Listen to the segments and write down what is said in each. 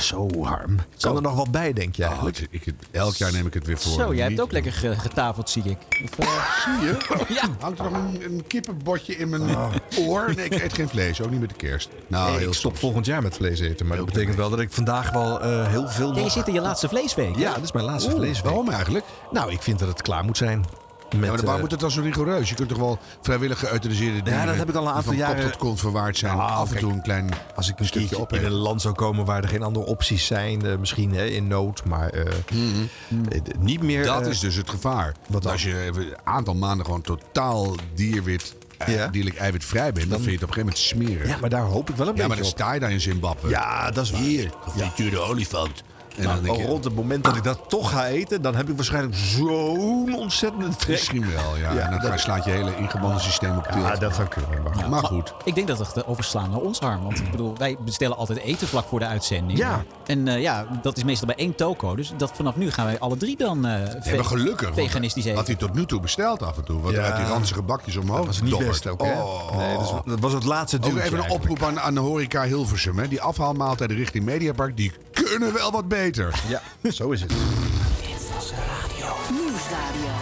zo Harm. Kan er nog wat bij, denk je Oh, eigenlijk? ik, elk jaar neem ik het weer voor. Zo, jij hebt ook lekker ge- getafeld, zie ik. Of, eh, Zie je? Ja. Hangt er nog een, een kippenbotje in mijn oor? Nee, ik eet geen vlees. Ook niet met de kerst. Nou, Nee, ik stop soms. volgend jaar met vlees eten. Maar dat betekent wel dat ik vandaag wel eh, heel veel... ja, je zit in je laatste vleesweek. hè? Ja, dat is mijn laatste Oeh, vleesweek. Waarom eigenlijk? Nou, ik vind dat het klaar moet zijn. Met, Ja, maar waarom eh, moet het dan zo rigoureus? Je kunt toch wel vrijwillig geëuthaniseerde dieren... dat heb ik al een aantal jaren- tot kont verwaard zijn. Nou, af en kijk, toe een klein Als ik een stukje op in een land zou komen waar er geen andere opties zijn, eh, misschien hè, in nood, maar eh, eh, niet meer. Dat is dus het gevaar. wat? Als je een aantal maanden gewoon totaal dierwit, Ja. dierlijk eiwitvrij bent, dan, vind je het op een gegeven moment smerig. Ja, maar daar hoop ik wel een Ja, maar beetje dan sta je daar in Zimbabwe. op. Ja, dat is waar. Hier, gefrituurde olifant. En Nou, dan denk je, rond het moment dat ik dat toch ga eten, dan heb ik waarschijnlijk zo'n ontzettende trek. misschien wel, ja. Ja, en dan dat- slaat je hele ingebonden systeem op tilt. Ja, dat zou kunnen. Maar maar goed. Ik denk dat we het overslaan naar ons harm. Want ik bedoel, wij bestellen altijd eten vlak voor de uitzending. Ja. En eh, ja, dat is meestal bij één toko. Dus dat vanaf nu gaan wij alle drie dan eh We hebben gelukkig. want veganistisch eten. Had hij tot nu toe besteld af en toe. Wat Ja. uit die ranzige bakjes omhoog dat was niet dobbert. best ook, hè? Oh. Nee, dat, is- dat was het laatste Ook even een eigenlijk. oproep aan, aan de horeca Hilversum. Hè. Die afhaalmaaltijden richting Mediapark, die kunnen wel wat beter. Ja, zo is het. Nieuwsradio.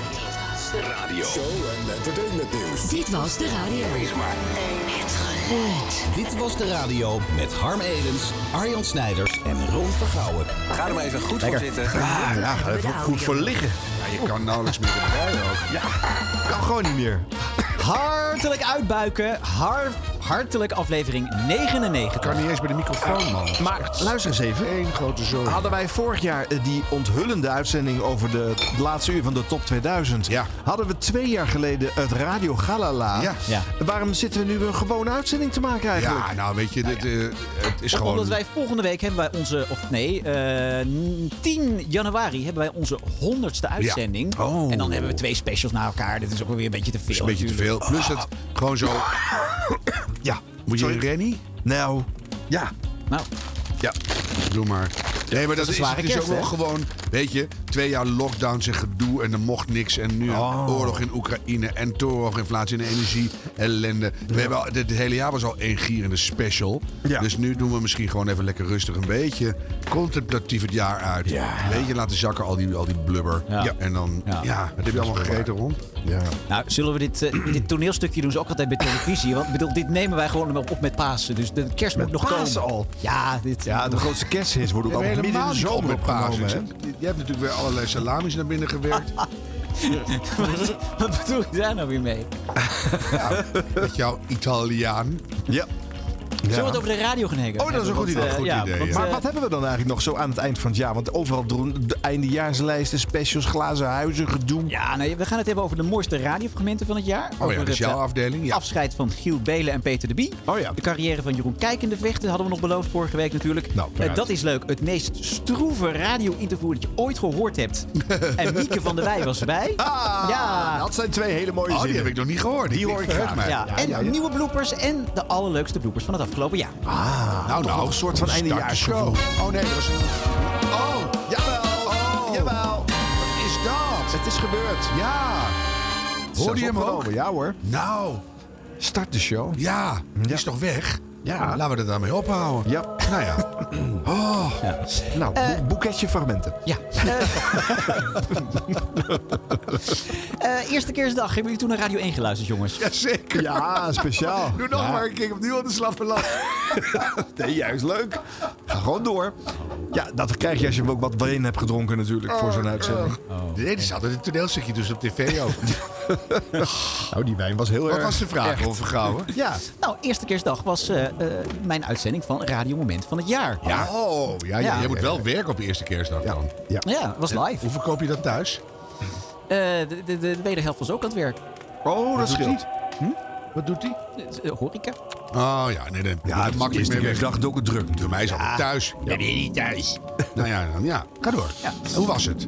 Dit was de radio. Het geluid. Dit was de radio met Harm Edens, Arjan Snijders en Ron Vergouwen. Ga er maar even goed voor zitten. Ah, ja, ga even goed voor liggen. Ja, je kan nauwelijks meer erbij ook. Ja, kan gewoon niet meer. Hartelijk uitbuiken. Har hartelijk aflevering 99. Ik kan niet eens bij de microfoon, man. Maar luister eens even. Eén grote zooi. Hadden wij vorig jaar eh, die onthullende uitzending over de laatste uur van de top 2000? Ja. Hadden we twee jaar geleden het Radio Galala? Ja. Ja. Waarom zitten we nu een gewone uitzending te maken eigenlijk? Ja, nou weet je, dit, eh, het is Om- gewoon... Omdat wij volgende week hebben wij onze, of nee, eh, 10 januari hebben wij onze 100ste uitzending. Oh. En dan hebben we twee specials na elkaar. Dit is ook wel weer een beetje te veel. is een beetje te natuurlijk. Plus het gewoon zo... Ja. Moet je Sorry. een Rennie? Nou, ja. Nou, Ja, doe maar. Nee, maar dat, is, zware het is ook gewoon, weet je, twee jaar lockdowns en gedoe en er mocht niks. En nu Oh. oorlog in Oekraïne en torenhoginflatie en energie, ellende. We hebben al, dit hele jaar was al één gierende special. Ja. Dus nu doen we misschien gewoon even lekker rustig een beetje contemplatief het jaar uit. Ja. Een beetje laten zakken al die, al die blubber. Ja. En dan, ja, Ja. wat heb je allemaal gegeten rond? ja. nou, zullen we dit, eh, dit toneelstukje doen ze ook altijd bij televisie. Want bedoel, dit nemen wij gewoon op met Pasen. Dus de kerst moet nog Pasen komen. al? Ja, dit, Ja, de grootste kersthits worden ook al midden in de zomer opgenomen. hè? Je je hebt natuurlijk weer allerlei salamis naar binnen gewerkt. wat, wat bedoel je daar nou weer mee? met jouw Italiaan. Ja. Zullen we het over de radio gaan hebben? Oh, dat is een goed Want, idee. eh, Goed ja, idee, want, ja. Maar eh, wat hebben we dan eigenlijk nog zo aan het eind van het jaar? Want overal doen de eindejaarslijsten, specials, glazen huizen, gedoe. Ja, nee, we gaan het hebben over de mooiste radiofragmenten van het jaar. Oh ja, over dat is jouw eh, afdeling. Ja. afscheid van Giel Belen en Peter de Bie. Oh ja. De carrière van Jeroen Kijkende Vechten hadden we nog beloofd vorige week natuurlijk. Nou, Eh, dat is leuk. Het meest stroeve radio-interview dat je ooit gehoord hebt. en Mieke van der Wij was erbij. Ah, ja. dat zijn twee hele mooie Oh, die zinnen. heb ik nog niet gehoord. Die hoor ik graag. Ja, en ja, ja. nieuwe bloopers en de allerleukste bloopers van het afgelopen jaar. Nou, nou, een soort van start de eindejaarsgevoel. show. Oh nee, dat was een... Oh, Jawel, Oh. jawel. wat is dat? Het is gebeurd. Ja. Hoorde je hem ook? Ja hoor. Nou, Start de show. ja. Die is toch weg? Ja. Laten we er daarmee ophouden. Ja. Nou ja. Oh, Nou, boe- boeketje fragmenten. Ja. Eh, eh, eerste kerstdag. Hebben jullie toen naar Radio 1 geluisterd, jongens? jazeker. Ja, speciaal. Doe nog Ja. maar een keer opnieuw aan de slappe lach. Nee, juist leuk. Ga gewoon door. Ja, dat krijg je als je ook wat wijn hebt gedronken natuurlijk voor zo'n uitzending. Nee, dit is altijd een toneelstukje dus op tv ook. Nou, die wijn was heel Wat erg... was de vraag over Gouwen? Ja. Nou, eerste kerstdag was eh, eh, mijn uitzending van Radio Moment van het jaar. Ja. Oh, ja, ja. Ja. Je moet wel werken op de eerste kerstdag Ja. dan. ja. Ja, was live. Hoe verkoop je dat thuis? Eh, de, de, de wederhelft was ook aan het werk. Oh, dat scheelt. Wat doet hij? Eh, horeca. Oh ja, nee, nee. Ja, het makkelijk eerste mee weg. kerstdag ook een druk. Voor mij is het altijd thuis. Ja. Ben je niet thuis? Nou ja, dan ja. Ga door. Ja. Hoe was het?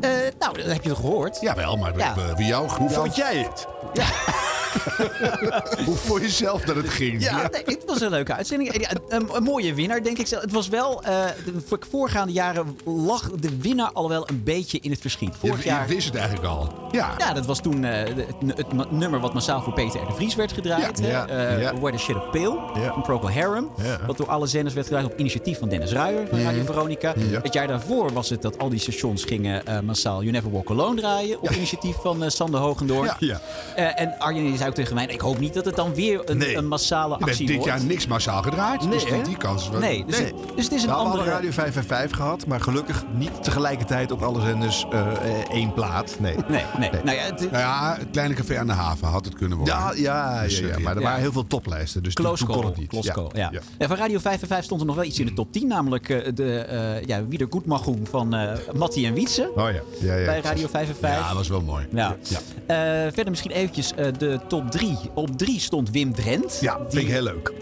Eh, nou, dat heb je toch gehoord? Jawel, maar Ja. eh, wie jou? Hoe vond jij het? Hoe vond je zelf dat het ging? Ja, nee, het was een leuke uitzending. Ja, Een, een mooie winnaar, denk ik. zelf. Het was wel, eh, de voor- voorgaande jaren lag de winnaar al wel een beetje in het verschiet. Vorig je jaar... wist het eigenlijk al. Ja. Ja, dat was toen eh, het, nummer wat massaal voor Peter R. de Vries werd gedraaid. Ja, hè? ja, ja. Where the Shit of Pale Ja. van Procol Harum. Wat door alle zenders werd gedraaid op initiatief van Dennis Ruijer van Radio Veronica. Het jaar daarvoor was het dat al die stations gingen massaal You Never Walk Alone draaien. Op initiatief van Sander Hoogendoorn. Ja. Ja. Eh, en Arjen zei ook tegen mij, ik hoop niet dat het dan weer een, Nee. een massale actie dit wordt. jaar niks massaal gedraaid. Nee, dus hè? die kans. Nee, dus, Nee. Het, dus het is een Nou, we andere... hadden Radio 555 gehad, maar gelukkig niet tegelijkertijd op alle zenders eh, één plaat. Nee. Nee, nee. Nou ja, het, Nou ja, het kleine café aan de haven had het kunnen worden. Ja, ja, Dus, ja, ja, eh, maar er waren heel veel toplijsten. Dus Close toen kon call. het niet. Close call, ja. van Radio 555 stond er nog wel iets in de top 10. Namelijk de uh, ja, Wieder Goedmagoen van eh Mattie en Wietse. Oh ja. ja, ja. bij Radio 555. Ja, dat was wel mooi. Ja. Verder misschien eventjes de top 3. Op 3 stond Wim Drent. Ja, vind ik heel leuk.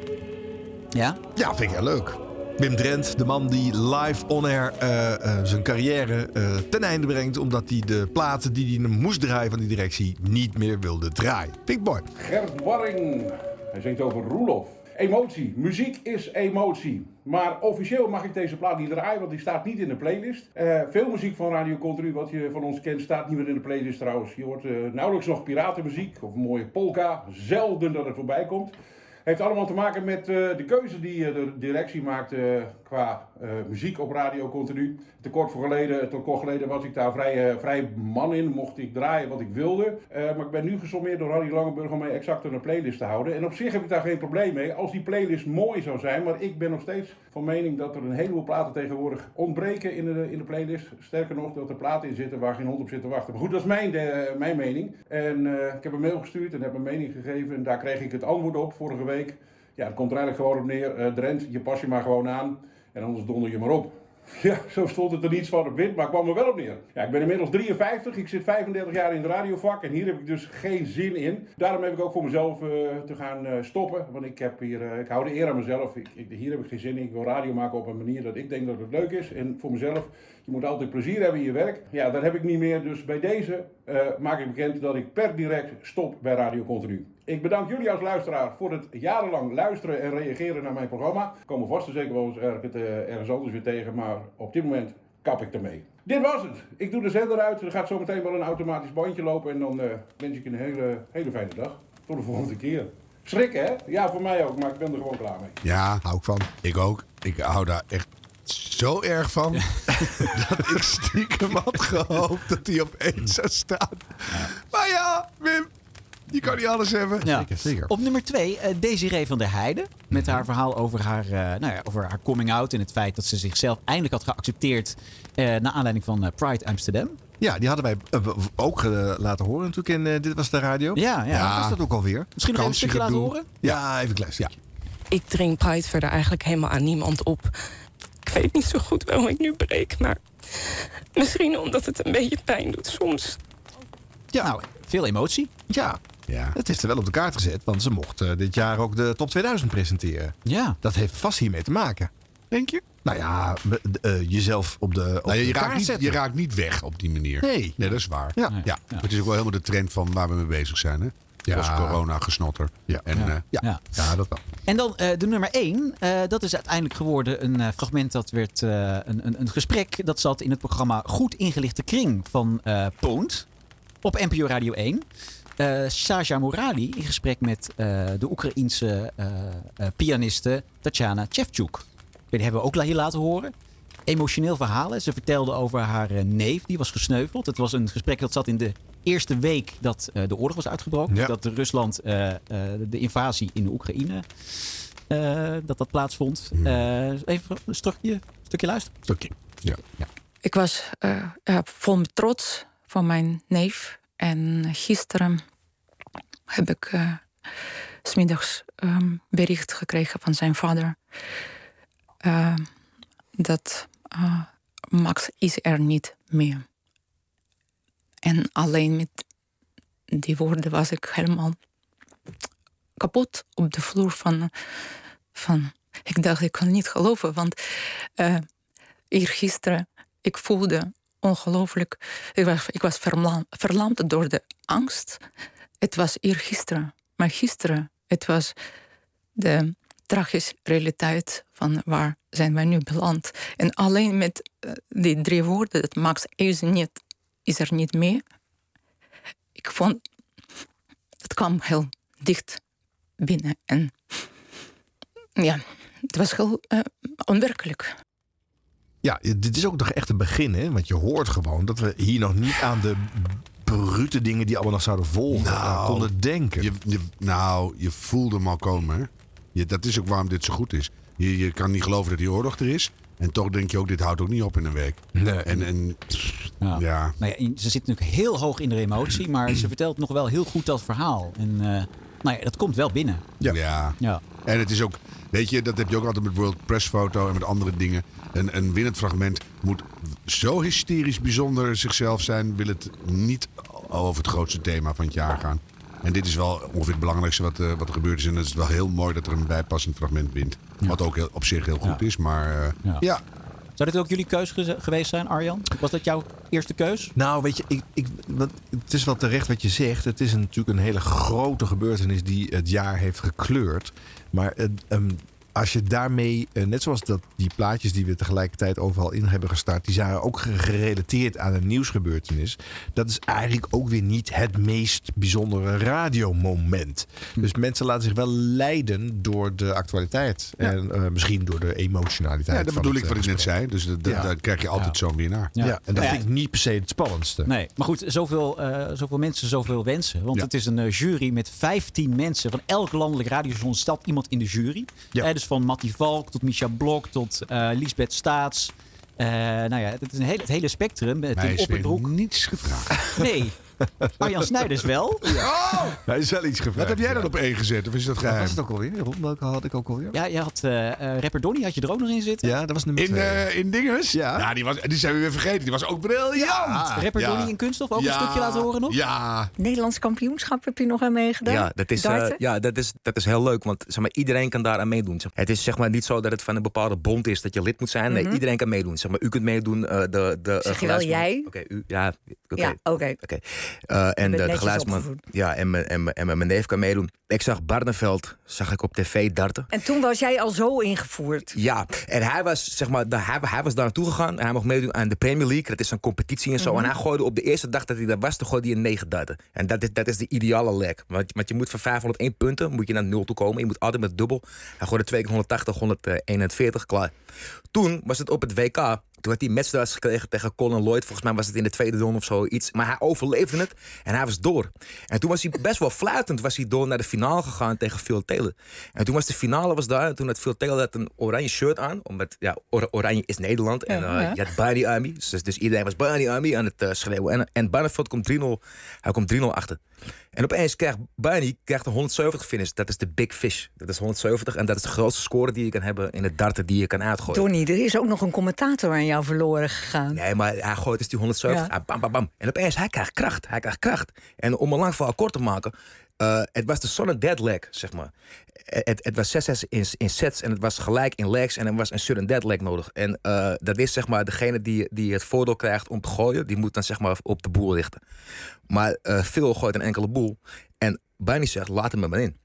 Ja? Ja, vind ik heel leuk. Wim Drent, de man die live on-air eh, eh, zijn carrière eh, ten einde brengt... omdat hij de platen die hij moest draaien van die directie niet meer wilde draaien. Ik mooi. Gert Warring. Hij zingt over Roelof. Emotie. Muziek is emotie. Maar officieel mag ik deze plaat niet draaien, want die staat niet in de playlist. Eh, veel muziek van Radio Continu, wat je van ons kent, staat niet meer in de playlist trouwens. Je hoort eh, nauwelijks nog piratenmuziek of mooie polka. Zelden dat het voorbij komt. Heeft allemaal te maken met eh, de keuze die de directie maakte eh, qua eh, muziek op Radio Continu. Te kort, voor geleden, te kort geleden was ik daar vrij, eh, vrij man in, mocht ik draaien wat ik wilde. Eh, maar ik ben nu gesommeerd door Harry Langenburg om mij exact een playlist te houden. En op zich heb ik daar geen probleem mee, als die playlist mooi zou zijn. Maar ik ben nog steeds van mening dat er een heleboel platen tegenwoordig ontbreken in de, in de playlist. Sterker nog, dat er platen in zitten waar geen hond op zit te wachten. Maar goed, dat is mijn, de, mijn mening. En eh, ik heb een mail gestuurd en heb mijn mening gegeven. En daar kreeg ik het antwoord op vorige week. Ja, het komt er eigenlijk gewoon op neer. eh Drent, je pas je maar gewoon aan. En anders donder je maar op. Ja, zo stond het er niet van op wit, maar kwam er wel op neer. Ja, ik ben inmiddels 53, ik zit 35 jaar in het radiovak en hier heb ik dus geen zin in. Daarom heb ik ook voor mezelf eh, te gaan eh, stoppen, want ik, heb hier, eh, ik hou de eer aan mezelf. Ik, ik- hier heb ik geen zin in. Ik wil radio maken op een manier dat ik denk dat het leuk is. En voor mezelf, je moet altijd plezier hebben in je werk. Ja, dat heb ik niet meer, dus bij deze eh, maak ik bekend dat ik per direct stop bij Radio Continu. Ik bedank jullie als luisteraar voor het jarenlang luisteren en reageren naar mijn programma. Ik kom er vast en zeker wel eens eh, ergens anders weer tegen, maar op dit moment kap ik ermee. Dit was het. Ik doe de zender uit. Er gaat zo meteen wel een automatisch bandje lopen en dan eh, wens ik een hele, hele fijne dag. Tot de volgende keer. Schrik hè? Ja, voor mij ook, maar ik ben er gewoon klaar mee. Ja, Hou ik van. ik ook. Ik hou daar echt zo erg van. dat ik stiekem had gehoopt dat hij op één zou staan. Maar ja, Wim, je kan niet alles hebben. Ja. Zeker, zeker. Op nummer 2, Desiree van der Heijden. Met haar verhaal over haar, eh, nou ja, over haar coming out. En het feit dat ze zichzelf eindelijk had geaccepteerd. eh naar aanleiding van eh, Pride Amsterdam. Ja, die hadden wij ook laten horen natuurlijk in Dit Was de Radio. Ja, ja. Wat was dat ook alweer? Misschien nog even een stukje laten horen. Ja, even een klein stukje. Ik drink Pride verder eigenlijk helemaal aan niemand op. Ik weet niet zo goed waarom ik nu breek, maar misschien omdat het een beetje pijn doet soms. Ja. Nou, veel emotie. Ja, Ja. het heeft er wel op de kaart gezet, want ze mocht eh, dit jaar ook de top 2000 presenteren. Ja. Dat heeft vast hiermee te maken. Denk je? Nou ja, be- eh, jezelf op de, op Nou, je, de raakt niet, zetten. je raakt niet weg op die manier. Nee. Nee, dat is waar. Ja. Ja. Het is ook wel helemaal de trend van waar we mee bezig zijn. Hè? Ja. Als corona gesnotter. Ja. En, Ja. eh, Ja, Ja. dat wel. En dan eh, de nummer 1. dat is uiteindelijk geworden een eh, fragment dat werd eh, een, een, een gesprek. Dat zat in het programma Goed Ingelichte Kring van eh Poont. Op NPO Radio 1. Eh Saja Morali in gesprek met eh, de Oekraïense eh, eh, pianiste Tatjana Chevchuk. Die hebben we ook hier laten horen. Emotioneel verhaal. hè. Ze vertelde over haar eh, neef, die was gesneuveld. Het was een gesprek dat zat in de eerste week dat eh, de oorlog was uitgebroken. Ja. Dat Rusland eh, eh, de invasie in de Oekraïne eh, dat dat plaatsvond. Eh, even een stukje, stukje luisteren. Stukje. ja. Ik was eh, ja, vol met trots van mijn neef. En gisteren heb ik eh, 's smiddags ehm, bericht gekregen van zijn vader. dat Max is er niet meer. En alleen met die woorden was ik helemaal kapot op de vloer van... van ik dacht, ik kan niet geloven, want eh eergisteren, ik voelde ongelooflijk... Ik was, ik was verlam- verlamd door de angst. Het was eergisteren, Maar gisteren, het was de tragische realiteit van waar zijn wij nu beland. En alleen met eh, die drie woorden, dat Max is, niet, is er niet meer. Ik vond, het kwam heel dicht binnen. En ja, het was heel eh, onwerkelijk. Ja, dit is ook nog echt een begin, hè? Want je hoort gewoon dat we hier nog niet aan de brute dingen die allemaal nog zouden volgen Nou, konden denken. Je, je, nou, je voelde hem al komen. hè? Je, dat is ook waarom dit zo goed is. Je, je kan niet geloven dat die oorlog er is. En toch denk je ook, dit houdt ook niet op in een week. Nee. En, en Ja. ja. Nou ja, ze zit natuurlijk heel hoog in de emotie, maar ze vertelt nog wel heel goed dat verhaal. En eh, nou ja, dat komt wel binnen. Ja. Ja. En het is ook, weet je, dat heb je ook altijd met World Press Foto en met andere dingen. Een, een winnend fragment moet zo hysterisch bijzonder zichzelf zijn, wil het niet over het grootste thema van het jaar gaan. En dit is wel ongeveer het belangrijkste wat, eh, wat er gebeurd is. En het is wel heel mooi dat er een bijpassend fragment wint. Wat ook heel, op zich heel goed Ja. is. Maar eh, Ja. ja. Zou dit ook jullie keus geweest zijn, Arjan? Was dat jouw eerste keus? Nou, weet je, ik, ik, wat, het is wel terecht wat je zegt. Het is natuurlijk een hele grote gebeurtenis die het jaar heeft gekleurd. Maar het, ehm, als je daarmee, eh, net zoals dat, die plaatjes die we tegelijkertijd overal in hebben gestart, die zijn ook ge- gerelateerd aan een nieuwsgebeurtenis. Dat is eigenlijk ook weer niet het meest bijzondere radiomoment. Dus mensen laten zich wel leiden door de actualiteit. En eh, misschien door de emotionaliteit. ja, dat van bedoel het, ik wat eh, ik net zei. Dus Ja. daar krijg je altijd zo'n winnaar. Ja, en dat vind ik niet per se het spannendste. Nee, maar goed, zoveel, zoveel mensen, zoveel wensen. Want het is een jury met 15 mensen. Van elk landelijk radiostation stapt iemand in de jury. Ja. Eh, dus van Mattie Valk tot Micha Blok tot eh Lisbeth Staats. Eh, nou ja, het is een hele, het hele spectrum. Mij is Opperbroek. niets gevraagd. Nee, Arjan Snijders wel. Hij is wel iets gevraagd. Wat heb jij dan op één gezet? Of is dat geheim? was het ook alweer? Ron, welke had ik ook alweer? Ja, je had eh eh, rapper Donny, had je er ook nog in zitten. Ja, dat was nummer In, twee. eh in dinges? Ja. die, was, die zijn we weer vergeten. Die was ook briljant. rapper Ja. Donny in Kunststof, ook Ja. een stukje laten horen nog. Ja. Nederlands kampioenschap heb je nog aan meegedaan? Ja, dat is, eh, Darten? ja dat, is, dat is heel leuk, want zeg maar, iedereen kan daar aan meedoen. Zeg maar. Het is zeg maar, niet zo dat het van een bepaalde bond is dat je lid moet zijn. Nee, iedereen kan meedoen. Zeg maar, u kunt meedoen. eh, de, de, eh, Zeg je wel geluidsman- jij? Oké, u, ja. oké. Ja, oké. Oké. Eh, en de, de geluidsman. Ja, en mijn, en, en mijn neef kan meedoen. Ik zag Barneveld, zag ik op tv darten. En toen was jij al zo ingevoerd. Ja, en hij was, zeg maar, hij, hij was daar naartoe gegaan. En hij mocht meedoen aan de Premier League. Dat is een competitie en zo. En hij gooide op de eerste dag dat hij daar was, toen gooide hij een 9 darten. En dat is, dat is de ideale leg. Want, want je moet van 501 punten moet je naar 0 toe komen. Je moet altijd met dubbel. Hij gooide twee keer 180, 141, klaar. Toen was het op het WK. Toen had hij matchstarts gekregen tegen Colin Lloyd. Volgens mij was het in de tweede ronde of zoiets. Maar hij overleefde het en hij was door. En toen was hij best wel fluitend was hij door naar de finale gegaan tegen Phil Taylor. En toen was de finale was daar. En toen had Phil Taylor had een oranje shirt aan. Omdat ja, or- oranje is Nederland. En Ja, eh, ja. je had Barney Army. Dus, dus iedereen was Barney Army aan het eh, schreeuwen. En, en Barneveld komt 3-0. Hij komt 3-0 achter. En opeens krijgt Barney krijgt een 170 finish. Dat is de big fish. Dat is 170. En dat is de grootste score die je kan hebben in het darten die je kan uitgooien. Donnie, er is ook nog een commentator aan jou verloren gegaan. Nee, maar hij gooit dus die 170. Ja. ah, bam, bam, bam. En opeens, hij krijgt kracht. Hij krijgt kracht. En om een lang verhaal kort te maken... eh, het was de sudden dead leg, zeg maar. Eh, Het, was 6-6 in, in sets en het was gelijk in legs... en er was een sudden dead leg nodig. En eh, dat is zeg maar degene die, die het voordeel krijgt om te gooien... die moet dan zeg maar op de boel richten. Maar Phil gooit een enkele boel. En Barney zegt, laat hem er maar in.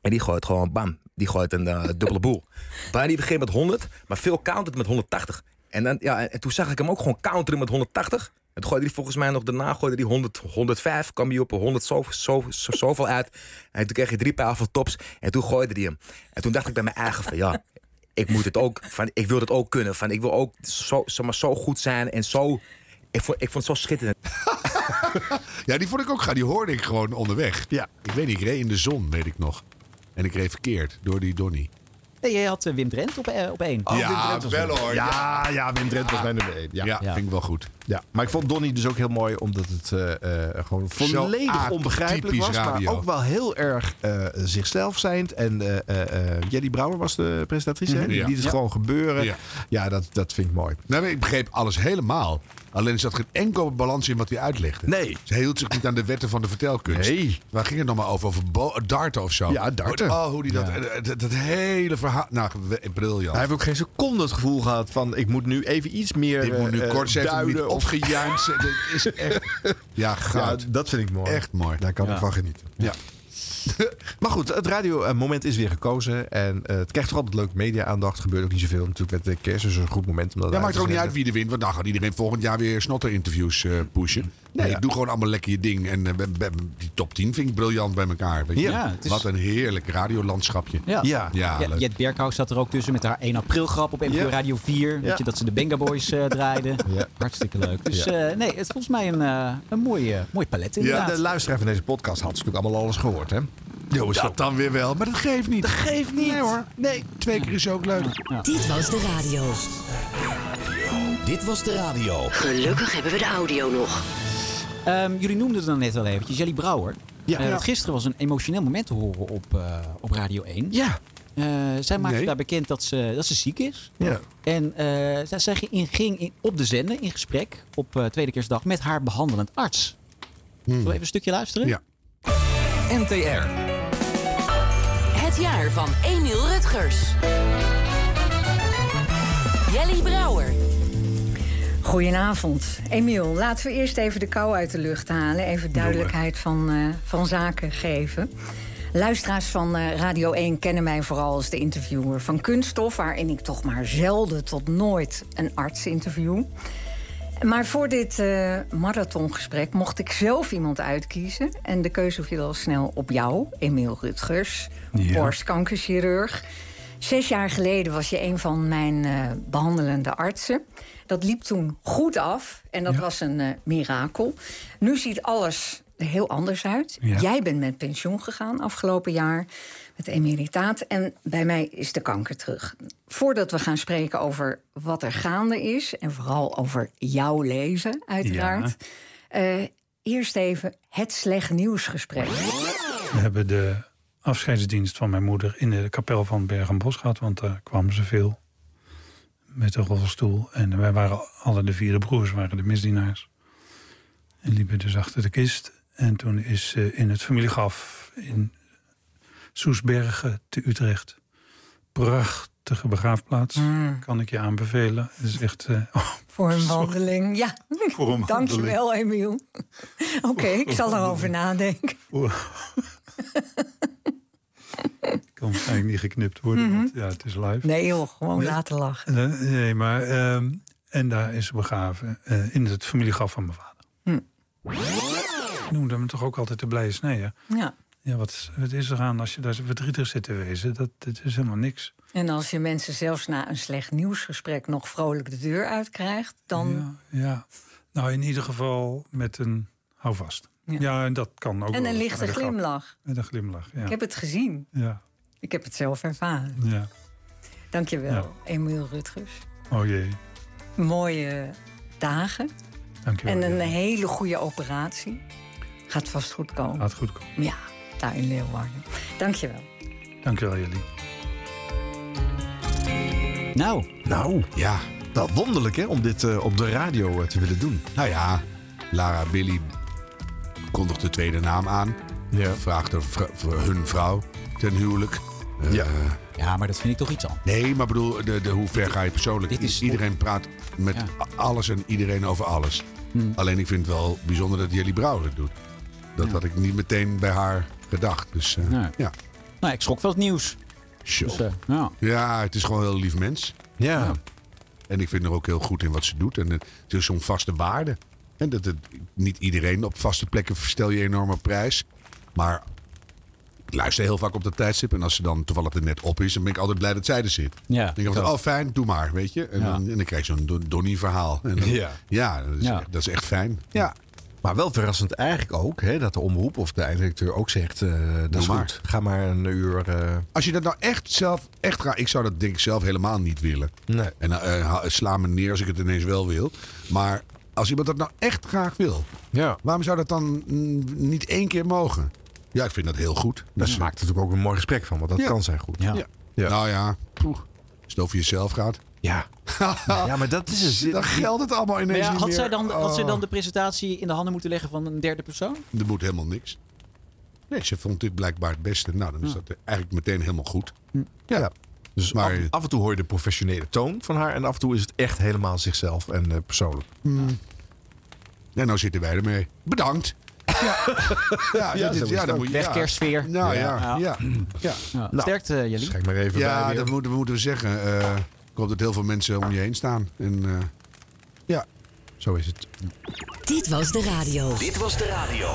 En die gooit gewoon bam. Die gooit een dubbele boel. Barney begint met 100, maar Phil countert met 180. En, dan, ja, en toen zag ik hem ook gewoon counteren met 180. En toen gooide hij volgens mij nog daarna gooide hij 100, 105. kwam hij op een 100 zoveel, zoveel, zo- zoveel uit. En toen kreeg hij drie pijl van tops. En toen gooide hij hem. En toen dacht ik bij mijn eigen van ja, ik moet het ook. Van, ik wil het ook kunnen. Van, ik wil ook zo, zeg maar, zo goed zijn en zo. Ik vond, ik vond het zo schitterend. Ja, die vond ik ook gaaf. Die hoorde ik gewoon onderweg. Ja. Ik weet niet, ik reed in de zon, weet ik nog. En ik reed verkeerd door die Donny. Nee, jij had eh, Wim Drent op, eh, op één. ja, wel hoor. Ja, Ja, ja, Wim Drent was mijn nummer één. Ja. ja, Ja. vind ik wel goed. maar ik vond Donnie dus ook heel mooi, omdat het eh, eh, gewoon volledig onbegrijpelijk was. radio. Maar ook wel heel erg eh, zichzelf zijnd. En eh eh, eh, Jelly Brouwer was de presentatrice, hè? die Ja. liet het Ja. gewoon gebeuren. Ja. Ja, dat, dat vind ik mooi. Nou, maar ik begreep alles helemaal. Alleen er zat geen enkel balans in wat hij uitlegde. Nee. Ze hield zich niet aan de wetten van de vertelkunst. Nee. Waar ging het nog maar over? Over bo- darten of zo? Ja, darten. Oh, hoe die dat, Ja. eh, dat, dat hele verhaal... Nou, briljant. Hij heeft ook geen seconde het gevoel gehad van... ik moet nu even iets meer Dit moet nu eh, kort, ze heeft hem niet duiden of- opgejuind. Dit is echt... Ja, Ja, goud. dat vind ik mooi. Echt mooi. Daar kan Ja. ik van genieten. Ja. maar goed, het radiomoment is weer gekozen. En eh, het krijgt toch altijd leuk media-aandacht. Gebeurt ook niet zoveel natuurlijk met de kerst. Dus een goed moment om dat Ja, maakt er ook niet uit wie er wint. Want dan gaat iedereen volgend jaar weer snotter-interviews eh, pushen. Nee, ja. doe gewoon allemaal lekker je ding. En eh, die top 10 vind ik briljant bij elkaar. Weet je? Ja, is- Wat een heerlijk radiolandschapje. Ja. Ja. Ja, Ja, leuk. Jet Berghaus zat er ook tussen met haar 1 april grap op NPO Ja. Radio 4. Ja. Weet je, dat ze de Benga Boys eh, draaiden. Ja. Hartstikke leuk. Dus Ja. eh, nee, het is volgens mij een, eh, een mooi, eh, mooi palet Ja, inderdaad. de luisteraar van deze podcast had natuurlijk allemaal alles gehoord, hè? Jo, is Dat dan weer wel. Maar dat geeft niet. Dat geeft niet. Nee hoor. Nee, twee keer is ook leuk. Dit was de radio. Dit was de radio. Gelukkig hebben we de audio nog. Ehm, jullie noemden het dan net al eventjes, Jelly Brouwer. Ja. Eh. Gisteren was een emotioneel moment te horen op, eh, op Radio 1. Ja. Eh, zij maakte Nee. daar bekend dat ze, dat ze ziek is. Ja. En eh, zij, zij ging, in, ging in- op de zender in gesprek op eh, tweede kerstdag met haar behandelend arts. Zullen we even een stukje luisteren? Ja. NTR. Het jaar van Emiel Rutgers. Jelly Brouwer. Goedenavond. Emiel, laten we eerst even de kou uit de lucht halen. Even duidelijkheid van, eh, van zaken geven. Luisteraars van eh, Radio 1 kennen mij vooral als de interviewer van Kunststof... waarin ik toch maar zelden tot nooit een arts interview. Maar voor dit eh, marathongesprek mocht ik zelf iemand uitkiezen. En de keuze viel al snel op jou, Emiel Rutgers, borstkankerchirurg. Zes jaar geleden was je een van mijn eh, behandelende artsen. Dat liep toen goed af en dat was een eh, mirakel. Nu ziet alles er heel anders uit. Ja. Jij bent met pensioen gegaan afgelopen jaar met emeritaat. En bij mij is de kanker terug. Voordat we gaan spreken over wat er gaande is... en vooral over jouw leven, uiteraard... eh, eerst even het slecht nieuwsgesprek. We hebben de afscheidsdienst van mijn moeder in de kapel van Bergen-Bos gehad, want daar kwamen ze veel met de rolstoel. En wij waren alle de vierde broers, waren de misdienaars. En liepen dus achter de kist. En toen is in het familiegraf in Soesbergen te Utrecht. Prachtige begraafplaats. Kan ik je aanbevelen. Het is echt. eh, oh, Voor een wandeling, ja. Voor een Dankjewel, Emiel. Oké, ik zal erover nadenken. kan waarschijnlijk niet geknipt worden. Mhm. want, ja, het is live. Nee joh, gewoon Nee. laten lachen. Nee, maar. ehm, en daar is ze begraven. eh, in het familiegraf van mijn vader. Hm. Ik noemde hem toch ook altijd de blije sneeën. Ja. Ja, wat, wat is er aan als je daar zo verdrietig zit te wezen? Dat, dat is helemaal niks. En als je mensen zelfs na een slecht nieuwsgesprek nog vrolijk de deur uitkrijgt, dan. Ja, ja. Nou, in ieder geval met een houvast. Ja. Ja, en dat kan ook en wel een lichte glimlach. Met een glimlach, ja. Ik heb het gezien. Ja, Ik heb het zelf ervaren. ja. Dankjewel, Ja. Emiel Rutgers. Oh jee, Mooie dagen. dankjewel. En een hele goede operatie. Gaat vast goed komen. Gaat goed komen. Ja, daar in Leeuwarden. Dankjewel. Dankjewel jullie. Nou, Nou, Ja. wel wonderlijk hè, om dit eh, op de radio eh, te willen doen. Nou ja, Lara Billy kondigt de tweede naam aan. Ja. Vraagt er hun vrouw ten huwelijk. Eh, Ja. ja, maar dat vind ik toch iets anders. Nee, maar bedoel, de, de, hoe ver ga je persoonlijk? Dit is- iedereen praat met Ja. alles en iedereen over alles. Hmm. Alleen ik vind het wel bijzonder dat Jelly Brouwer het doet. Dat Ja. had ik niet meteen bij haar gedacht. Dus eh, Nee. ja. Nou, ik schrok wel het nieuws. Dus, eh, ja. Ja, het is gewoon een heel lief mens. Ja. En ik vind haar ook heel goed in wat ze doet. En het is zo'n vaste waarde. En dat het, niet iedereen op vaste plekken stel je enorm op prijs. Maar ik luister heel vaak op dat tijdstip. En als ze dan toevallig er net op is, dan ben ik altijd blij dat zij er zit. Ja, Dan denk ik van, oh fijn, doe maar, weet je. En, Ja. dan, en dan krijg je zo'n Don- Donnie-verhaal. En dan- Ja. ja, dat is, Ja. Echt, dat is echt fijn. Ja, Maar wel verrassend eigenlijk ook hè, dat de omroep of de eindredacteur ook zegt... eh, dat is maar. goed, ga maar een uur... eh, Als je dat nou echt zelf, echt gaat, ik zou dat denk ik zelf helemaal niet willen. nee. En eh, sla me neer als ik het ineens wel wil. Maar als iemand dat nou echt graag wil, Ja. waarom zou dat dan niet één keer mogen? Ja, ik vind dat heel goed. Daar Dus, maakt natuurlijk ook een mooi gesprek van, want dat Ja. kan zijn goed. Ja. ja. Ja. Nou ja, poeh, als het over jezelf gaat. Ja. ja, maar dat is het. Dan geldt het allemaal ineens ja, niet had, meer. zij dan, had zij Oh, dan de presentatie in de handen moeten leggen van een derde persoon? Er moet helemaal niks. Nee, ze vond dit blijkbaar het beste. Nou, dan is dat eigenlijk meteen helemaal goed. Ja. Dus Maar- af, af en toe hoor je de professionele toon van haar. En af en toe is het echt helemaal zichzelf en eh, persoonlijk. En nou zitten wij ermee. Bedankt. Ja, Ja, ja, het dan moet je... Wegkersfeer. Nou ja, Ja. ja. ja. Ja. Nou, Sterkte, jullie. Schenk maar even bij Ja, dat moeten, moeten we zeggen. Eh, hoop dat heel veel mensen om je heen staan. En eh, ja, zo is het. Dit was de radio. Dit was de radio.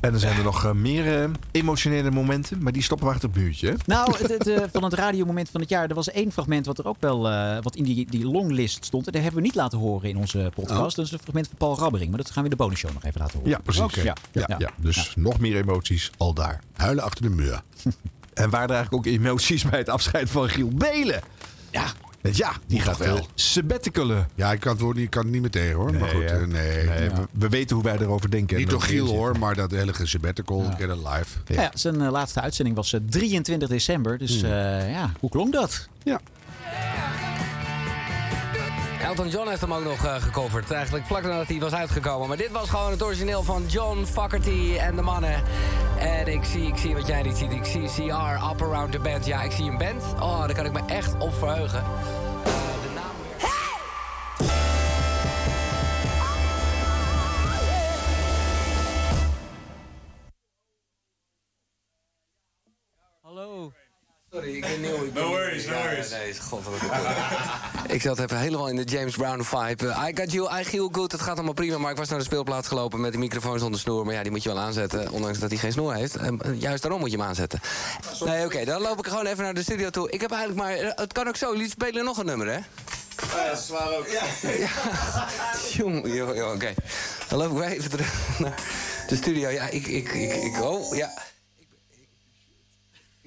En dan zijn er nog eh, meer eh, emotionele momenten, maar die stoppen we achter het buurtje. Nou, het, het, eh, van het radiomoment van het jaar, er was één fragment wat er ook wel eh, wat in die, die longlist stond. En dat hebben we niet laten horen in onze podcast. Dat is een fragment van Paul Rabbering. Maar dat gaan we in de bonusshow nog even laten horen. Ja, precies. Ja, ja. Dus nog meer emoties al daar. Huilen achter de muur. En waar er eigenlijk ook emoties bij het afscheid van Giel Belen. Ja, ja die gaat wel. sabbaticalen. Ja, ik kan het, woord niet, ik kan het niet meer tegen hoor. maar goed, eh, nee. Nee, we, we weten hoe wij erover denken. Niet door dat Giel hoor, maar dat hele sabbatical, get it live. Ja, zijn eh, laatste uitzending was eh, 23 december. Dus eh, ja, hoe klonk dat? Ja. Elton John heeft hem ook nog eh, gecoverd. Eigenlijk vlak nadat hij was uitgekomen. Maar dit was gewoon het origineel van John Fogerty en de mannen. En ik zie, ik zie wat jij niet ziet. Ik zie CR, Up Around the Band. Ja, ik zie een band. Oh, daar kan ik me echt op verheugen. Eh. Hallo. Sorry, ik ben nieuw. Ik no worries, no worries. Nee, god, wat een Ik zat even helemaal in de James Brown vibe. Eh, I got you, I feel good. Het gaat allemaal prima, maar ik was naar de speelplaats gelopen met de microfoon zonder snoer. Maar ja, die moet je wel aanzetten, ondanks dat hij geen snoer heeft. En, eh, juist daarom moet je hem aanzetten. Nee, oké, dan loop ik gewoon even naar de studio toe. Ik heb eigenlijk maar... eh, Het kan ook zo, jullie spelen nog een nummer, hè? Ja, dat is waar ook. Ja. Jong, joh, joh, oké. Dan loop ik weer even terug naar de studio. Ja, ik, ik, ik, ik, oh, ja.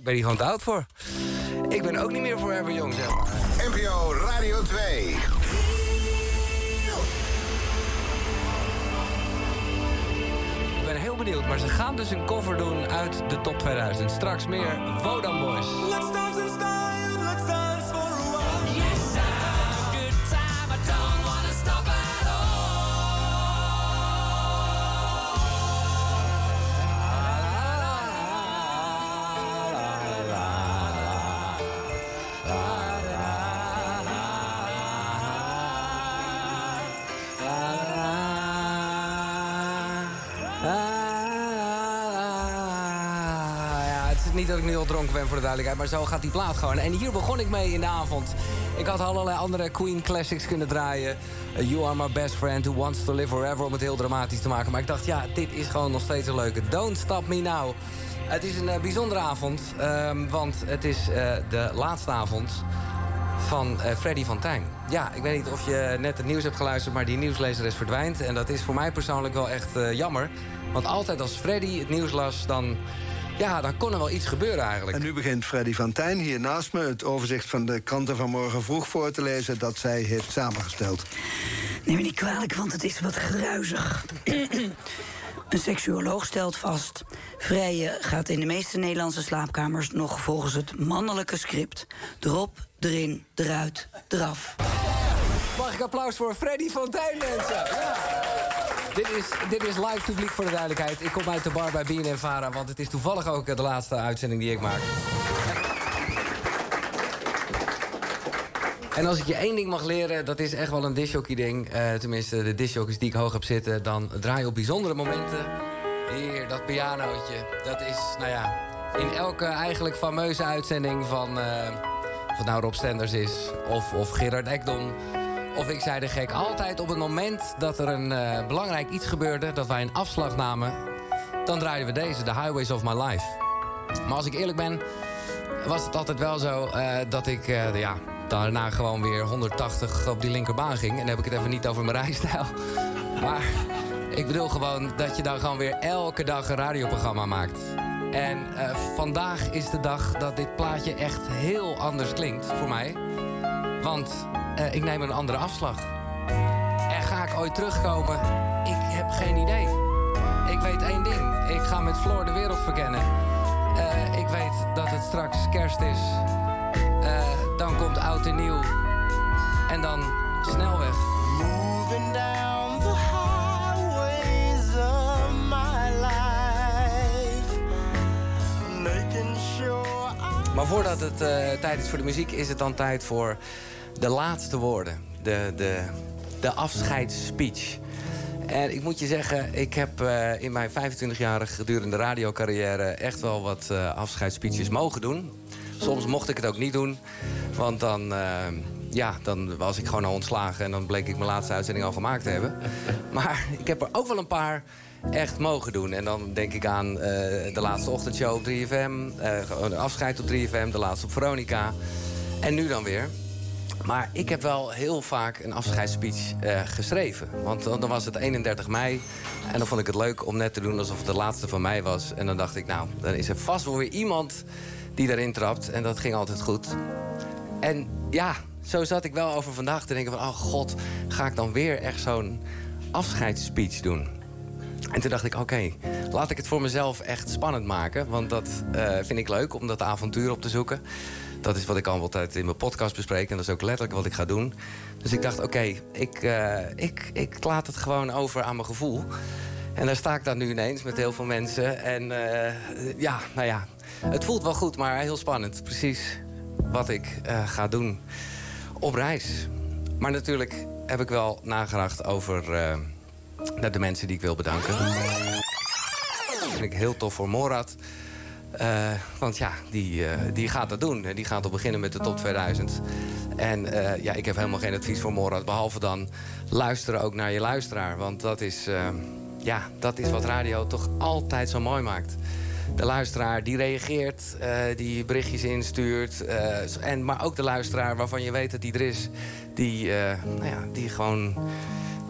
Ik ben hier gewoon te oud voor. Ik ben ook niet meer forever jong, zeg maar. NPO Radio 2. Ik ben heel benieuwd, maar ze gaan dus een cover doen uit de top 2000. Straks meer Vodam Boys. Let's dance in style, let's dance niet dat ik nu al dronken ben voor de duidelijkheid, maar zo gaat die plaat gewoon. En hier begon ik mee in de avond. Ik had allerlei andere Queen classics kunnen draaien. Uh, you are my best friend who wants to live forever, om het heel dramatisch te maken. Maar ik dacht, ja, dit is gewoon nog steeds een leuke. Don't stop me now. Het is een eh, bijzondere avond, ehm, want het is eh, de laatste avond van eh, Freddy van Tijn. Ja, ik weet niet of je net het nieuws hebt geluisterd, maar die nieuwslezer is verdwijnd. En dat is voor mij persoonlijk wel echt eh, jammer. Want altijd als Freddy het nieuws las, dan, ja, dan kon er wel iets gebeuren eigenlijk. En nu begint Freddy van Tijn hier naast me het overzicht van de kranten van morgen vroeg voor te lezen dat zij heeft samengesteld. Neem me niet kwalijk, want het is wat gruizig. Een seksuoloog stelt vast... Vrije gaat in de meeste Nederlandse slaapkamers... nog volgens het mannelijke script. Erop, erin, eruit, eraf. Mag ik applaus voor Freddy Fontijn, mensen? Ja. Dit is, dit is live publiek voor de duidelijkheid. Ik kom uit de bar bij BNN Vara, want het is toevallig ook eh, de laatste uitzending die ik maak. En als ik je één ding mag leren, dat is echt wel een disjockey ding. Eh, tenminste, de disjockeys die ik hoog heb zitten. Dan draai je op bijzondere momenten. Hier, dat pianootje. Dat is, nou ja, in elke eigenlijk fameuze uitzending van... eh, of het nou Rob Stenders is, of, of Gerard Ekdom... of ik zei de gek, altijd op het moment dat er een eh, belangrijk iets gebeurde... dat wij een afslag namen, dan draaiden we deze, The Highways of My Life. Maar als ik eerlijk ben, was het altijd wel zo eh, dat ik eh, ja, daarna gewoon weer 180 op die linkerbaan ging. En dan heb ik het even niet over mijn rijstijl. Maar ik bedoel gewoon dat je dan gewoon weer elke dag een radioprogramma maakt. En vandaag is de dag dat dit plaatje echt heel anders klinkt voor mij. Want eh, ik neem een andere afslag. En ga ik ooit terugkomen? Ik heb geen idee. Ik weet één ding. Ik ga met Floor de wereld verkennen. Eh, ik weet dat het straks kerst is. Eh, dan komt oud en nieuw. En dan snelweg. Moving down the highways of my life. Making sure Maar voordat het tijd is voor de muziek, is het dan tijd voor de laatste woorden. De, de, de afscheidsspeech. En ik moet je zeggen, ik heb eh, in mijn 25-jarige gedurende radiocarrière echt wel wat eh afscheidsspeeches mogen doen. Soms mocht ik het ook niet doen, want dan, eh, ja, dan was ik gewoon al ontslagen en dan bleek ik mijn laatste uitzending al gemaakt te hebben. Maar ik heb er ook wel een paar echt mogen doen. En dan denk ik aan de laatste ochtendshow op 3FM, eh, gewoon de afscheid op 3FM, de laatste op Veronica. En nu dan weer. Maar ik heb wel heel vaak een afscheidsspeech eh, geschreven. Want dan was het 31 mei. En dan vond ik het leuk om net te doen alsof het de laatste van mij was. En dan dacht ik, nou, dan is er vast wel weer iemand die daarin trapt. En dat ging altijd goed. En ja, zo zat ik wel over vandaag te denken van... oh god, ga ik dan weer echt zo'n afscheidsspeech doen? En toen dacht ik, oké, laat ik het voor mezelf echt spannend maken. Want dat eh, vind ik leuk, om dat avontuur op te zoeken. Dat is wat ik al altijd in mijn podcast bespreek. En dat is ook letterlijk wat ik ga doen. Dus ik dacht, oké, ik, eh, ik, ik laat het gewoon over aan mijn gevoel. En daar sta ik dan nu ineens met heel veel mensen. En eh, ja, nou ja, het voelt wel goed, maar heel spannend. Precies wat ik eh, ga doen op reis. Maar natuurlijk heb ik wel nagedacht over de mensen die ik wil bedanken. Dat vind ik heel tof voor Morad. Eh, want ja, die, eh, die gaat dat doen. Die gaat al beginnen met de top 2000. En eh, ja, ik heb helemaal geen advies voor Morad. Behalve dan luisteren ook naar je luisteraar. Want dat is, eh, ja, dat is wat radio toch altijd zo mooi maakt. De luisteraar die reageert, die berichtjes instuurt. en, maar ook de luisteraar waarvan je weet dat die er is. Die, nou ja, die gewoon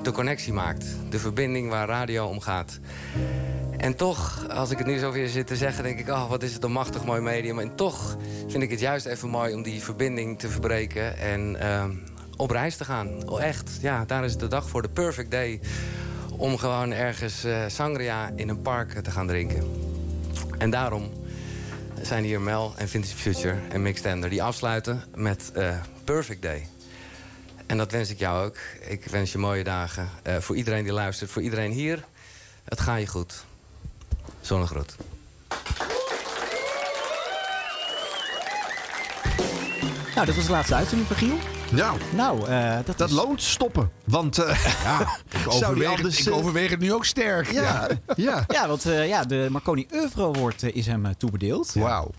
de connectie maakt. De verbinding waar radio om gaat. En toch, als ik het nu zo weer zit te zeggen, denk ik... oh, wat is het een machtig mooi medium. En toch vind ik het juist even mooi om die verbinding te verbreken... en ehm, op reis te gaan. Oh, echt, ja, daar is de dag voor. De perfect day om gewoon ergens eh, sangria in een park te gaan drinken. En daarom zijn hier Mel en Vintage Future en Tender... die afsluiten met eh, Perfect Day. En dat wens ik jou ook. Ik wens je mooie dagen. Eh, voor iedereen die luistert, voor iedereen hier. Het gaat je goed. Zonnegroet. Nou, dit was de laatste uitzending van Giel. Nou, nou eh, dat, dat is... loont stoppen. Want eh, Ja, ik overweeg, anders, ik eh, overweeg het nu ook sterk. ja, ja. Ja, want eh, ja, de Marconi Euro eh, is hem toebedeeld. Wauw.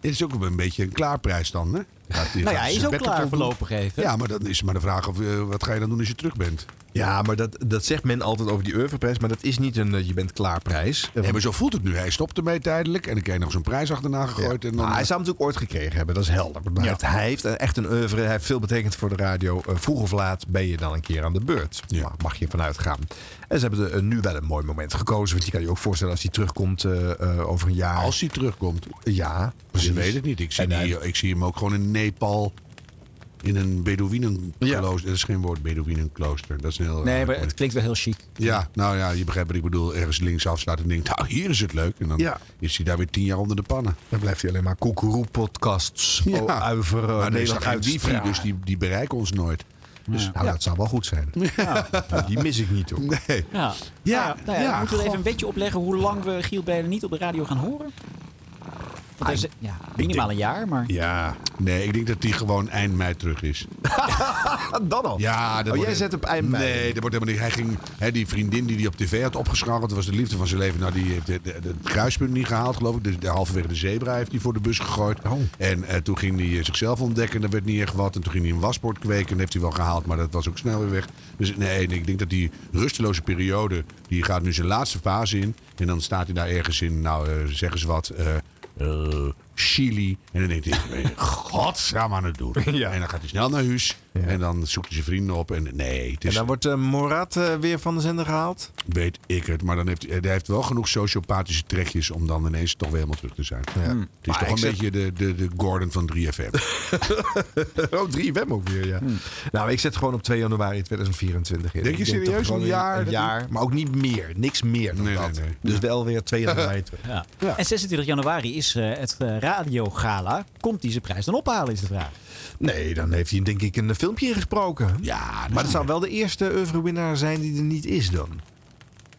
Dit is ook een beetje een klaarprijs dan, hè? Nou ja, hij is ook klaar voorlopig even. Ja, maar dan is maar de vraag of, eh, wat ga je dan doen als je terug bent? Ja, maar dat, dat zegt men altijd over die Europrijs. Maar dat is niet een eh, je bent klaar prijs. Nee, maar zo voelt het nu. Hij stopt ermee tijdelijk en dan krijg je nog zo'n prijs achterna gegooid. En dan, Maar hij zou hem natuurlijk ooit gekregen hebben, dat is helder. Maar hij, heeft, hij heeft echt een oeuvre, hij heeft veel betekend voor de radio. Eh, vroeg of laat ben je dan een keer aan de beurt. Maar mag je vanuit gaan. En ze hebben er, eh, nu wel een mooi moment gekozen. Want je kan je ook voorstellen als hij terugkomt eh, eh, over een jaar. Als hij terugkomt. Ja, Je precies. weet het niet. Ik zie, die, ik zie hem ook gewoon in Nepal. In een Bedouinenklooster. Dat is geen woord, Bedouinenklooster. Dat is een heel. Nee, eh, maar het klinkt wel heel chic. Ja, nou ja, je begrijpt wat ik bedoel. Ergens linksaf staat en denkt, nou hier is het leuk. En dan Ja. is hij daar weer tien jaar onder de pannen. Dan blijft hij alleen maar koekeroe-podcasts Ja. ja. uiver maar is Nederland nog geen wifi, dus die, die bereiken ons nooit. Dus, Nou, dat zou wel goed zijn. Die mis ik niet hoor. Nee. Ja. Ja, nou ja, ja, moeten we goh. even een beetje opleggen hoe lang we Giel Belen niet op de radio gaan horen? Want hij is, ja, minimaal een jaar, maar... Ja, nee, ik denk dat die gewoon eind mei terug is. Dan al? Ja, dat Oh, jij zet op eind mei. Nee, dat wordt helemaal niet. Hij ging, hè, die vriendin die hij op tv had opgescharreld, dat was de liefde van zijn leven. Nou, die heeft het kruispunt niet gehaald, geloof ik. De, de, halverwege de zebra heeft hij voor de bus gegooid. Oh. En eh, toen ging hij eh, zichzelf ontdekken, dat werd niet echt wat. En toen ging hij een wasbord kweken, en dat heeft hij wel gehaald, maar dat was ook snel weer weg. Dus nee, ik denk dat die rusteloze periode, die gaat nu zijn laatste fase in. En dan staat hij daar ergens in, nou, eh, zeg eens wat, eh, eh, Chili. En dan denkt hij, godsnaam aan het doen. Ja. En dan gaat hij snel naar huis. En dan zoekt hij zijn vrienden op. En nee, het En is, dan wordt uh, Morat uh, weer van de zender gehaald? weet ik het. Maar dan heeft, hij hij heeft wel genoeg sociopathische trekjes om dan ineens toch weer helemaal terug te zijn. Ja. Het is Maar toch een zeg- beetje de, de, de Gordon van 3FM. oh, 3FM ook weer, ja. Nou, ik zet gewoon op 2 januari 2024 in. Denk je serieus? Een jaar? Een jaar, maar ook niet meer. Niks meer dan Nee, dat. nee, nee. Dus wel weer 2 januari terug. Ja. Ja. En 26 januari is eh, het eh, radiogala. Komt hij zijn prijs dan ophalen, is de vraag. Nee, dan heeft hij denk ik een filmpje ingesproken. Ja, maar dat zou wel de eerste oeuvrewinnaar zijn die er niet is dan.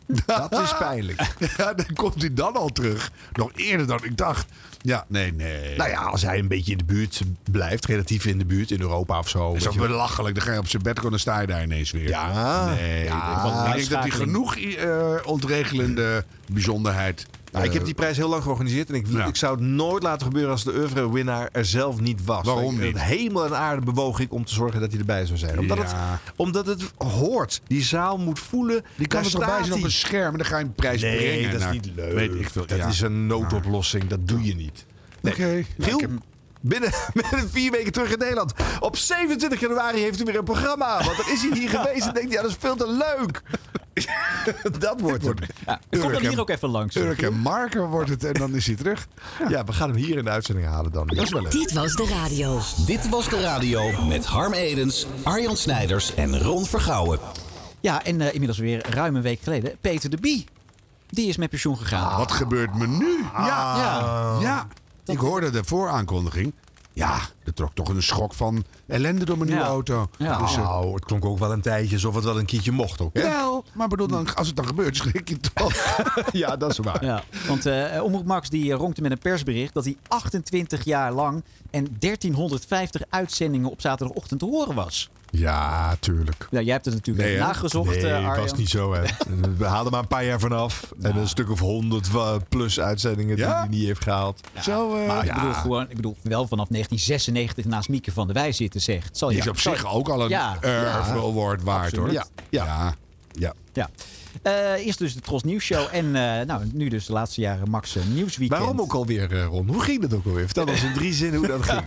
Dat is pijnlijk. Ja, dan komt hij dan al terug. Nog eerder dan ik dacht. Ja, nee, nee. Nou ja, als hij een beetje in de buurt blijft, relatief in de buurt, in Europa of zo. Dat is ook belachelijk. Dan ga je op zijn bed sta je daar ineens weer. Ja. Nee, Ja, ik denk dat hij genoeg eh, ontregelende bijzonderheid... Nou, ik heb die prijs heel lang georganiseerd. En ik, ik zou het nooit laten gebeuren als de oeuvre-winnaar er zelf niet was. Waarom Ik- niet? Hemel en aarde bewoog ik om te zorgen dat hij erbij zou zijn. Omdat, Ja. het, omdat het hoort. Die zaal moet voelen. Die kan er toch bij staat zijn op een scherm en dan ga je een prijs Nee, brengen. dat is niet leuk. Weet ik veel. Dat ja. is een noodoplossing. Dat doe je niet. Nee. Oké. Giel, binnen, binnen vier weken terug in Nederland. Op 27 januari heeft u weer een programma. Want dan is hij hier geweest en denkt hij, ja, dat is veel te leuk. dat wordt het. Ja, kom dan hier ook even langs. Urk en Marker wordt het en dan is hij terug. Ja, we gaan hem hier in de uitzending halen dan. Dat is wel leuk. Dit was de radio. Dit was de radio met Harm Edens, Arjan Snijders en Ron Vergouwen. Ja, en eh, inmiddels weer ruim een week geleden. Peter de Bie. Die is met pensioen gegaan. Wat gebeurt me nu? Ja, Ja. ja. Ik hoorde de vooraankondiging. Ja, er trok toch een schok van ellende door mijn nieuwe Ja. auto. Ja. Dus, eh, Nou, het klonk ook wel een tijdje alsof het wel een keertje mocht ook. Hè? wel, maar bedoel, dan, als het dan gebeurt, schrik je toch. ja, dat is waar. Ja, want eh Omroep Max die eh, ronkte met een persbericht dat hij 28 jaar lang en 1350 uitzendingen op zaterdagochtend te horen was. Ja, tuurlijk. Ja, jij hebt het natuurlijk Nee, nagezocht, nee, eh, het was niet zo. Hè. We haalden maar een paar jaar vanaf. En een stuk of honderd wa- plus uitzendingen die hij niet heeft gehaald. Zo, eh, Maar ik bedoel gewoon, ik bedoel wel vanaf 1996 naast Mieke van der Wij zitten zegt. Zal je, is op zal- zich ook al een Ja. waard, hoor. Ja. ja. Ja. Ja. Eh, eerst dus de Tros Nieuws Show en eh, nou, nu dus de laatste jaren Max eh, Nieuwsweekend. Waarom ook alweer, eh, Ron? Hoe ging dat ook alweer? Vertel ons in drie zinnen hoe dat ging.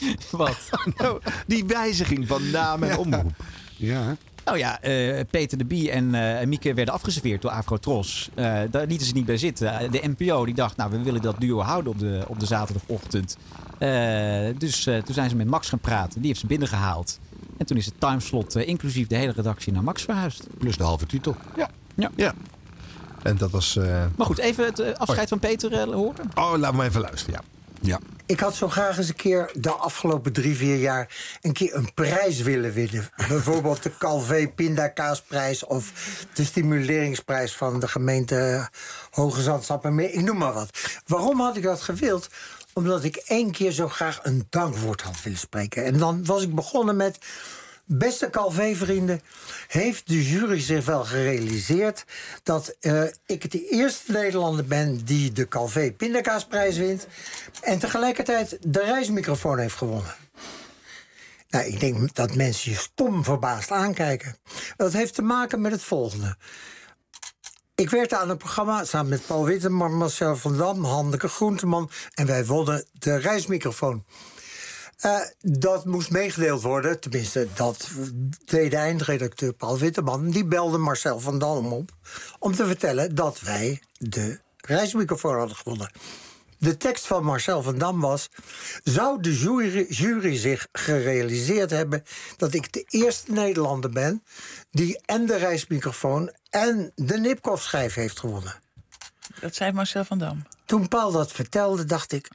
Wat? Nou, die wijziging van naam en omroep. Ja. Nou ja, eh, Peter de Bie en eh, Mieke werden afgeserveerd door Afrotros. Eh daar lieten ze niet bij zitten. De NPO die dacht, nou, we willen dat duo houden op de, op de zaterdagochtend. Dus toen zijn ze met Max gaan praten. Die heeft ze binnengehaald. En toen is het timeslot, inclusief de hele redactie, naar Max verhuisd. Plus de halve titel. Ja. Ja. ja. En dat was... Maar goed, even het afscheid van Peter horen. Oh, laat me even luisteren, ja. Ja. Ik had zo graag eens een keer de afgelopen drie, vier jaar een keer een prijs willen winnen. Bijvoorbeeld de Calvé Pindakaasprijs of de stimuleringsprijs van de gemeente Hoge Zandstap en meer. Ik noem maar wat. Waarom had ik dat gewild? Omdat ik één keer zo graag een dankwoord had willen spreken. En dan was ik begonnen met. Beste Calvé-vrienden, heeft de jury zich wel gerealiseerd dat eh, ik de eerste Nederlander ben die de Calvé Pindakaasprijs wint en tegelijkertijd de reismicrofoon heeft gewonnen? Nou, ik denk dat mensen je stom verbaasd aankijken. Dat heeft te maken met het volgende. Ik werkte aan een programma samen met Paul Witteman, Marcel van Dam, Hanneke Groenteman en wij wonnen de reismicrofoon. Eh, dat moest meegedeeld worden. Tenminste, dat deed de eindredacteur Paul Witteman. Die belde Marcel van Dam op om te vertellen dat wij de reismicrofoon hadden gewonnen. De tekst van Marcel van Dam was... zou de jury, jury zich gerealiseerd hebben... dat ik de eerste Nederlander ben... die en de reismicrofoon en de Nipkoff-schijf heeft gewonnen. Dat zei Marcel van Dam. Toen Paul dat vertelde, dacht ik...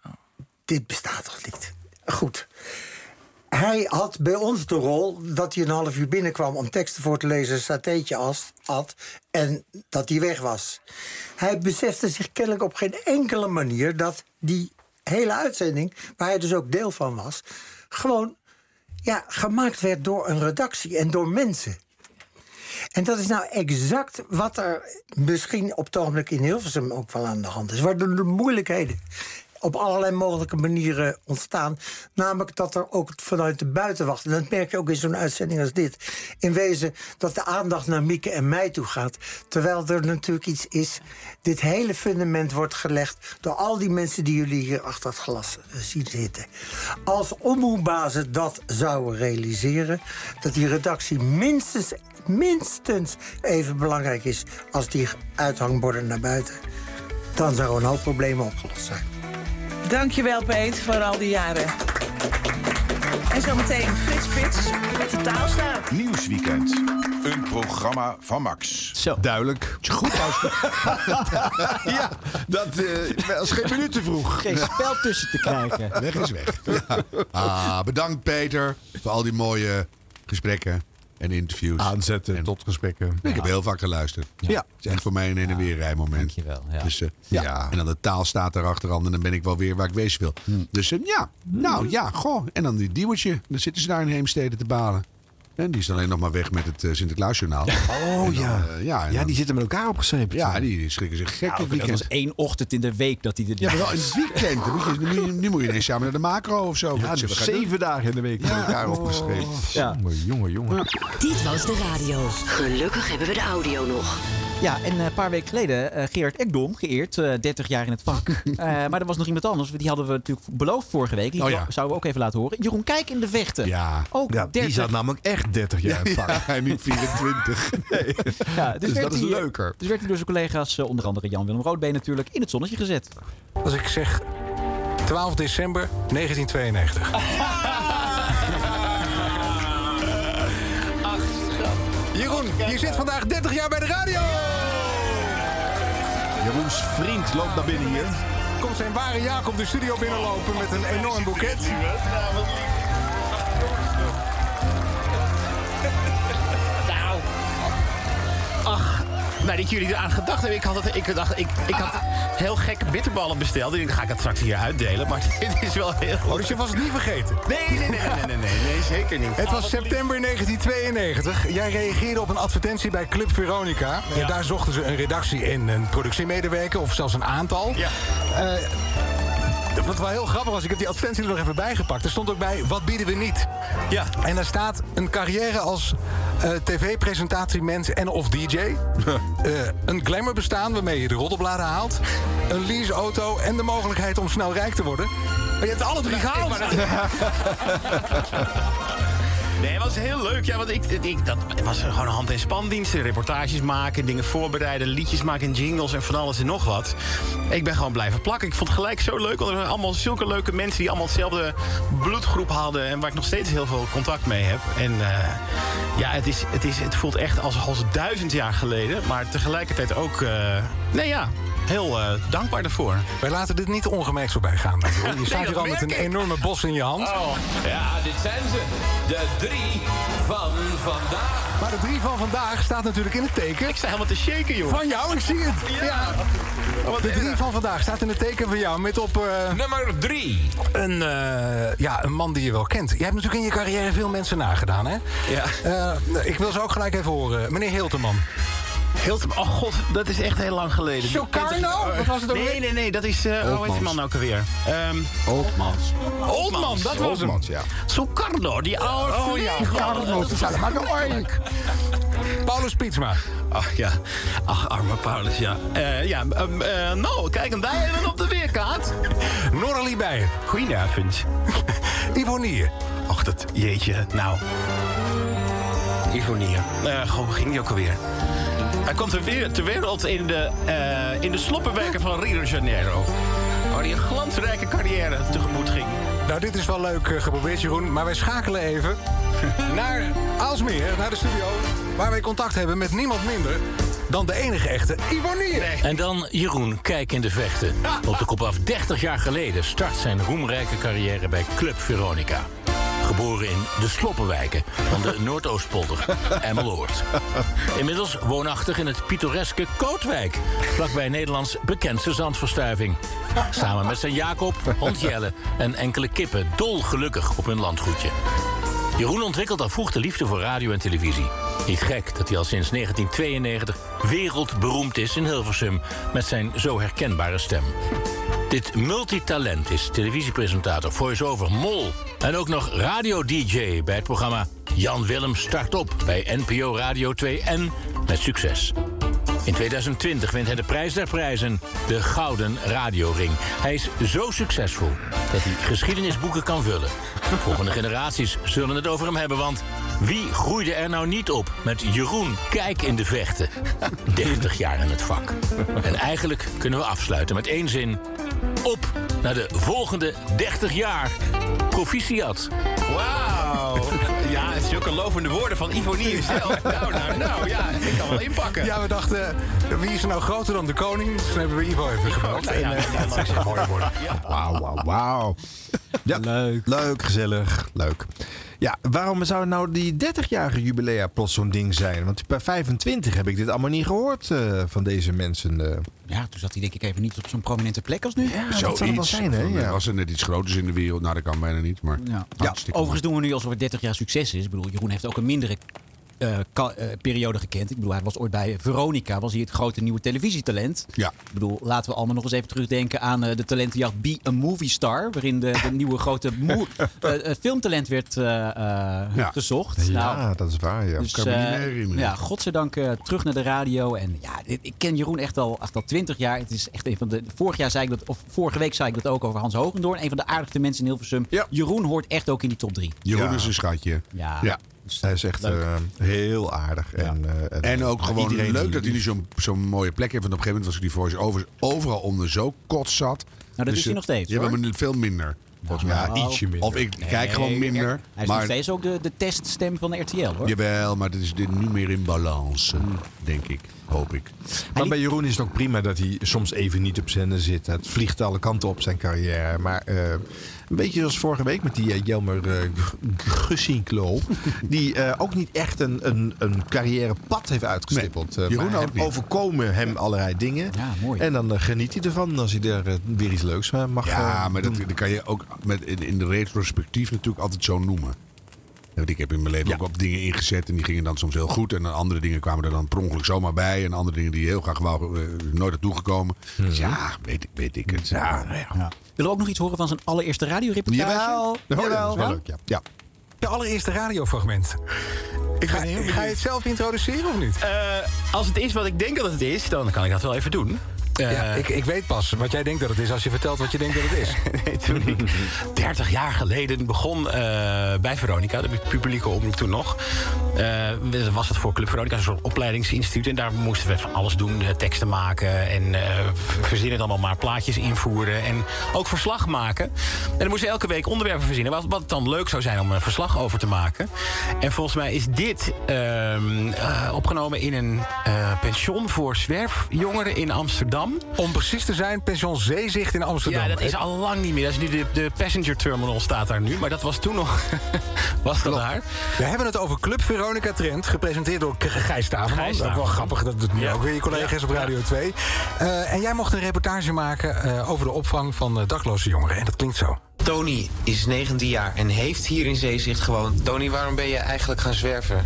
dit bestaat toch niet? Goed. Hij had bij ons de rol dat hij een half uur binnenkwam... om teksten voor te lezen, een satéetje at... en dat hij weg was. Hij besefte zich kennelijk op geen enkele manier... dat die hele uitzending, waar hij dus ook deel van was... gewoon ja, gemaakt werd door een redactie en door mensen. En dat is nou exact wat er misschien op het ogenblik in Hilversum ook wel aan de hand is. Waardoor de moeilijkheden op allerlei mogelijke manieren ontstaan. Namelijk dat er ook vanuit de buitenwacht... en dat merk je ook in zo'n uitzending als dit... in wezen dat de aandacht naar Mieke en mij toe gaat. Terwijl er natuurlijk iets is... dit hele fundament wordt gelegd... door al die mensen die jullie hier achter het glas eh, zien zitten. Als omroepbazen dat zouden realiseren... dat die redactie minstens, minstens even belangrijk is... als die uithangborden naar buiten... dan zou een hoop problemen opgelost zijn. Dankjewel, Peet, voor al die jaren. En zometeen Frits Spits met de taalstaat. Nieuwsweekend. Een programma van Max. Zo. Duidelijk. Goed ja, dat eh, was geen minuut te vroeg. Geen spel tussen te krijgen. Weg is weg. Ja. Ah, bedankt Peter voor al die mooie gesprekken. En interviews. Aanzetten tot gesprekken. Ik heb heel vaak geluisterd. Ja. Het is echt voor mij een heen en weer rijmoment. Dankjewel. Ja. Dus, eh, Ja. ja. En dan de taal staat erachteraan en dan ben ik wel weer waar ik wezen wil. Dus eh, ja, nou ja, goh. En dan die Diewertje. Dan zitten ze daar in Heemstede te balen. En die is alleen nog maar weg met het eh, Sinterklaasjournaal. Oh En dan, ja. eh, ja, Ja, dan- die zitten met elkaar opgeschreven. ja, die schrikken zich gek dit dat was één ochtend in de week dat hij er Ja, maar wel in het weekend. Je- nu, moet je- nu moet je ineens samen naar de macro of zo. Ja, dus we gaan doen. zeven dagen in de week met elkaar opgeschreven. Ja. Jongen, jongen, jongen. Dit was de radio. Gelukkig hebben we de audio nog. Ja, en eh, een paar weken geleden eh Gerard Ekdom, geëerd, eh 30 jaar in het vak. Eh, maar er was nog iemand anders, die hadden we natuurlijk beloofd vorige week. Die Oh ja. zouden we ook even laten horen. Jeroen Kijk in de vechten. Ja. Ook Ja, 30. die zat namelijk echt 30 jaar in het vak. Ja, niet 24. Nee. Ja, Dus dat is hij, eh, leuker. Dus werd hij door zijn collega's, eh, onder andere Jan-Willem Roodbeen natuurlijk, in het zonnetje gezet. Als ik zeg 12 december 1992. Jeroen, je zit vandaag 30 jaar bij de radio. Jeroens vriend loopt naar binnen hier. Komt zijn ware Jacob de studio binnenlopen met een enorm boeket. Dat jullie eraan gedacht hebben. Ik had, het, ik dacht, ik, ik had heel gekke bitterballen besteld. En dan ga ik het straks hier uitdelen. Maar dit is wel heel... Oh, dus je was het niet vergeten? Nee, nee, nee, nee, nee, nee, nee, nee, zeker niet. Het was september 1992. Jij reageerde op een advertentie bij Club Veronica. Ja. Eh, Daar zochten ze een redactie en een productiemedewerker, of zelfs een aantal. Ja. Eh, wat wel heel grappig was, ik heb die advertentie er nog even bijgepakt. Er stond ook bij, wat bieden we niet? Ja. En daar staat een carrière als eh, tv-presentatiemens en of DJ. Eh, een glamour bestaan waarmee je de roddelbladen haalt. Een leaseauto en de mogelijkheid om snel rijk te worden. Maar je hebt alle drie gehaald. Nee, het was heel leuk. Ja, want ik, ik, dat was gewoon hand- en spandiensten. Reportages maken, dingen voorbereiden, liedjes maken, jingles en van alles en nog wat. Ik ben gewoon blijven plakken. Ik vond het gelijk zo leuk. Want er waren allemaal zulke leuke mensen die allemaal hetzelfde bloedgroep hadden. En waar ik nog steeds heel veel contact mee heb. En eh, ja, het, is, het, is, het voelt echt als, als duizend jaar geleden. Maar tegelijkertijd ook, eh, nee ja, heel eh, dankbaar daarvoor. Wij laten dit niet ongemerkt voorbij gaan. Je staat hier al met een enorme bos in je hand. Oh. Ja, dit zijn ze. De drie van vandaag. Maar de drie van vandaag staat natuurlijk in het teken. Ik sta helemaal te shaken, joh. Van jou, ik zie het. Ja. De drie van vandaag staat in het teken van jou met op... eh, Nummer drie. Een, eh, ja, een man die je wel kent. Jij hebt natuurlijk in je carrière veel mensen nagedaan, hè? Ja. Ik wil ze ook gelijk even horen. Meneer Hilterman. Oh god, dat is echt heel lang geleden. Chocarno? Wat was het ook Nee, weer? nee, nee, dat is... eh hoe heet die man ook alweer? Ehm Oldmans. Oldman, dat was hem. Oldmans, ja. Sukarno, die oude Oh ja, vliegel. Paulus Pietsma. Ach ja, ach arme Paulus, ja. Eh, ja, ehm, eh, nou, kijk hem daar even op de weerkaart. Norrelie Bijen. Goedenavond. Ivonier. Och, dat jeetje, nou. Ivonier. Eh goh, hoe ging die ook alweer? Hij komt ter, weer- ter wereld in de, eh, in de sloppenwijken van Rio de Janeiro. Waar hij een glansrijke carrière tegemoet ging. Nou, dit is wel leuk eh, geprobeerd, Jeroen. Maar wij schakelen even naar Aalsmeer, naar de studio... waar wij contact hebben met niemand minder dan de enige echte Ivonier. En dan Jeroen, kijk in de vechten. Op de kop af 30 jaar geleden start zijn roemrijke carrière bij Club Veronica. Geboren in de Sloppenwijken van de Noordoostpolder, Emmeloord. Inmiddels woonachtig in het pittoreske Kootwijk, vlakbij Nederlands bekendste zandverstuiving. Samen met zijn Jacob, hond Jelle en enkele kippen dolgelukkig op hun landgoedje. Jeroen ontwikkelt al vroeg de liefde voor radio en televisie. Niet gek dat hij al sinds 1992 wereldberoemd is in Hilversum met zijn zo herkenbare stem. Dit multitalent is televisiepresentator, voice-over, mol en ook nog radio-dj bij het programma Jan Willem Start Op bij NPO Radio 2 en met succes. In 2020 wint hij de prijs der prijzen, de Gouden Radioring. Hij is zo succesvol dat hij geschiedenisboeken kan vullen. Volgende generaties zullen het over hem hebben, want wie groeide er nou niet op met Jeroen Kijk in de Vechten? 30 jaar in het vak. En eigenlijk kunnen we afsluiten met één zin. Op naar de volgende 30 jaar. Proficiat. Wauw. Zulke lovende woorden van Ivonier zelf. Nou, nou, nou, ja, ik kan wel inpakken. Ja, we dachten, wie is er nou groter dan de koning? Dus toen hebben we Ivo even gebeld. nou ja, En, ja, dat is een mooie woorden. Wauw, wauw, wauw. Ja, leuk. Leuk, gezellig, leuk. Ja, waarom zou nou die 30-jarige jubilea plots zo'n ding zijn? Want bij 25 heb ik dit allemaal niet gehoord eh, van deze mensen. eh. Ja, toen zat hij denk ik even niet op zo'n prominente plek als nu. Ja, dat wel zijn, hè? Ja. Was er net iets groters in de wereld? Nou, dat kan bijna niet. Maar Ja. hartstikke Overigens doen we nu alsof het 30 jaar succes is. Ik bedoel, Jeroen heeft ook een mindere eh, eh, periode gekend. Ik bedoel, hij was ooit bij Veronica, was hij het grote nieuwe televisietalent. Ja. Ik bedoel, laten we allemaal nog eens even terugdenken aan eh, de talentenjacht Be a Movie Star. Waarin de, de nieuwe grote filmtalent werd gezocht. Ja, Nou, dat is waar, ja. dus, Kan me niet meer herinneren. ja, godzijdank terug naar de radio. En ja, ik ken Jeroen echt al, echt al 20 jaar. Het is echt een van de. Vorig jaar zei ik dat, of vorige week zei ik dat ook over Hans Hogendoorn. Een van de aardigste mensen in Hilversum. Jeroen hoort echt ook in die top 3. Jeroen Ja. is een schatje. Ja. Hij is echt eh, heel aardig. En, eh, En ook maar gewoon leuk die- dat hij nu zo'n zo'n mooie plek heeft. Want op een gegeven moment was ik die voice-over overal onder zo kot zat. dat is hij nog steeds, Ja, hoor. maar veel minder. Volgens Ja, ietsje minder. Of ik Nee, kijk gewoon minder. Hij is nog steeds ook de, de teststem van de RTL hoor. Jawel, maar dit is dit nu meer in balans, Hmm. denk ik. Hoop ik. Maar bij Jeroen is het ook prima dat hij soms even niet op zender zit. Het vliegt alle kanten op zijn carrière. Maar eh, een beetje zoals vorige week met die uh, Jelmer uh, Gussinklo. die eh, ook niet echt een, een, een carrièrepad heeft uitgestippeld. Nee, Eh, Jeroen maar hem overkomen hem allerlei dingen. Ja, mooi. En dan eh, geniet hij ervan als hij er eh, weer iets leuks van mag Ja, eh, maar dat, dat kan je ook met, in, in de retrospectief natuurlijk altijd zo noemen. Want ik heb in mijn leven ook op dingen ingezet en die gingen dan soms heel goed. En dan andere dingen kwamen er dan per ongeluk zomaar bij. En andere dingen die heel graag wou, eh, nooit naartoe gekomen. Dus ja, weet ik, weet ik het. Ja, nou ja. Willen we ook nog iets horen van zijn allereerste radioreportage? Jawel, jawel. ja. Dat is wel leuk, ja. ja. Je allereerste radiofragment. Ik ga, ga je het zelf introduceren of niet? Eh, als het is wat ik denk dat het is, dan kan ik dat wel even doen. Ja, ik, ik weet pas wat jij denkt dat het is als je vertelt wat je denkt dat het is. nee, toen ik 30 jaar geleden begon eh, bij Veronica, de publieke omroep toen nog. eh, was het voor Club Veronica, een soort opleidingsinstituut. En daar moesten we van alles doen. eh, teksten maken en verzinnen het allemaal maar. Plaatjes invoeren en ook verslag maken. En dan moesten we elke week onderwerpen verzinnen. Wat, wat dan leuk zou zijn om een verslag over te maken. En volgens mij is dit ehm, eh, opgenomen in een pension voor zwerfjongeren in Amsterdam. Om precies te zijn, pension Zeezicht in Amsterdam. Ja, dat is al lang niet meer. Dat is nu de, de passenger terminal staat daar nu. Maar dat was toen nog... was dat daar? We hebben het over Club Veronica Trend, gepresenteerd door Gijs Staverman. Gijs Dat is wel grappig dat het nu Ja. ook weer je collega's op Radio 2. Eh, en jij mocht een reportage maken eh, over de opvang van eh, dakloze jongeren. En dat klinkt zo. Tony is 19 jaar en heeft hier in Zeezicht gewoond. Tony, waarom ben je eigenlijk gaan zwerven?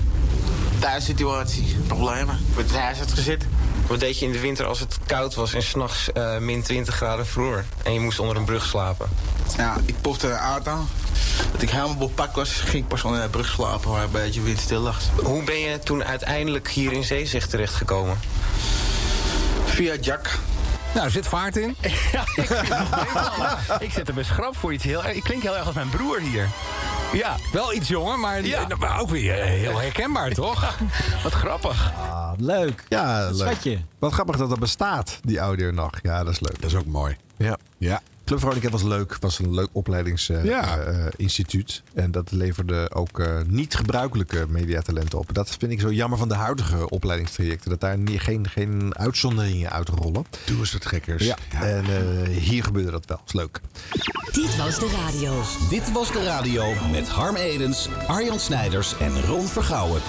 Thuissituatie, problemen. Met het huis uitgezet. Wat deed je in de winter als het koud was en s'nachts eh min 20 graden vroor? En je moest onder een brug slapen? Ja, ik popte een aard aan. Dat ik helemaal bepakt was, ging ik pas onder de brug slapen waar een beetje windstil lag. Hoe ben je toen uiteindelijk hier in Zeezicht terechtgekomen? Via Jack. Nou, er zit vaart in. Ja, ik, vind het ik zet hem een schrap voor iets heel erg. Ik klink heel erg als mijn broer hier. Ja. Wel iets jonger, maar, Ja. maar ook weer eh, heel herkenbaar, toch? Wat grappig. Ah, leuk. Ja, leuk. Schatje. Wat grappig dat dat bestaat, die audio nog. Ja, dat is leuk. Dat is ook mooi. Ja. Ja. Club Veronica was leuk. was een leuk Ja. opleidingsinstituut. en dat leverde ook eh, niet gebruikelijke mediatalenten op. Dat vind ik zo jammer van de huidige opleidingstrajecten. Dat daar nie- geen, geen uitzonderingen uitrollen. Doe eens wat gekkers. Ja. En eh, hier gebeurde dat wel. is leuk. Dit was de radio. Dit was de radio met Harm Edens, Arjan Snijders en Ron Vergouwen.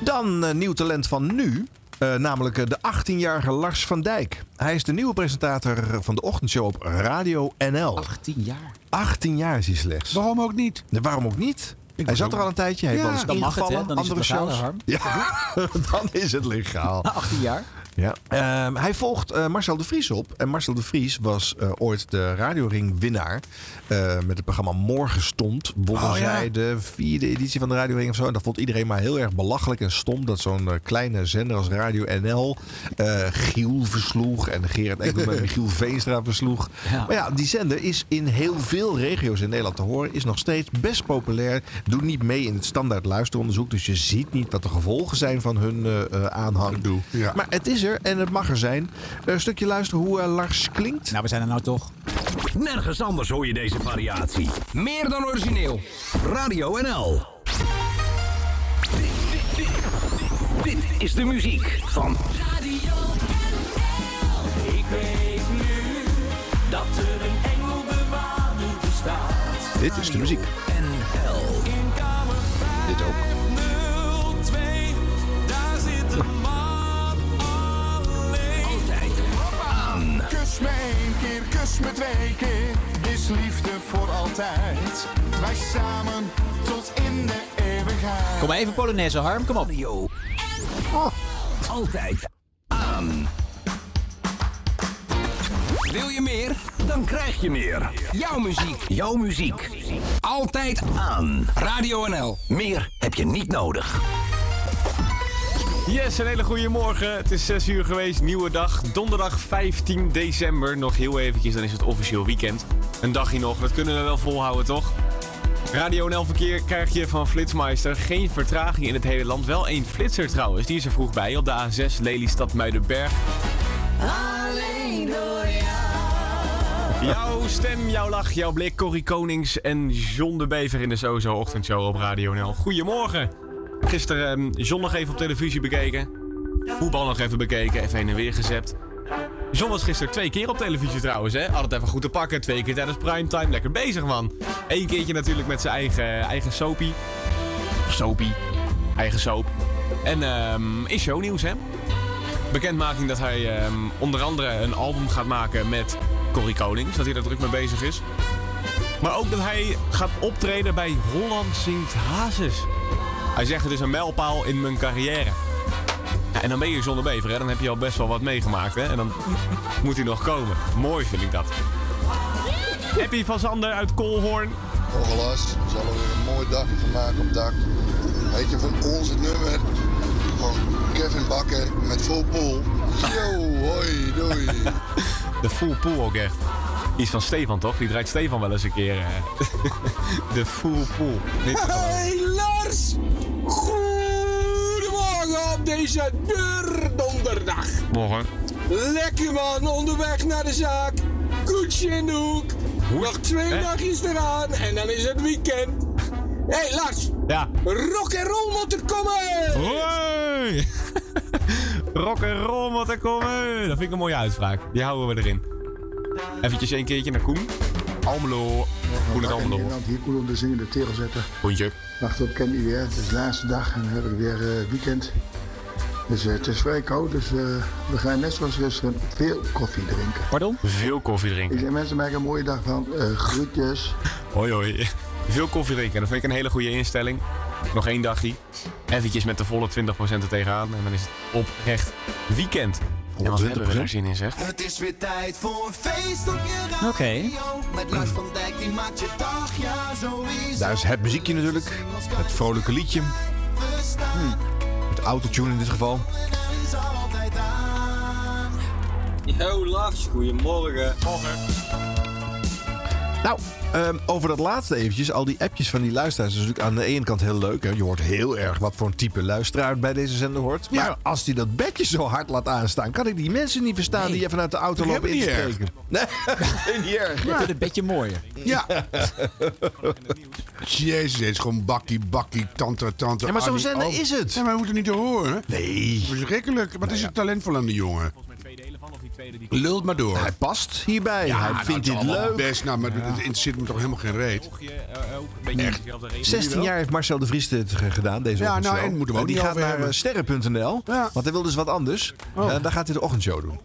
Dan eh, nieuw talent van nu. Eh, namelijk eh, de 18-jarige Lars van Dijk. Hij is de nieuwe presentator van de ochtendshow op Radio NL. 18 jaar. 18 jaar is hij slechts. Waarom ook niet? Nee, waarom ook niet? hij zat er al een tijdje. Hij heeft Ja, wel eens dan mag het, hè? Dan is het andere legaal, shows. Harm. Ja, dan is het legaal. 18 jaar. Ja. Ehm, hij volgt eh, Marcel de Vries op. En Marcel de Vries was eh, ooit de radioring-winnaar. eh, met het programma Morgen Stond. Wonnen Oh, ja. zij de vierde editie van de radioring of zo. En dat vond iedereen maar heel erg belachelijk en stom. Dat zo'n kleine zender als Radio NL Giel versloeg. En Gerard Ekdom en Michiel Veenstra versloeg. Ja. Maar ja, die zender is in heel veel regio's in Nederland te horen. Is nog steeds best populair. Doet niet mee in het standaard luisteronderzoek. Dus je ziet niet wat de gevolgen zijn van hun aanhang. Ja. Maar het is er en het mag er zijn. Een stukje luisteren hoe eh, Lars klinkt. Nou, we zijn er nou toch. Nergens anders hoor je deze variatie. Meer dan origineel. Radio NL. Dit is de muziek van Ik weet nu dat er een engelbewaarder bestaat. Dit is de muziek. Dit ook. Kus me één keer, kus me twee keer. Is liefde voor altijd. Wij samen tot in de eeuwigheid. Kom maar even Polonaise, Harm. Kom op. Altijd aan. Wil je meer? Dan krijg je meer. Jouw muziek, jouw muziek. Altijd aan. Radio NL. Meer heb je niet nodig. Yes, een hele goede morgen. Het is 6 uur geweest, nieuwe dag. Donderdag 15 december. Nog heel eventjes, dan is het officieel weekend. Een dagje nog, dat kunnen we wel volhouden, toch? Radio NL Verkeer krijg je van Flitsmeister. Geen vertraging in het hele land. Wel één flitser trouwens, die is er vroeg bij. Op de A6 Lelystad Muidenberg. Alleen door Jouw stem, jouw lach, jouw blik, Corrie Konings en John de Bever in de Sozo Ochtendshow op Radio NL. Goedemorgen. Gisteren ehm, John nog even op televisie bekeken. Voetbal nog even bekeken, even heen en weer gezept. John was gisteren twee keer op televisie trouwens, hè. Had het even goed te pakken. Twee keer tijdens primetime. Lekker bezig, man. Eén keertje natuurlijk met zijn eigen, eigen soapie. Soapie. Eigen soap. En ehm is shownieuws, hè. Bekendmaking dat hij ehm, onder andere een album gaat maken met Corrie Konings. Dat hij daar druk mee bezig is. Maar ook dat hij gaat optreden bij Holland Zingt Hazes. Hij zegt het is een mijlpaal in mijn carrière. Ja, en dan ben je zonder bever, hè? dan heb je al best wel wat meegemaakt. Hè? En dan moet hij nog komen. Mooi vind ik dat. Happy van Zander uit Koolhoorn. Ongelas, we zullen weer een mooi dagje van maken op dak. Weet je, van ons het nummer van Kevin Bakker met Full Pool. Yo, hoi, doei. De full pool ook echt. Die is van Stefan toch? Die draait Stefan wel eens een keer. eh. De full pool. Hey Lars! Goedemorgen op deze deurdonderdag. Morgen. Lekker man, onderweg naar de zaak. Koetsje in de hoek. Nog twee Hè? dagjes eraan en dan is het weekend. Hey Lars! Ja. Rock en roll moet er komen! Hoi! Rock en roll moet er komen. Dat vind ik een mooie uitspraak. Die houden we erin. Eventjes een keertje naar Koen. Almelo. Koen uit Almelo. Nederland hier koel om de zingen de tegel zetten. Hoentje. Wacht op Candy weer. Het is de laatste dag en dan hebben we weer eh, weekend. Dus eh, het is vrij koud, dus eh, we gaan net zoals gisteren veel koffie drinken. Pardon? Veel koffie Ik drinken. zeg mensen maken een mooie dag van. Eh groetjes. Hoi hoi. Veel koffie drinken. Dat vind ik een hele goede instelling. Nog één dagje. Eventjes met de volle 20% er tegenaan. En dan is het oprecht weekend. En wat hebben we er zin in zeg. Het is weer tijd voor een feest op je radio. Oké. Met Lars van Dijk, die maakt je dag, ja zo is Daar is het muziekje natuurlijk. Het vrolijke liedje. Het autotune in dit geval. Yo Lars, goedemorgen. Nou, ehm, over dat laatste eventjes. Al die appjes van die luisteraars is natuurlijk aan de ene kant heel leuk. Hè? Je hoort heel erg wat voor een type luisteraar bij deze zender hoort. Maar als die dat bedje zo hard laat aanstaan... kan ik die mensen niet verstaan die even uit de auto lopen in te spreken. Nee, niet erg. Ik vind het bedje mooier. Ja. Jezus, het is gewoon bakkie, bakkie, tante, tante. Ja, maar zo'n Annie, zender oh. is het. Ja, maar we moeten niet te horen. Nee. Verschrikkelijk. Wat is het talentvol aan die jongen? Lult maar door. Hij past hierbij. Ja, hij nou, vindt dit leuk. Best, nou, maar het interesseert me toch helemaal geen reet. Echt. 16 jaar heeft Marcel de Vries dit ge- gedaan, deze Ja, ochtendshow. nou, en moeten we ook die gaat naar hebben. eh, sterren.nl, want hij wil dus wat anders. Oh. Eh, daar gaat hij de ochtendshow doen.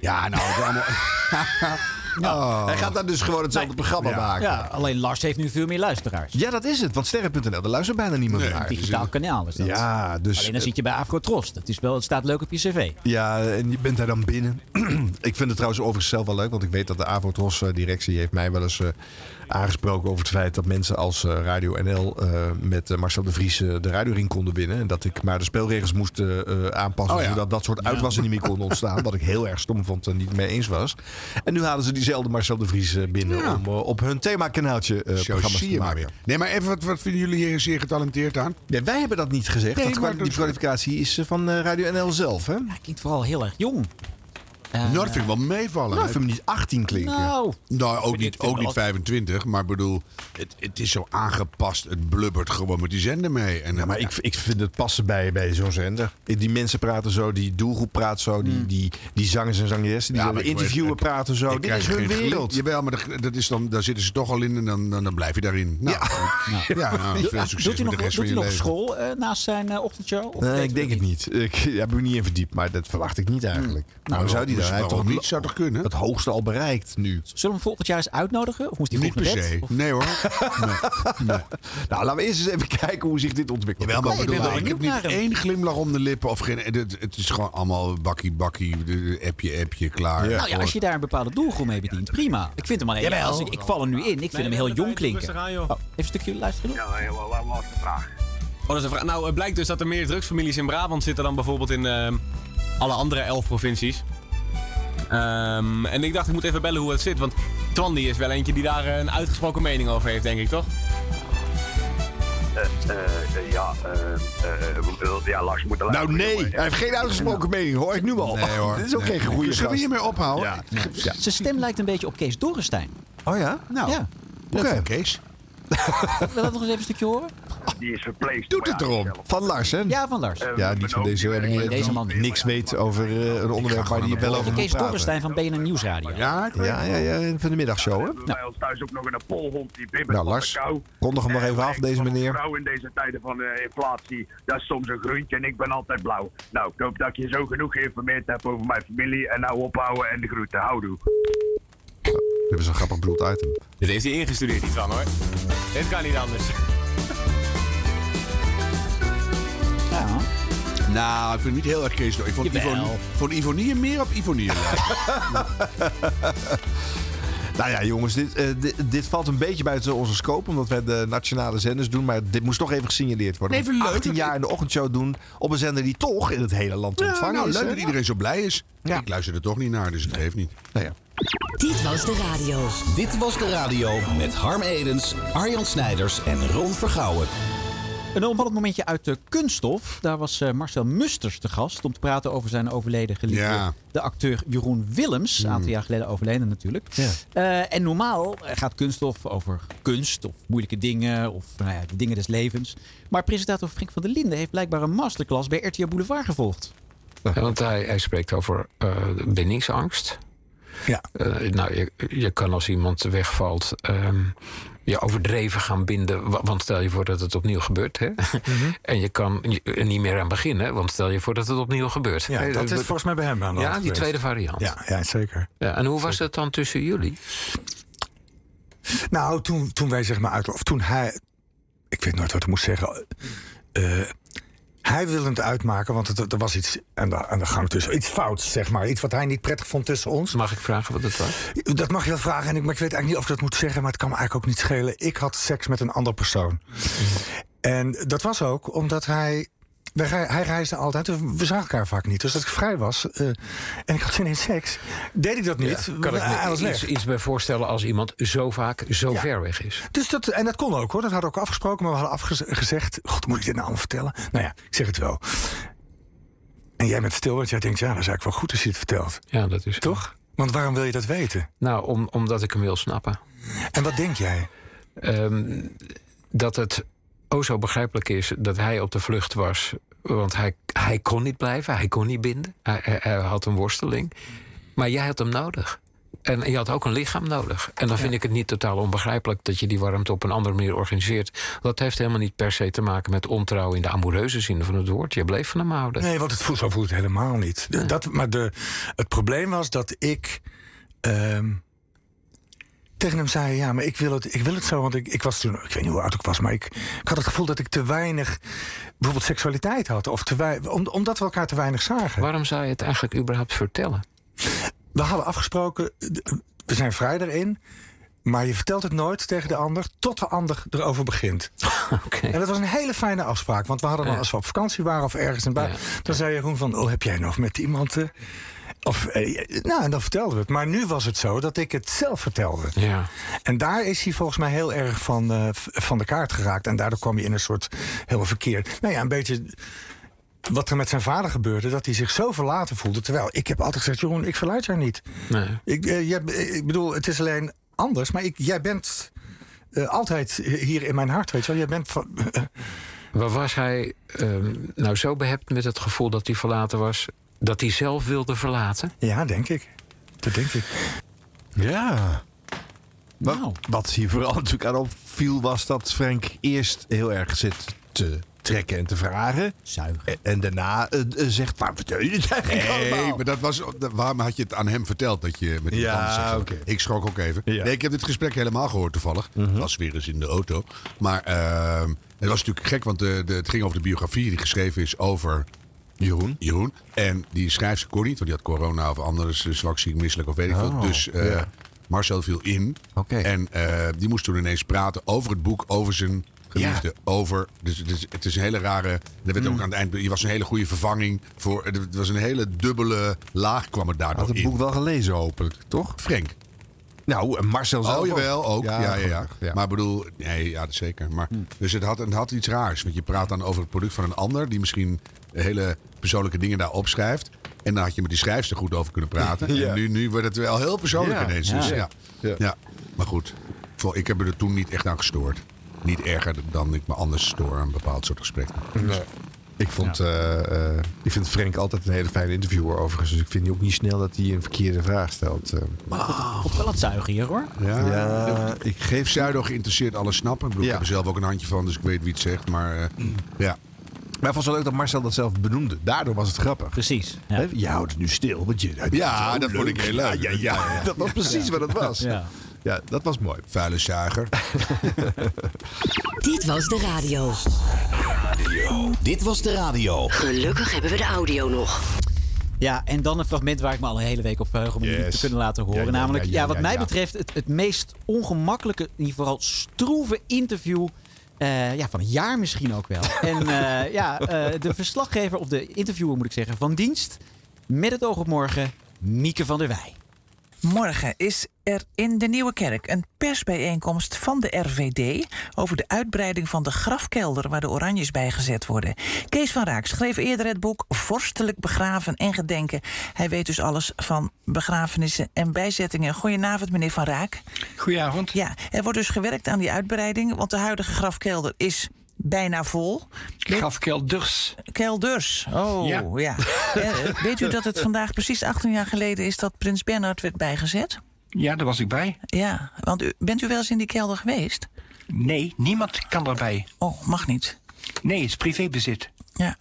Ja, nou, allemaal... Oh. Hij gaat daar dus gewoon hetzelfde programma maken. Ja, alleen Lars heeft nu veel meer luisteraars. Ja, dat is het. Want sterren.nl, daar luistert bijna niemand Een naar. digitaal kanaal is dat. Ja, dus... Alleen dan zit je bij Afrotros. Dat is wel, het staat leuk op je cv. Ja, en je bent daar dan binnen. ik vind het trouwens overigens zelf wel leuk, want ik weet dat de Avotros-directie heeft mij wel eens eh, aangesproken over het feit dat mensen als eh, Radio NL eh, met eh, Marcel de Vries de radioring konden winnen. En dat ik maar de spelregels moest aanpassen, Oh ja. zodat dat soort uitwassen niet meer konden ontstaan. Wat ik heel erg stom vond en niet mee eens was. En nu halen ze diezelfde Marcel de Vries binnen Ja. om op hun themakanaaltje Zo programma's zie te je maar maken. weer. Nee, maar even, wat, wat vinden jullie hier zeer getalenteerd aan? Ja, wij hebben dat niet gezegd. Nee, dat die kwalificatie is van eh, Radio NL zelf, hè? Hij klinkt vooral heel erg jong. Eh, dat vind ik wel meevallen. Nou, ik vind hem niet 18 klinken. Nou, Nou, ook niet, ook niet 25, maar bedoel, het, het is zo aangepast. Het blubbert gewoon met die zender mee. En, Ja, maar ik, ik vind het passen bij, bij zo'n zender. Die mensen praten zo, die doelgroep praat zo, die, die, die zangers en zangeressen, die Ja, maar interviewen weet- praten zo. ik Dit krijg is hun wereld. Jawel, maar dat, dat is dan, daar zitten ze toch al in en dan, dan, dan blijf je daarin. Nou, ja, nou, veel succes doet hij nog, doet hij nog leven. school eh, naast zijn eh, ochtendshow? Of Nee, ik denk het niet. Ik ja, heb me niet in verdiept, maar dat verwacht ik niet eigenlijk. Nou, zou die dan? Hij heeft toch niet? Zou toch kunnen? het hoogste al bereikt nu. Zullen we hem volgend jaar eens uitnodigen? Of moest hij Niet per se. Of- Nee hoor. Nou, laten we eerst eens even kijken hoe zich dit ontwikkelt. Jawel, maar Nee, ik bedoel, ik heb niet één glimlach om de lippen. Of geen, het, het is gewoon allemaal bakkie, bakkie, appje, appje, klaar. Nou ja, als je daar een bepaalde doelgroep mee bedient, prima. Ik vind hem alleen, Jawel. als ik, ik val er nu in, ik vind hem heel jong klinken. Oh, even een stukje luisteren. Ja, wat was de vraag? Oh, dat is een vraag. Nou, het blijkt dus dat er meer drugsfamilies in Brabant zitten dan bijvoorbeeld in ehm, alle andere elf provincies. Ehm, en ik dacht, ik moet even bellen hoe het zit. Want Twan die is wel eentje die daar een uitgesproken mening over heeft, denk ik, toch? Eh, eh, ja, eh, eh, eh, ja, Lars moet er Nou nee, hij heeft geen uitgesproken mening, hoor ik nu al. Nee hoor. Dit is ook geen goede Zullen we hiermee ophouden? Ja. Ja. Zijn stem lijkt een beetje op Kees Dorrestein. Oh ja? Nou, Ja. oké. Kees. Wil dat nog eens even een stukje horen? Die is verpleegd. Doet het erom. Van Lars, hè? Ja, van Lars. Eh, Ja, niet van deze, Nee, deze man. niks weet over eh, een onderwerp waar hij wel over Kees. Dorrestein van BNN Nieuwsradio. Ja, ik weet Ja, ja, ja, van de middagshow, hè? hebben wij ons thuis ook nog een polhond die bibbert Nou, van Lars, de kou. kondig hem nog En even af, deze meneer. vrouw in deze tijden van eh, inflatie, dat is soms een groentje en ik ben altijd blauw. Nou, ik hoop dat ik je zo genoeg geïnformeerd heb over mijn familie en nou ophouden en de groeten. Houdoe. Dit is een grappig bedoeld item. Dit heeft hij ingestudeerd, iets van hoor. Dit kan niet anders. Ja. Nou, ik vind het niet heel erg Kees. Ik vond Jawel. Ivonie, vond Ivonie meer op Ivonie. Nou ja, jongens, dit, eh, dit, dit valt een beetje buiten onze scope, omdat wij de nationale zenders doen. Maar dit moest toch even gesignaleerd worden. Even leuk. 18 jaar in de ochtendshow doen op een zender die toch in het hele land te Ja, ontvangen nou, is. leuk hè? dat iedereen zo blij is. Ja. Ik luister er toch niet naar, dus het geeft niet. Nou ja. Dit was de radio. Dit was de radio met Harm Edens, Arjan Snijders en Ron Vergouwen. Een opvallend momentje uit de kunststof. Daar was eh, Marcel Musters te gast om te praten over zijn overleden geliefde. Ja. De acteur Jeroen Willems, een aantal jaar geleden overleden natuurlijk. Ja. Eh, en normaal gaat kunststof over kunst of moeilijke dingen of nou ja, de dingen des levens. Maar presentator Frank van der Linden heeft blijkbaar een masterclass bij RTL Boulevard gevolgd. Ja, want hij, hij spreekt over eh bindingsangst. Ja. Eh, nou, je, je kan als iemand wegvalt ehm, je overdreven gaan binden. wa- Want stel je voor dat het opnieuw gebeurt. Hè? En je kan er niet meer aan beginnen. Want stel je voor dat het opnieuw gebeurt. Ja, dat is volgens mij bij hem aan de Ja, die geweest. tweede variant. Ja, ja zeker. Ja, en hoe was het dan tussen jullie? Nou, toen, toen wij zeg maar uit... Of toen hij... Ik weet nooit wat ik moest zeggen. Eh, hij wilde het uitmaken, want het, er was iets aan de, aan de gang tussen. Iets fouts, zeg maar. Iets wat hij niet prettig vond tussen ons. Mag ik vragen wat het was? Dat mag je wel vragen. En ik, maar ik weet eigenlijk niet of ik dat moet zeggen, maar het kan me eigenlijk ook niet schelen. Ik had seks met een andere persoon. En dat was ook omdat hij. Hij reisde altijd, we zagen elkaar vaak niet. Dus als ik vrij was eh, en ik had zin in seks, deed ik dat niet. kan ik me iets, weg. iets bij voorstellen als iemand zo vaak zo Ja. ver weg is? Dus dat, en dat kon ook hoor, dat hadden we ook afgesproken. Maar we hadden afgezegd, god, moet ik dit nou allemaal vertellen? Nou ja, ik zeg het wel. En jij bent stil, want jij denkt, ja, dat is eigenlijk wel goed als je het vertelt. Ja, dat is Toch? Want waarom wil je dat weten? Nou, om, omdat ik hem wil snappen. En wat denk jij? Ehm, dat het o zo begrijpelijk is dat hij op de vlucht was. Want hij, hij kon niet blijven, hij kon niet binden. Hij, hij, hij had een worsteling. Maar jij had hem nodig. En je had ook een lichaam nodig. En dan vind ik het niet totaal onbegrijpelijk dat je die warmte op een andere manier organiseert. Dat heeft helemaal niet per se te maken met ontrouw in de amoureuze zin van het woord. Je bleef van hem houden. Nee, want het voelt, zo voelt het helemaal niet. Dat, maar de, het probleem was dat ik ehm, tegen hem zei... ja, maar ik wil het, ik wil het zo, want ik, ik was toen... ik weet niet hoe oud ik was, maar ik, ik had het gevoel dat ik te weinig... bijvoorbeeld seksualiteit had. Of te wei- om, omdat we elkaar te weinig zagen. Waarom zou je het eigenlijk überhaupt vertellen? We hadden afgesproken, we zijn vrij erin... maar je vertelt het nooit tegen de ander... tot de ander erover begint. En dat was een hele fijne afspraak. Want we hadden dan, als we op vakantie waren of ergens in buiten... dan zei Jeroen van, oh, heb jij nog met iemand... eh, of, eh, nou, en dan vertelden we het. Maar nu was het zo dat ik het zelf vertelde. Ja. En daar is hij volgens mij heel erg van, eh, van de kaart geraakt. En daardoor kwam je in een soort helemaal verkeerd... Nou ja, een beetje wat er met zijn vader gebeurde, dat hij zich zo verlaten voelde. Terwijl ik heb altijd gezegd, Jeroen, ik verlaat jou niet. Nee. Ik, eh, jij, ik bedoel, het is alleen anders, maar ik, jij bent altijd hier in mijn hart, weet je wel. Jij bent van, Maar was hij ehm, nou zo behept met het gevoel dat hij verlaten was... dat hij zelf wilde verlaten? Ja, denk ik. Dat denk ik. Ja. Wat, wat hier vooral natuurlijk aan opviel was dat Frank eerst heel erg zit te trekken en te vragen. Zuigen. En, en daarna eh, eh, zegt, waar vertel je dit eigenlijk Nee, allemaal? maar dat was, dat- waarom had je het aan hem verteld dat je met iemand Ja, oké. Ik schrok ook even. Ja. Nee, ik heb dit gesprek helemaal gehoord toevallig. Het was weer eens in de auto. Maar ehm, het was natuurlijk gek, want de, de, het ging over de biografie die geschreven is over... Jeroen. Jeroen. En die schrijfster kon niet, want die had corona of anders, zwak, ziek, misselijk of weet ik Oh, veel. Dus eh, ja. Marcel viel in. En eh, die moest toen ineens praten over het boek, over zijn geliefde. Over, dus het is, het is een hele rare... Er werd Mm. ook aan het eind... Je was een hele goede vervanging voor... Het was een hele dubbele laag kwam er daardoor Had het in. boek wel gelezen hopelijk, toch? Frank. Nou, Marcel zelf Oh, jawel, ook. Ja, ja, ja. Maar ik bedoel, nee, ja, dat zeker. Maar, Dus het had, het had iets raars. Want je praat dan over het product van een ander... die misschien hele persoonlijke dingen daar opschrijft. En dan had je met die schrijfster goed over kunnen praten. Ja. En nu, nu wordt het wel heel persoonlijk Ja. ineens. Dus, Ja. ja. Ja. Ja. Maar goed, ik heb er toen niet echt aan gestoord. Niet erger dan ik me anders stoor aan een bepaald soort gesprekken. Nee. Ik, vond, eh, eh, ik vind Frank altijd een hele fijne interviewer overigens. Dus ik vind ook niet snel dat hij een verkeerde vraag stelt. eh. Op wel het zuigen hier hoor. Ja, Ja, ik geef Pseudo geïnteresseerd alles snappen. Ik, bedoel, ik heb er zelf ook een handje van, dus ik weet wie het zegt. Maar eh, ja. Maar ik vond het wel leuk dat Marcel dat zelf benoemde. Daardoor was het grappig. Precies. Je houdt het nu stil. Want je, Ja, dat vond ik heel leuk. Ja, ja, ja. dat was precies wat het was. Ja. Ja, dat was mooi. Vuile zuiger. Dit was de radio. Dit was de radio. Gelukkig hebben we de audio nog. Ja, en dan een fragment waar ik me al een hele week op verheug om jullie Yes. te kunnen laten horen. Ja, ja, Namelijk, ja, ja, ja, wat mij ja. betreft, het, het meest ongemakkelijke, in ieder geval stroeve interview. Eh, ja, van het jaar misschien ook wel. en eh, ja, eh, de verslaggever, of de interviewer moet ik zeggen, van dienst. Met het oog op morgen, Mieke van der Wij. Morgen is er in de Nieuwe Kerk een persbijeenkomst van de RVD over de uitbreiding van de grafkelder waar de oranjes bij gezet worden. Kees van Raak schreef eerder het boek Vorstelijk begraven en gedenken. Hij weet dus alles van begrafenissen en bijzettingen. Goedenavond, meneer van Raak. Goedenavond. Ja, er wordt dus gewerkt aan die uitbreiding, want de huidige grafkelder is bijna vol. Grafkelders. Kelders. Oh, Ja. ja. Eh, weet u dat het vandaag precies 18 jaar geleden is dat Prins Bernhard werd bijgezet? Ja, daar was ik bij. Ja, want u, bent u wel eens in die kelder geweest? Nee, niemand kan erbij. Oh, mag niet. Nee, het is privébezit. Ja.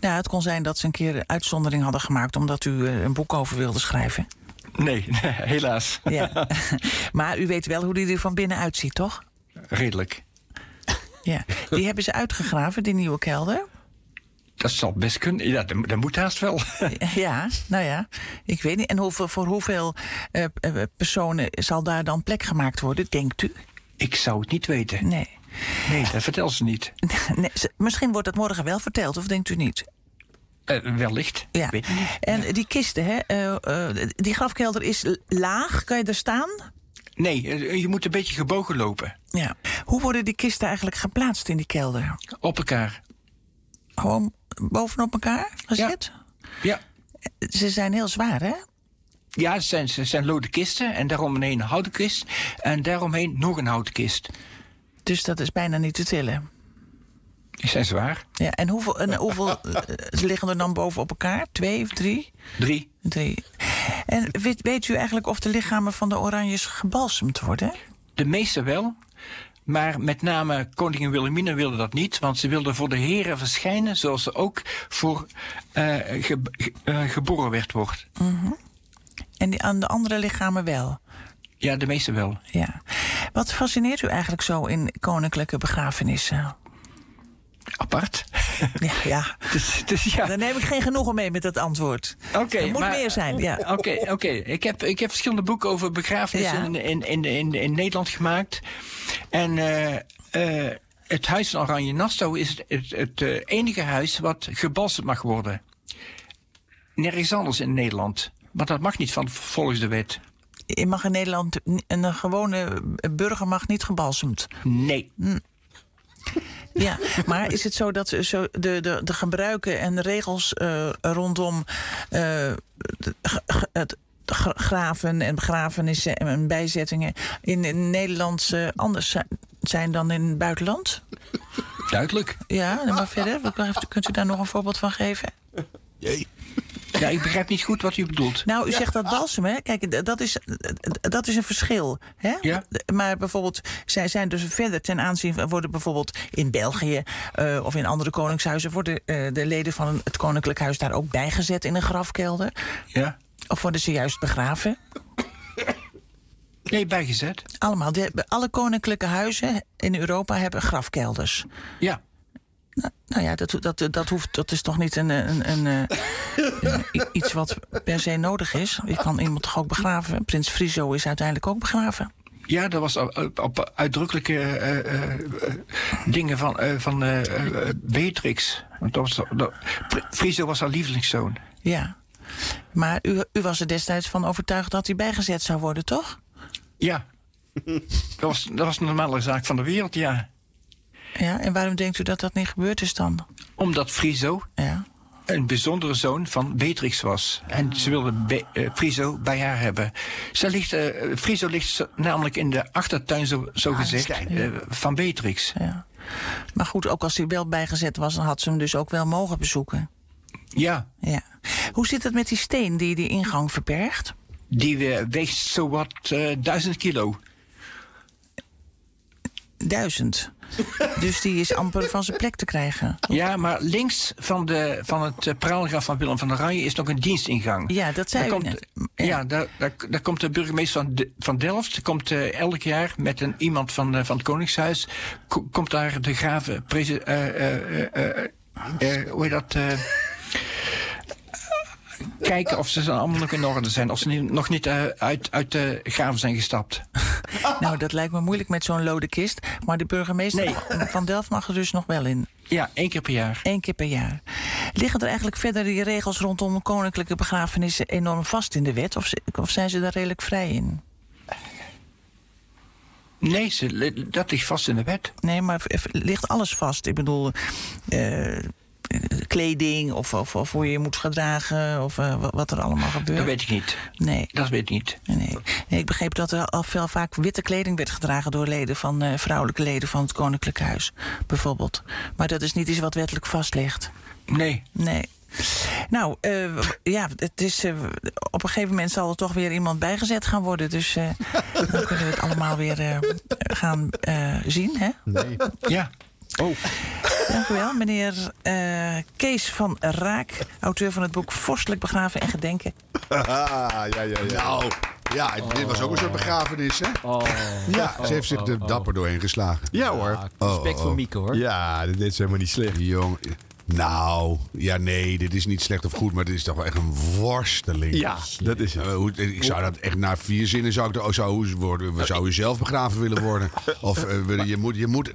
Nou, het kon zijn dat ze een keer een uitzondering hadden gemaakt omdat u eh, een boek over wilde schrijven. Nee, helaas. Ja. maar u weet wel hoe die er van binnen uitziet, toch? Redelijk. Ja. Die hebben ze uitgegraven, die nieuwe kelder. Dat zal best kunnen. Ja, dat, dat moet haast wel. Ja, nou ja, ik weet niet. En hoeveel, voor hoeveel eh, eh, personen zal daar dan plek gemaakt worden, denkt u? Ik zou het niet weten. Nee. Nee, dat vertelt ze niet. nee misschien wordt het morgen wel verteld, of denkt u niet? Eh, wellicht. Ja. Weet niet. En die kisten, hè, die grafkelder is laag. Kan je er staan? Nee, eh, je moet een beetje gebogen lopen. Ja. Hoe worden die kisten eigenlijk geplaatst in die kelder? Op elkaar. Gewoon bovenop elkaar gezet? Ja. Ze zijn heel zwaar, hè? Ja, het zijn, het zijn lode kisten en daaromheen een houten kist. En daaromheen nog een houten kist. Dus dat is bijna niet te tillen. Die zijn zwaar. Ja, en hoeveel, en hoeveel eh, liggen er dan boven op elkaar? Twee of drie? Drie. Drie. En weet, weet u eigenlijk of de lichamen van de oranjes gebalsemd worden? De meeste wel. Maar met name koningin Wilhelmina wilde dat niet. Want ze wilde voor de heren verschijnen zoals ze ook voor eh, ge- eh, geboren werd wordt. Mhm. En die, aan de andere lichamen wel? Ja, de meeste wel. Ja. Wat fascineert u eigenlijk zo in koninklijke begrafenissen? Apart. Ja, ja. Dus, dus ja. Dan neem ik geen genoegen mee met dat antwoord. Oké, er moet maar- meer zijn, ja. Oké, oké. Ik, heb, ik heb verschillende boeken over begrafenissen Ja. in, in, in, in, Nederland gemaakt. En eh, eh, het Huis van Oranje Nassau is het, het, het eh, enige huis wat gebalsemd mag worden. Nergens anders in Nederland. Maar dat mag niet van, volgens de wet. Je mag in Nederland, een gewone burger mag niet gebalsemd. Nee. Hm. Ja, maar is het zo dat zo de, de, de gebruiken en regels eh, rondom eh, de- het gra- graven en begrafenissen en bijzettingen in, in Nederland eh, anders zijn, dan in het buitenland? Duidelijk. Ja, maar verder, kunt u daar nog een voorbeeld van geven? Ja, ik begrijp niet goed wat u bedoelt. Nou, u zegt dat balsem, hè? Kijk, dat is, dat is een verschil. Hè? Ja. Maar bijvoorbeeld, zij zijn dus verder ten aanzien van... worden bijvoorbeeld in België eh, of in andere koningshuizen... worden eh, de leden van het koninklijk huis daar ook bijgezet in een grafkelder? Ja. Of worden ze juist begraven? Nee, bijgezet. Allemaal. Hebben- alle koninklijke huizen in Europa hebben grafkelders. Ja. Nou, nou ja, dat, dat, dat, hoeft, dat is toch niet een, een, een, eh, een- iets wat per se nodig is. Je kan iemand toch ook begraven? Prins Friso is uiteindelijk ook begraven. Ja, dat was op, uitdrukkelijke eh, eh, dingen van, van Beatrix. Want dat was, dat, Friso was haar lievelingszoon. Ja. Maar u, u was er destijds van overtuigd dat hij bijgezet zou worden, toch? Ja. dat, was, dat was een normale zaak van de wereld, ja. Ja, en waarom denkt u dat dat niet gebeurd is dan? Omdat Friso Ja. een bijzondere zoon van Beatrix was. En ze wilde Be- eh, Friso bij haar hebben. Ze ligt, eh, Friso ligt namelijk in de achtertuin, zo, zo gezegd, eh, van Beatrix. Ja. Maar goed, ook als hij wel bijgezet was, dan had ze hem dus ook wel mogen bezoeken. Ja. Ja. Hoe zit het met die steen die die ingang verbergt? Die weegt zowat eh duizend kilo. Duizend. Dus die is amper van zijn plek te krijgen. Ja, maar links van, de, van het uh, praalgraf van Willem van Oranje is nog een dienstingang. Ja, dat zei daar u komt, net. Ja, daar, daar, daar komt de burgemeester van, de, van Delft... komt eh, elk jaar met een, iemand van, eh, van het Koningshuis... ko- komt daar de graven... eh, eh, eh, eh, eh, hoe heet dat... kijken of ze allemaal nog in orde zijn. Of ze niet- nog niet eh, uit, uit de graven zijn gestapt. Nou, dat lijkt me moeilijk met zo'n lode kist. Maar de burgemeester van Delft mag er dus nog wel in. Ja, één keer per jaar. Eén keer per jaar. Liggen er eigenlijk verder die regels rondom koninklijke begrafenissen enorm vast in de wet? Of, of zijn ze daar redelijk vrij in? Nee, ze, dat ligt vast in de wet. Nee, maar ligt alles vast? Ik bedoel, eh, kleding of, of, of hoe je je moet gedragen of eh, wa- wat er allemaal gebeurt? Dat weet ik niet. Nee. Dat weet ik niet. Nee. nee, ik begreep dat er al veel vaak witte kleding werd gedragen door leden van eh, vrouwelijke leden van het Koninklijk Huis, bijvoorbeeld. Maar dat is niet iets wat wettelijk vast ligt. Nee. Nee. Nou, eh, ja, het is, op een gegeven moment zal er toch weer iemand bijgezet gaan worden. Dus eh, dan kunnen we het allemaal weer eh, gaan eh, zien, hè? Nee. Ja. Oh. Dank u wel, meneer eh, Kees van Raak, auteur van het boek Vorstelijk Begraven en Gedenken. ja, ja, ja. Nou, ja, dit was ook een soort begrafenis, hè? Ja, ze heeft zich er dapper doorheen geslagen. Ja hoor. respect voor Mieke, hoor. Ja, dit is helemaal niet slecht. Jong, nou, ja, nee, dit is niet slecht of goed, maar dit is toch wel echt een worsteling. Ja, dat is het. Eh, hoe- ik zou dat echt na vier zinnen zou ik oh, zou, u worden, zou u zelf begraven willen worden. Of eh, je moet, je moet, oh,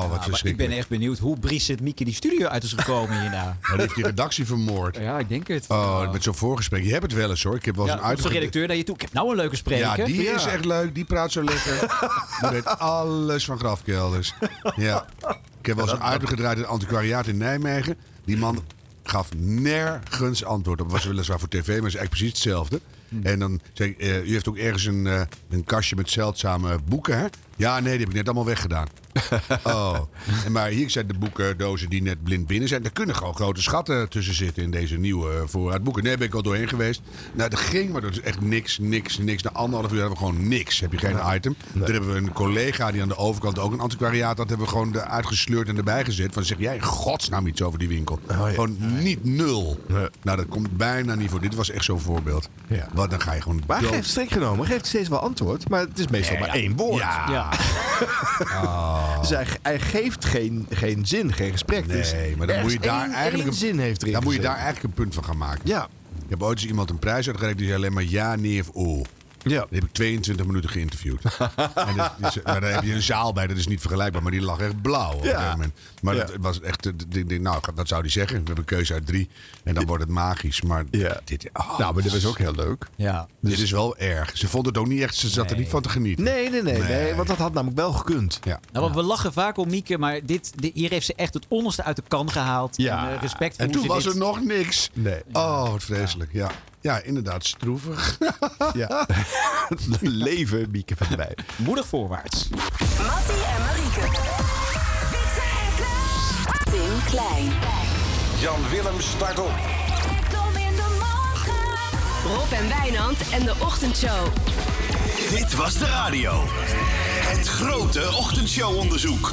wat Ja, maar ik verschrikkelijk. ben echt benieuwd hoe Brigitte Mieke die studio uit is gekomen hierna. Dan heeft die redactie vermoord. Ja, ik denk het. Oh, met zo'n voorgesprek. Je hebt het wel eens hoor. Ik heb wel eens Ja, een de uitge- redacteur naar je toe. Ik heb nou een leuke spreker. Ja, die Ja. is echt leuk. Die praat zo lekker. Die weet alles van grafkelders. Ja. Ik heb wel eens een uitgedraaid in het antiquariaat in Nijmegen. Die man gaf nergens antwoord op. Was weliswaar voor tv, maar is eigenlijk precies hetzelfde. En dan zei ik, eh, u heeft ook ergens een, eh, een kastje met zeldzame boeken, hè? Ja, nee, die heb ik net allemaal weggedaan. oh. En maar hier zijn de boekendozen die net blind binnen zijn. Er kunnen gewoon grote schatten tussen zitten in deze nieuwe eh, voorraad boeken. Nee, ben ik al doorheen geweest. Nou, dat ging, maar dat is echt niks, niks, niks. Na anderhalf uur hebben we gewoon niks. Heb je geen item. Dan hebben we een collega die aan de overkant ook een antiquariaat had. Hebben we gewoon eruit gesleurd en erbij gezet. Van zeg jij in godsnaam iets over die winkel. Gewoon niet nul. Nou, dat komt bijna niet voor. Dit was echt zo'n voorbeeld. Wat dan ga je gewoon Maar hij geeft strikt genomen, geeft steeds wel antwoord. Maar het is meestal Nee, maar ja. één woord. Ja. Dus hij, hij geeft geen, geen zin, geen gesprek. Dus Nee, maar dan moet je daar één- eigenlijk één zin heeft erin Dan moet je daar eigenlijk een punt van gaan maken. Ja. Ik heb ooit eens iemand een prijs uitgereikt die zei alleen maar ja, nee of oh. Ja. Die heb ik 22 minuten geïnterviewd. en dat is, maar daar heb je een zaal bij, dat is niet vergelijkbaar. Maar die lag echt blauw op een gegeven moment. Maar Ja. dat was echt... eh, nou, wat zou die zeggen? We hebben een keuze uit drie. En dan wordt het magisch. Maar dit... oh, Nou, maar dit was ook heel leuk. Ja. Dit is wel erg. Ze vond het ook niet echt... Ze zat er niet van te genieten. Nee, nee, nee, nee, Nee. Want dat had namelijk wel gekund. Ja. Nou, want we lachen vaak om Mieke, maar dit, dit- hier heeft ze echt het onderste uit de kan gehaald. Ja. En, eh, respect voor En toen ze was dit- er nog niks. Nee. Oh, wat vreselijk. Ja, ja inderdaad, stroevig. Ja. Leven, Mieke van der Wij. Moedig voorwaarts. Mattie en Marieke. Tim Klein. Jan Willem start op. Kom in de morgen. Rob en Wijnand en de ochtendshow. Dit was de radio. Het grote ochtendshow-onderzoek.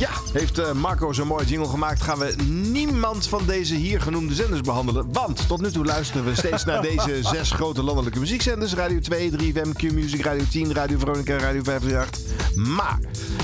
Ja, heeft eh, Marco zo'n mooi jingle gemaakt, gaan we niemand van deze hier genoemde zenders behandelen. Want tot nu toe luisteren we steeds naar deze zes grote landelijke muziekzenders. Radio 2, 3FM, Q-Music, Radio 10, Radio Veronica, Radio 538. Maar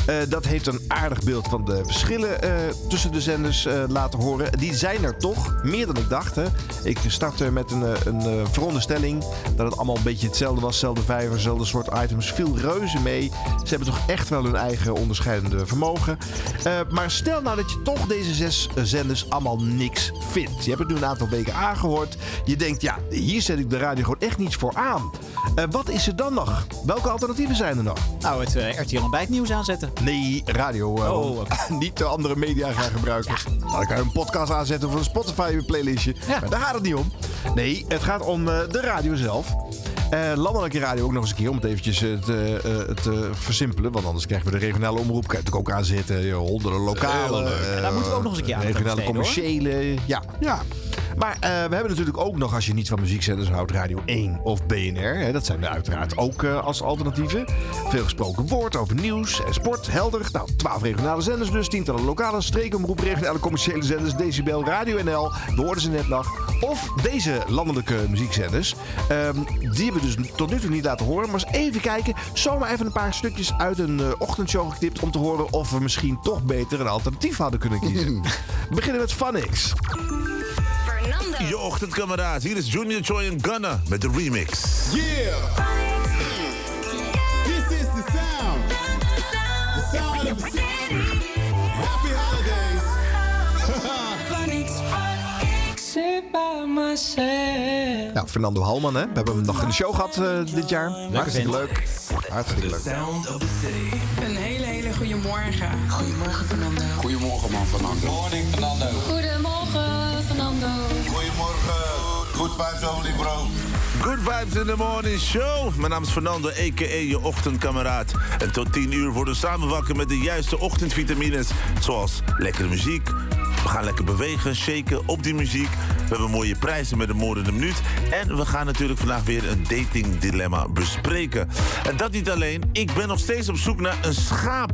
eh, dat heeft een aardig beeld van de verschillen eh, tussen de zenders laten horen. Die zijn er toch, meer dan ik dacht. Hè. Ik startte met een, een veronderstelling dat het allemaal een beetje hetzelfde was. Zelfde vijver, zelfde soort items. Viel reuze mee. Ze hebben toch echt wel hun eigen onderscheidende vermogen. Eh, maar stel nou dat je toch deze zes eh, zenders allemaal niks vindt. Je hebt het nu een aantal weken aangehoord. Je denkt, ja, hier zet ik de radio gewoon echt niets voor aan. Eh, wat is er dan nog? Welke alternatieven zijn er nog? Nou, het RTL ontbijtnieuws aanzetten. Nee, radio. Oh, niet de andere media gaan gebruiken. Nou, dan kan je een podcast aanzetten of een Spotify playlistje. Maar daar gaat het niet om. Nee, het gaat om de radio zelf. Eh, landelijke radio ook nog eens een keer om het eventjes eh, te, eh, te versimpelen. Want anders krijgen we de regionale omroep. Kan je het ook aanzetten. Je honderden lokale. Eh, daar moeten we ook nog eens een keer aan Regionale besteden, hoor. commerciële. Ja, ja. Maar eh, we hebben natuurlijk ook nog, als je niet van muziekzenders houdt, Radio 1 of BNR. Hè, dat zijn er uiteraard ook eh, als alternatieven. Veel gesproken woord over nieuws en sport, helder. Nou, 12 regionale zenders dus, tientallen lokale, streekomroep, regionale commerciële zenders, Decibel, Radio NL. We hoorden ze net nog. Of deze landelijke muziekzenders. Ehm, die hebben we dus tot nu toe niet laten horen. Maar eens even kijken. Zomaar even een paar stukjes uit een eh, ochtendshow geknipt om te horen of we misschien toch beter een alternatief hadden kunnen kiezen. we beginnen met Funix. Je ochtendkameraad, hier is Junior Joy en Gunna met de remix. Yeah! This is the sound. The sound of the city. Happy holidays. Nou, Fernando Halman, hè? We hebben hem nog in de show gehad eh, dit jaar. Hartstikke leuk. Hartstikke leuk. Een hele, hele goede morgen. Goedemorgen, Fernando. Goedemorgen, man, Fernando. Morning, Fernando. Goedemorgen, Fernando. Goedemorgen. Good vibes only, bro. Good vibes in the morning show. Mijn naam is Fernando, a.k.a. je ochtendkameraad. En tot 10 uur worden we samen wakker met de juiste ochtendvitamines. Zoals lekkere muziek. We gaan lekker bewegen, shaken op die muziek. We hebben mooie prijzen met een moordende minuut. En we gaan natuurlijk vandaag weer een datingdilemma bespreken. En dat niet alleen. Ik ben nog steeds op zoek naar een schaap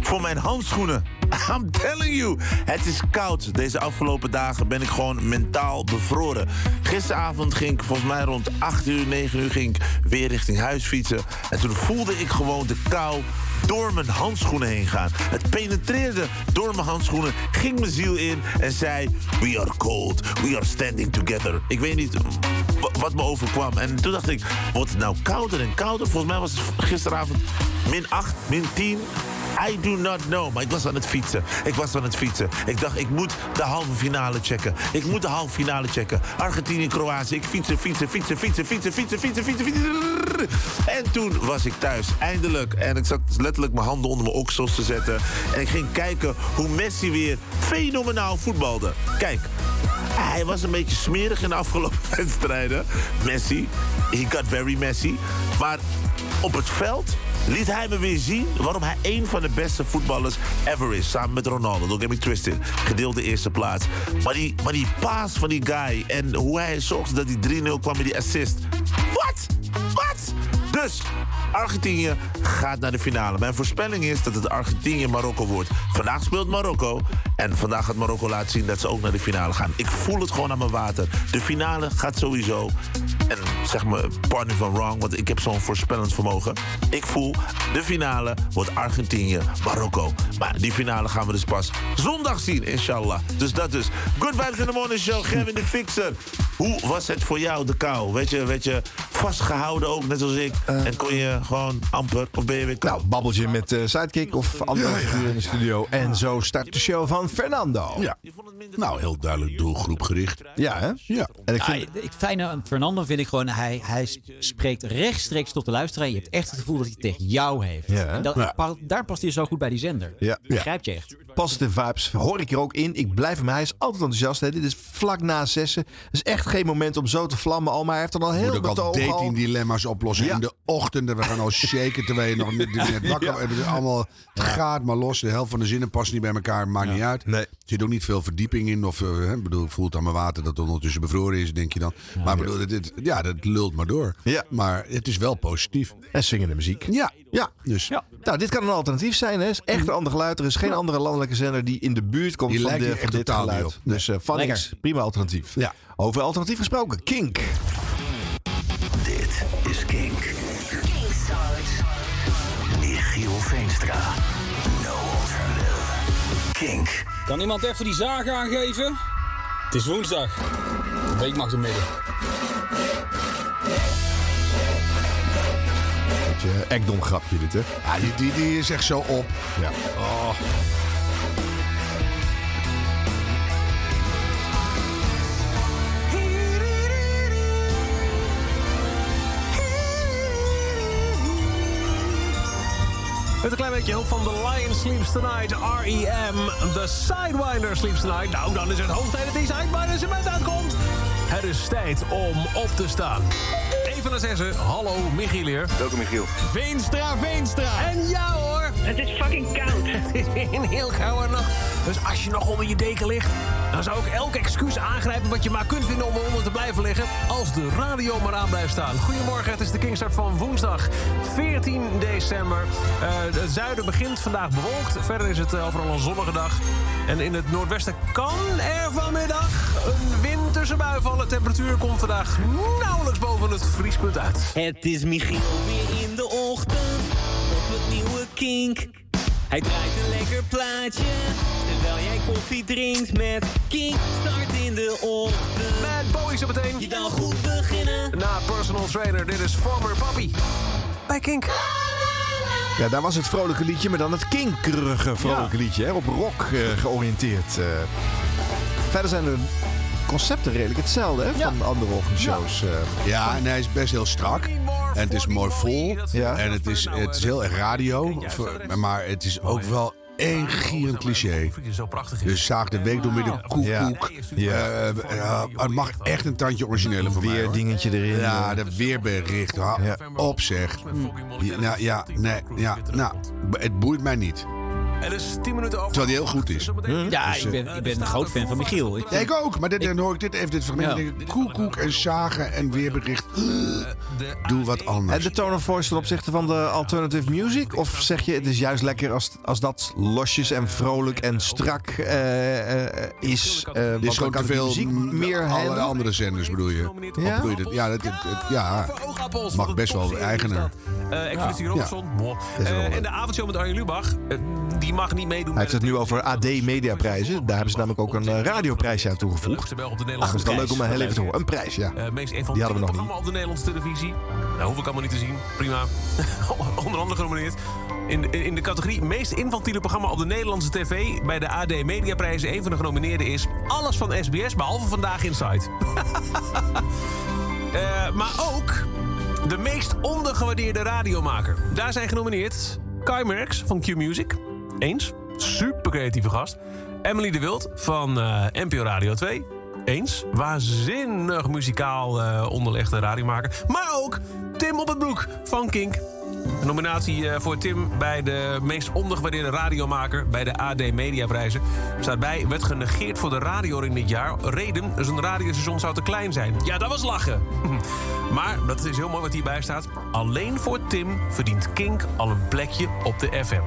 voor mijn handschoenen. I'm telling you. Het is koud. Deze afgelopen dagen ben ik gewoon mentaal bevroren. Gisteravond ging ik volgens mij rond 8 uur, 9 uur ging ik weer richting huis fietsen. En toen voelde ik gewoon de kou door mijn handschoenen heen gaan. Het penetreerde door mijn handschoenen, ging mijn ziel in en zei... We are cold, we are standing together. Ik weet niet wa- wat me overkwam. En toen dacht ik, wordt het nou kouder en kouder? Volgens mij was het gisteravond min 8, min 10. I do not know. Maar ik was aan het fietsen. Ik was aan het fietsen. Ik dacht, ik moet de halve finale checken. Ik moet de halve finale checken. Argentinië, Kroatië. Ik fietsen, fietsen, fietsen, fietsen, fietsen, fietsen, fietsen, fietsen, fietsen. En toen was ik thuis, eindelijk. En ik zat letterlijk mijn handen onder mijn oksels te zetten. En ik ging kijken hoe Messi weer fenomenaal voetbalde. Kijk, hij was een beetje smerig in de afgelopen wedstrijden. Messi, he got very messy. Maar op het veld liet hij me weer zien waarom hij een van de beste voetballers ever is. Samen met Ronaldo, don't get me twisted. Gedeelde eerste plaats. Maar die, maar die paas van die guy en hoe hij zorgde dat die 3-0 kwam met die assist. Wat? Wat? Dus, Argentinië gaat naar de finale. Mijn voorspelling is dat het Argentinië-Marokko wordt. Vandaag speelt Marokko. En vandaag gaat Marokko laten zien dat ze ook naar de finale gaan. Ik voel het gewoon aan mijn water. De finale gaat sowieso. En zeg me, pardon van wrong, want ik heb zo'n voorspellend vermogen. Ik voel, de finale wordt Argentinië-Marokko. Maar die finale gaan we dus pas zondag zien, inshallah. Dus dat dus. Good vibes in the morning show, Gavin de Fixer. Hoe was het voor jou, de kou? Weet je, weet je vastgehouden ook, net als ik? En kon je gewoon amper, of ben je weer Nou, babbeltje met eh, Sidekick of andere figuren in de studio. En zo start de show van Fernando. Ja. Nou, heel duidelijk doelgroepgericht. Ja, hè? Ja. En ik Ja, vind... het fijne aan Fernando vind ik gewoon, hij, hij spreekt rechtstreeks tot de luisteraar. Je hebt echt het gevoel dat hij het tegen jou heeft. Ja. En dat, Ja. pa- daar past hij zo goed bij die zender. Ja. Begrijp je echt. Positive vibes hoor ik er ook in. Ik blijf hem. Hij is altijd enthousiast. Hè. Dit is vlak na zessen. Het is echt geen moment om zo te vlammen al. Maar hij heeft er al heel Moet ook al betoog al. dating dilemma's oplossen. Ja. In de ochtenden, we gaan al shaken terwijl je nog net, net wakker bent. Het is allemaal het gaat maar los. De helft van de zinnen passen niet bij elkaar. Maakt niet uit. Nee. Er zit ook niet veel verdieping in. Of, eh, hè, bedoel, ik voel het aan mijn water dat het ondertussen bevroren is, denk je dan. Maar bedoel, dit, ja, dat lult maar door. Ja. Maar het is wel positief. En swingende muziek. Ja. Ja. Dus Nou, dit kan een alternatief zijn. Hè. Het is echt een ander geluid. Er is geen andere landelijke zender die in de buurt komt Die van, de, van dit geluid. op. Dus eh Lekker. is prima alternatief. Ja. Over alternatief gesproken. Kink. Dit is Kink. Michiel Veenstra. No alternative. Kink. Kan iemand even die zaag aangeven? Het is woensdag. De week mag er midden. Beetje ekdom grapje dit, hè? Die, die, is echt zo op. Ja. Oh. Met een klein beetje hulp van The Lion Sleeps Tonight, R.E.M. The Sidewinder Sleeps Tonight. Nou, dan is het hoog tijd dat die Sidewinder cement uitkomt. Het is tijd om op te staan. Naar zessen. Hallo, Michiel hier. Welkom Michiel. Veenstra, Veenstra. En ja hoor. Het is fucking koud. Het is een heel koude nacht. Dus als je nog onder je deken ligt, dan zou ik elk excuus aangrijpen wat je maar kunt vinden om eronder te blijven liggen. Als de radio maar aan blijft staan. Goedemorgen, het is de Kingstart van woensdag 14 december. Eh, het zuiden begint vandaag bewolkt. Verder is het eh, overal een zonnige dag. En in het noordwesten kan er vanmiddag een winterse bui vallen. Temperatuur komt vandaag nauwelijks boven het vriespunt uit. Het is Michiel weer in de ochtend op het nieuwe kink. Hij draait een lekker plaatje terwijl jij koffie drinkt met Kink. Start in de ochtend. Met Bowie zo meteen. Je dan goed beginnen. Na personal trainer, dit is former Papi. Bij Kink. Ja, daar was het vrolijke liedje, maar dan het kinkerige vrolijke liedje. Hè, op rock eh, georiënteerd. eh. Verder zijn de concepten redelijk hetzelfde hè, van andere ochtendshows. eh. Ja, en hij is best heel strak. En het is mooi vol. En het is, het is heel erg radio. Maar het is ook wel één gierend cliché. Dus zaag de week door midden koekoek. Ja. Eh, eh, het mag echt een tandje origineler voor mij. Weer dingetje erin. Ja, de weerbericht. Ha, Op zeg. Ja, nou, ja, nee, ja, nou, het boeit mij niet. Het is 10 minuten over. Terwijl die heel goed is. Ja, Dus, ik eh, ben, ik ben een groot fan van Michiel. Ik, Ja, ik ook, maar dit, dan hoor ik dit even dit fragment. Ja. en denk ik, Koekoek en zagen en weerbericht. Doe wat En anders. de tone of voice ten opzichte van de alternative music? Of zeg je het is juist lekker als, als dat losjes en vrolijk en strak eh, eh, is? eh, Dit want is gewoon kan te de veel muziek meer alle andere zenders bedoel je? Ja? Bedoel je dit? Ja, dat, het, het- ja, mag best wel eigener. Eh Expeditie Robinson. Er Eh, wat. en de avondshow met Arjen Lubach. eh, die mag niet meedoen Hij heeft het nu over AD Mediaprijzen. Daar hebben ze namelijk ook een eh, radioprijsje aan toegevoegd. Belg op de Ach, Nederlandse dat is wel leuk om heel even te horen. Een prijs, ja. Eh, meest Die hadden we nog niet. programma op de Nederlandse televisie. Nou, hoef ik allemaal niet te zien. Prima. Onder andere genomineerd. In de, in de categorie meest infantiele programma op de Nederlandse tv... bij de AD Mediaprijzen. Een van de genomineerden is Alles van SBS, behalve Vandaag Inside. Eh, maar ook de meest ondergewaardeerde radiomaker. Daar zijn genomineerd Kai Merks van Q-Music. Eens. Super creatieve gast. Emily de Wild van eh, NPO Radio 2. Eens. Waanzinnig muzikaal eh, onderlegde radiomaker. Maar ook Tim op het broek van Kink. Een nominatie eh, voor Tim bij de meest ondergewaardeerde radiomaker... bij de AD Mediaprijzen. Staat bij, werd genegeerd voor de radioring dit jaar. Reden, zijn radiostation zou te klein zijn. Ja, dat was lachen. Maar, dat is heel mooi wat hierbij staat... alleen voor Tim verdient Kink al een plekje op de FM.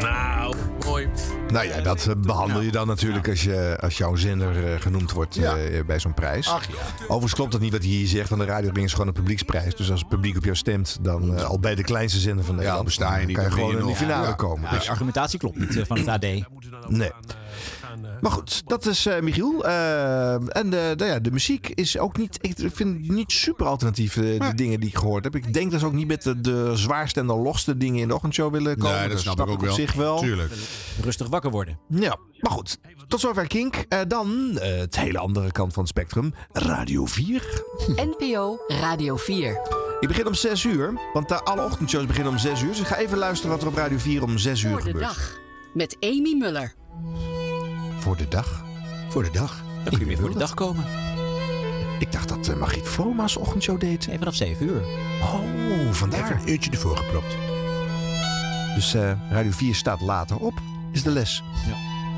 Nou, mooi. Nou ja, dat eh, behandel je dan natuurlijk als, je, als jouw zender eh, genoemd wordt eh, bij zo'n prijs. Ach ja. Overigens klopt dat niet wat hij hier zegt, want de radioring is gewoon een publieksprijs. Dus als het publiek op jou stemt, dan al bij de kleinste zender van Nederland, besta je dan niet, kan je dan ben gewoon in die finale Ja. komen. de Dus, argumentatie klopt niet eh, van het AD. nee. Maar goed, dat is eh, Michiel. Eh, en de, de, ja, de muziek is ook niet. Ik vind het niet super alternatief, eh, de dingen die ik gehoord heb. Ik denk dat ze ook niet met de, de zwaarste en de logste dingen in de ochtendshow willen komen. Nee, dat snap ik ook op wel. zich wel. Tuurlijk. Rustig wakker worden. Ja, maar goed. Tot zover Kink. Eh, dan eh, het hele andere kant van het spectrum. Radio 4. NPO Radio 4. Ik begin om 6 uur, want eh, alle ochtendshows beginnen om 6 uur. Dus ik ga even luisteren wat er op Radio 4 om 6 uur Voor de gebeurt. dag. Met Amy Muller. Voor de dag? Voor de dag? Dan kun je weer voor de dag komen. Ik dacht dat uh, Margriet Vroma's ochtendshow deed. Nee, vanaf 7 uur. Oh, vandaar. Even een uurtje ervoor gepropt. Dus eh, Radio 4 staat later op, is de les. Ja.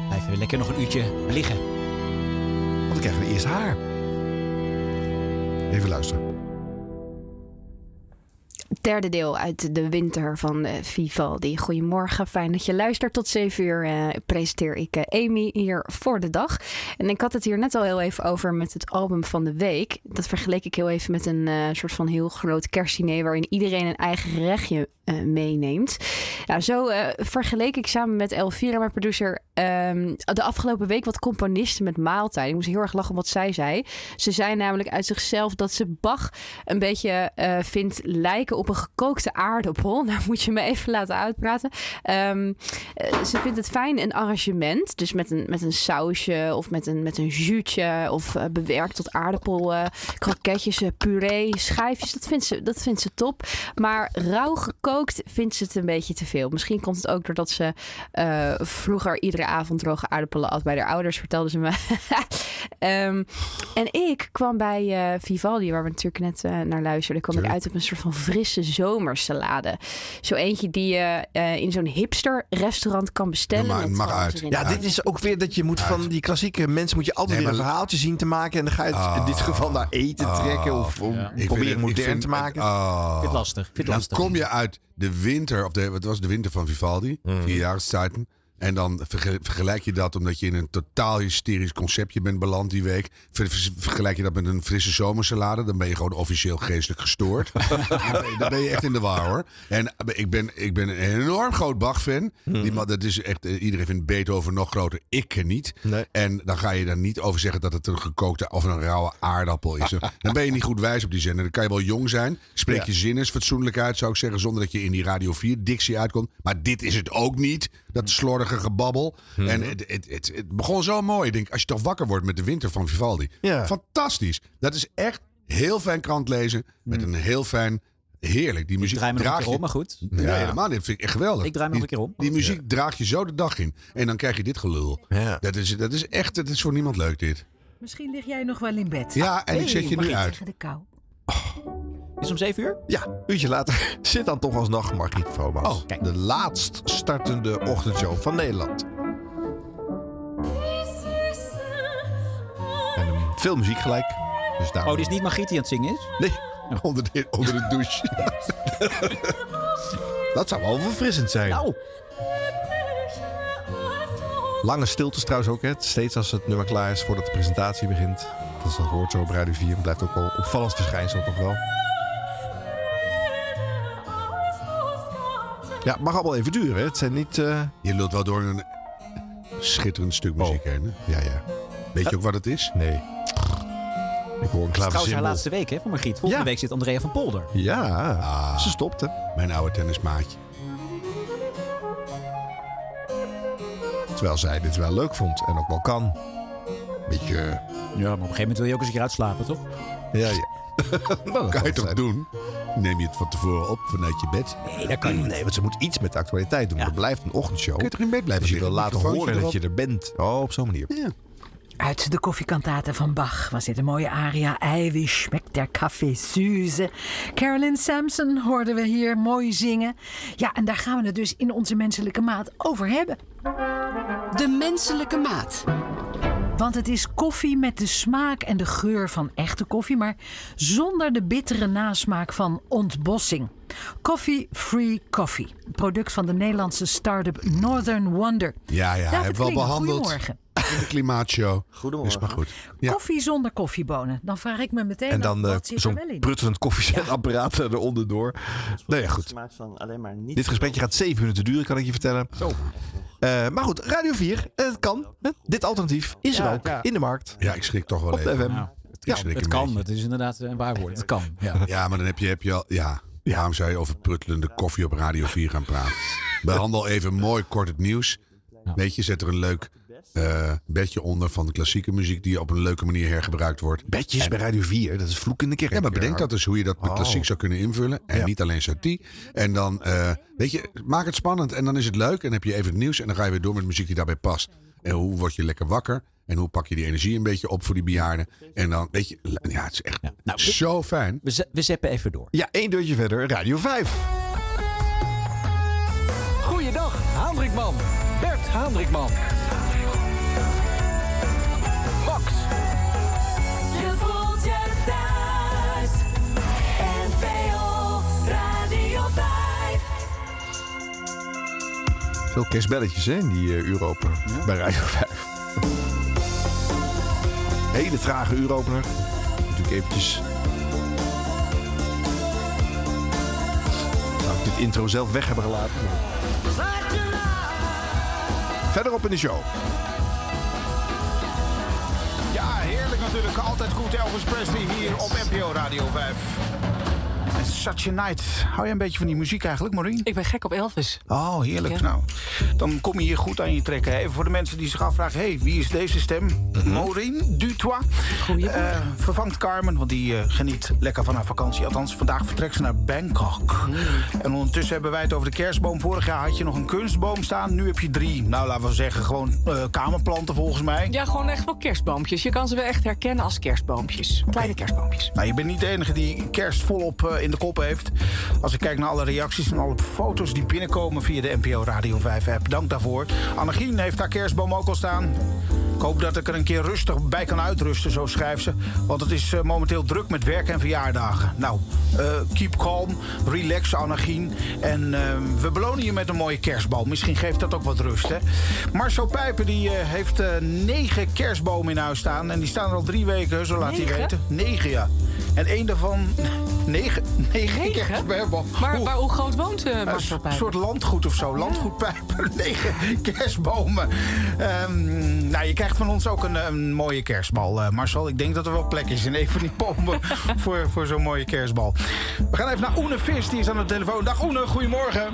Blijven we lekker nog een uurtje liggen. Want dan krijgen we eerst haar. Even luisteren. Derde deel uit de winter van eh, Vivaldi. Goedemorgen, fijn dat je luistert. Tot 7 uur eh, presenteer ik eh, Amy hier voor de dag. En ik had het hier net al heel even over met het album van de week. Dat vergeleek ik heel even met een soort van heel groot kerstdiner... waarin iedereen een eigen gerechtje eh, meeneemt. Zo eh, vergeleek ik samen met Elvira, mijn producer... ehm, de afgelopen week wat componisten met maaltijd. Ik moest heel erg lachen om wat zij zei. Ze zei namelijk uit zichzelf dat ze Bach een beetje eh, vindt lijken op een gekookte aardappel. Nou moet je me even laten uitpraten. Ehm, eh, ze vindt het fijn een arrangement. Dus met een, met een sausje of met een, met een juutje. Of bewerkt tot aardappel. kroketjes, puree, schijfjes. Dat vindt, ze, dat vindt ze top. Maar rauw gekookt vindt ze het een beetje te veel. Misschien komt het ook doordat ze eh, vroeger iedere avond droge aardappelen at bij haar ouders. Vertelde ze me. Ehm, en ik kwam bij eh, Vivaldi, waar we natuurlijk net eh, naar luisterden, kwam ik uit op een soort van frisse zomersalade. Zo eentje die je eh, in zo'n hipster restaurant kan bestellen. Maar, mag uit. Ja, dit is ook weer dat je moet van die klassieke mensen moet je altijd Nee, weer een verhaaltje zien te maken. En dan ga je het in dit geval naar eten Oh. trekken of vind proberen het- ik modern vind te maken. oh. Vind het lastig. Vind Dan lastig. kom je uit de winter, of de, wat was het, de winter van Vivaldi, Mhm. vier. En dan verge- vergelijk je dat omdat je in een totaal hysterisch conceptje bent beland die week. Ver- ver- vergelijk je dat met een frisse zomersalade. Dan ben je gewoon officieel geestelijk gestoord. dan, ben je, dan ben je echt in de war hoor. En ik ben, ik ben een enorm groot Bach-fan. Die man, dat is echt, eh, iedereen vindt Beethoven nog groter. Ik niet. En dan ga je daar niet over zeggen dat het een gekookte of een rauwe aardappel is. Dan ben je niet goed wijs op die zender. Dan kan je wel jong zijn. Spreek Ja. je zinnen fatsoenlijk uit, zou ik zeggen. Zonder dat je in die Radio 4-dictie uitkomt. Maar dit is het ook niet. Dat slordige gebabbel. Mhm. En het, het, het, het begon zo mooi. Ik denk, als je toch wakker wordt met de winter van Vivaldi. Ja. Fantastisch. Dat is echt heel fijn krant lezen. Met een heel fijn... Heerlijk. Die muziek draai me nog een draag keer je... om, maar goed. Nee, Ja. helemaal niet. Dat vind ik echt geweldig. Ik draai me nog een keer om. Die muziek draag je zo de dag in. En dan krijg je dit gelul. Dat, is, dat is echt... Dat is voor niemand leuk, dit. Misschien lig jij nog wel in bed. Ja, en ik zet je nu uit. Tegen de kou. Is het om 7 uur? Ja, een uurtje later zit dan toch alsnog Margriet Vromas. Oh, De laatst startende ochtendshow van Nederland. En um, veel muziek gelijk. Dus daarom- Oh, dit is niet Margriet die aan het zingen is? Nee, onder de, onder de douche. Dat zou wel verfrissend zijn. Nou. Lange stiltes trouwens ook. Hè. Steeds als het nummer klaar is voordat de presentatie begint. Dat is dat hoort zo op Radio 4. Blijft ook wel opvallend verschijnsel toch wel. Ja, het mag allemaal even duren. Hè. Het zijn niet... eh, Je lult wel door een schitterend stuk muziek heen. Hè? Ja, ja. Weet je ook wat het is? Nee. Ik hoor een is trouwens haar klaversymbol. laatste week hè, van Margriet. Volgende week zit Andrea van Polder. Ja, ze stopte. Mijn oude tennismaatje. Terwijl zij dit wel leuk vond en ook wel kan. Beetje... Ja, maar op een gegeven moment wil je ook eens een keer uitslapen, toch? Ja, ja. Nou, kan je toch doen? Neem je het van tevoren op vanuit je bed? Nee, dat kan niet. Nee, want ze moet iets met de actualiteit doen. Het blijft een ochtendshow. Kun je toch in bed blijven Dus je wil laten horen dat je er bent. Oh, op zo'n manier. Ja. Uit de koffiekantaten van Bach was dit een mooie aria. Ei, wie schmeckt der Kaffee süße. Carolyn Sampson hoorden we hier mooi zingen. Ja, en daar gaan we het dus in onze menselijke maat over hebben. De menselijke maat. Want het is koffie met de smaak en de geur van echte koffie, maar zonder de bittere nasmaak van ontbossing. Coffee Free Coffee, product van de Nederlandse start-up Northern Wonder. Ja, ja. David Heb wel behandeld Goedemorgen. In de klimaatshow. Goedemorgen. Is maar goed. Ja. Koffie zonder koffiebonen. Dan vraag ik me meteen En dan eh, zo'n pruttelend koffiezetapparaat eronder door. Nou ja, goed. Gemaakt van alleen maar niet. Dit gesprekje gaat zeven minuten duren, kan ik je vertellen. Zo. Eh, maar goed, Radio 4, het kan. Dit alternatief is er Ja, ook ja. in de markt. Ja, ik schrik toch wel Op de even. FM. Nou, Ik schrik het kan, het is inderdaad een waarwoord. Het kan. Ja. Ja, maar dan heb je, heb je al... Ja, waarom zou je over pruttelende koffie op Radio 4 gaan praten? Behandel even mooi kort het nieuws. Weet je, zet er een leuk eh, bedje onder van de klassieke muziek... die op een leuke manier hergebruikt wordt. Bedjes bij Radio 4, dat is vloek in de kerk. Ja, maar bedenk eh, dat dus hoe je dat met Oh. klassiek zou kunnen invullen. En Ja. niet alleen satie. En dan, eh, weet je, maak het spannend. En dan is het leuk. En dan heb je even het nieuws. En dan ga je weer door met muziek die daarbij past. En hoe word je lekker wakker? En hoe pak je die energie een beetje op voor die bejaarden? En dan, weet je, ja, het is echt zo fijn. We, we zeppen even door. Ja, één deurtje verder, Radio 5. Goeiedag, Haandrikman. Bert Haandrikman. Veel kerstbelletjes hè, in die eh, uuropener bij Radio 5. Hele trage uuropener. Natuurlijk eventjes... Zou ik dit intro zelf weg hebben gelaten. Verderop in de show. Ja, heerlijk natuurlijk. Altijd goed Elvis Presley hier op NPO Radio 5. Such a Night. Hou je een beetje van die muziek eigenlijk, Maureen? Ik ben gek op Elvis. Oh, heerlijk. Ja. Nou, dan kom je hier goed aan je trekken. Even voor de mensen die zich afvragen... hey, wie is deze stem? Maureen Dutois. Eh, vervangt Carmen, want die eh, geniet lekker van haar vakantie. Althans, vandaag vertrekt ze naar Bangkok. En ondertussen hebben wij het over de kerstboom. Vorig jaar had je nog een kunstboom staan. Nu heb je drie. Nou, laten we zeggen, gewoon eh, kamerplanten volgens mij. Ja, gewoon echt wel kerstboompjes. Je kan ze wel echt herkennen als kerstboompjes. Kleine kerstboompjes. Nou, je bent niet de enige die kerst volop in de kop heeft. Als ik kijk naar alle reacties en alle foto's die binnenkomen via de NPO Radio 5 app. Dank daarvoor. Annegien heeft haar kerstboom ook al staan. Ik hoop dat ik er een keer rustig bij kan uitrusten, zo schrijft ze. Want het is eh, momenteel druk met werk en verjaardagen. Nou, eh, keep calm, relax Annegien. En eh, we belonen je met een mooie kerstboom. Misschien geeft dat ook wat rust, hè. Marcel Pijper die, eh, heeft eh, negen kerstbomen in huis staan. En die staan er al drie weken, zo laat hij weten. Negen, ja. En één daarvan... Negen, negen, Negen? kerstbomen. Maar, maar hoe groot woont eh Marcel Een Pijper? soort landgoed of zo. Landgoed Pijper. Negen kerstbomen. Ehm, nou, je krijgt van ons ook een, een mooie kerstbal, eh, Marcel. Ik denk dat er wel plek is in een van die bomen voor, voor zo'n mooie kerstbal. We gaan even naar Oene Vis, die is aan de telefoon. Dag Oene, goedemorgen.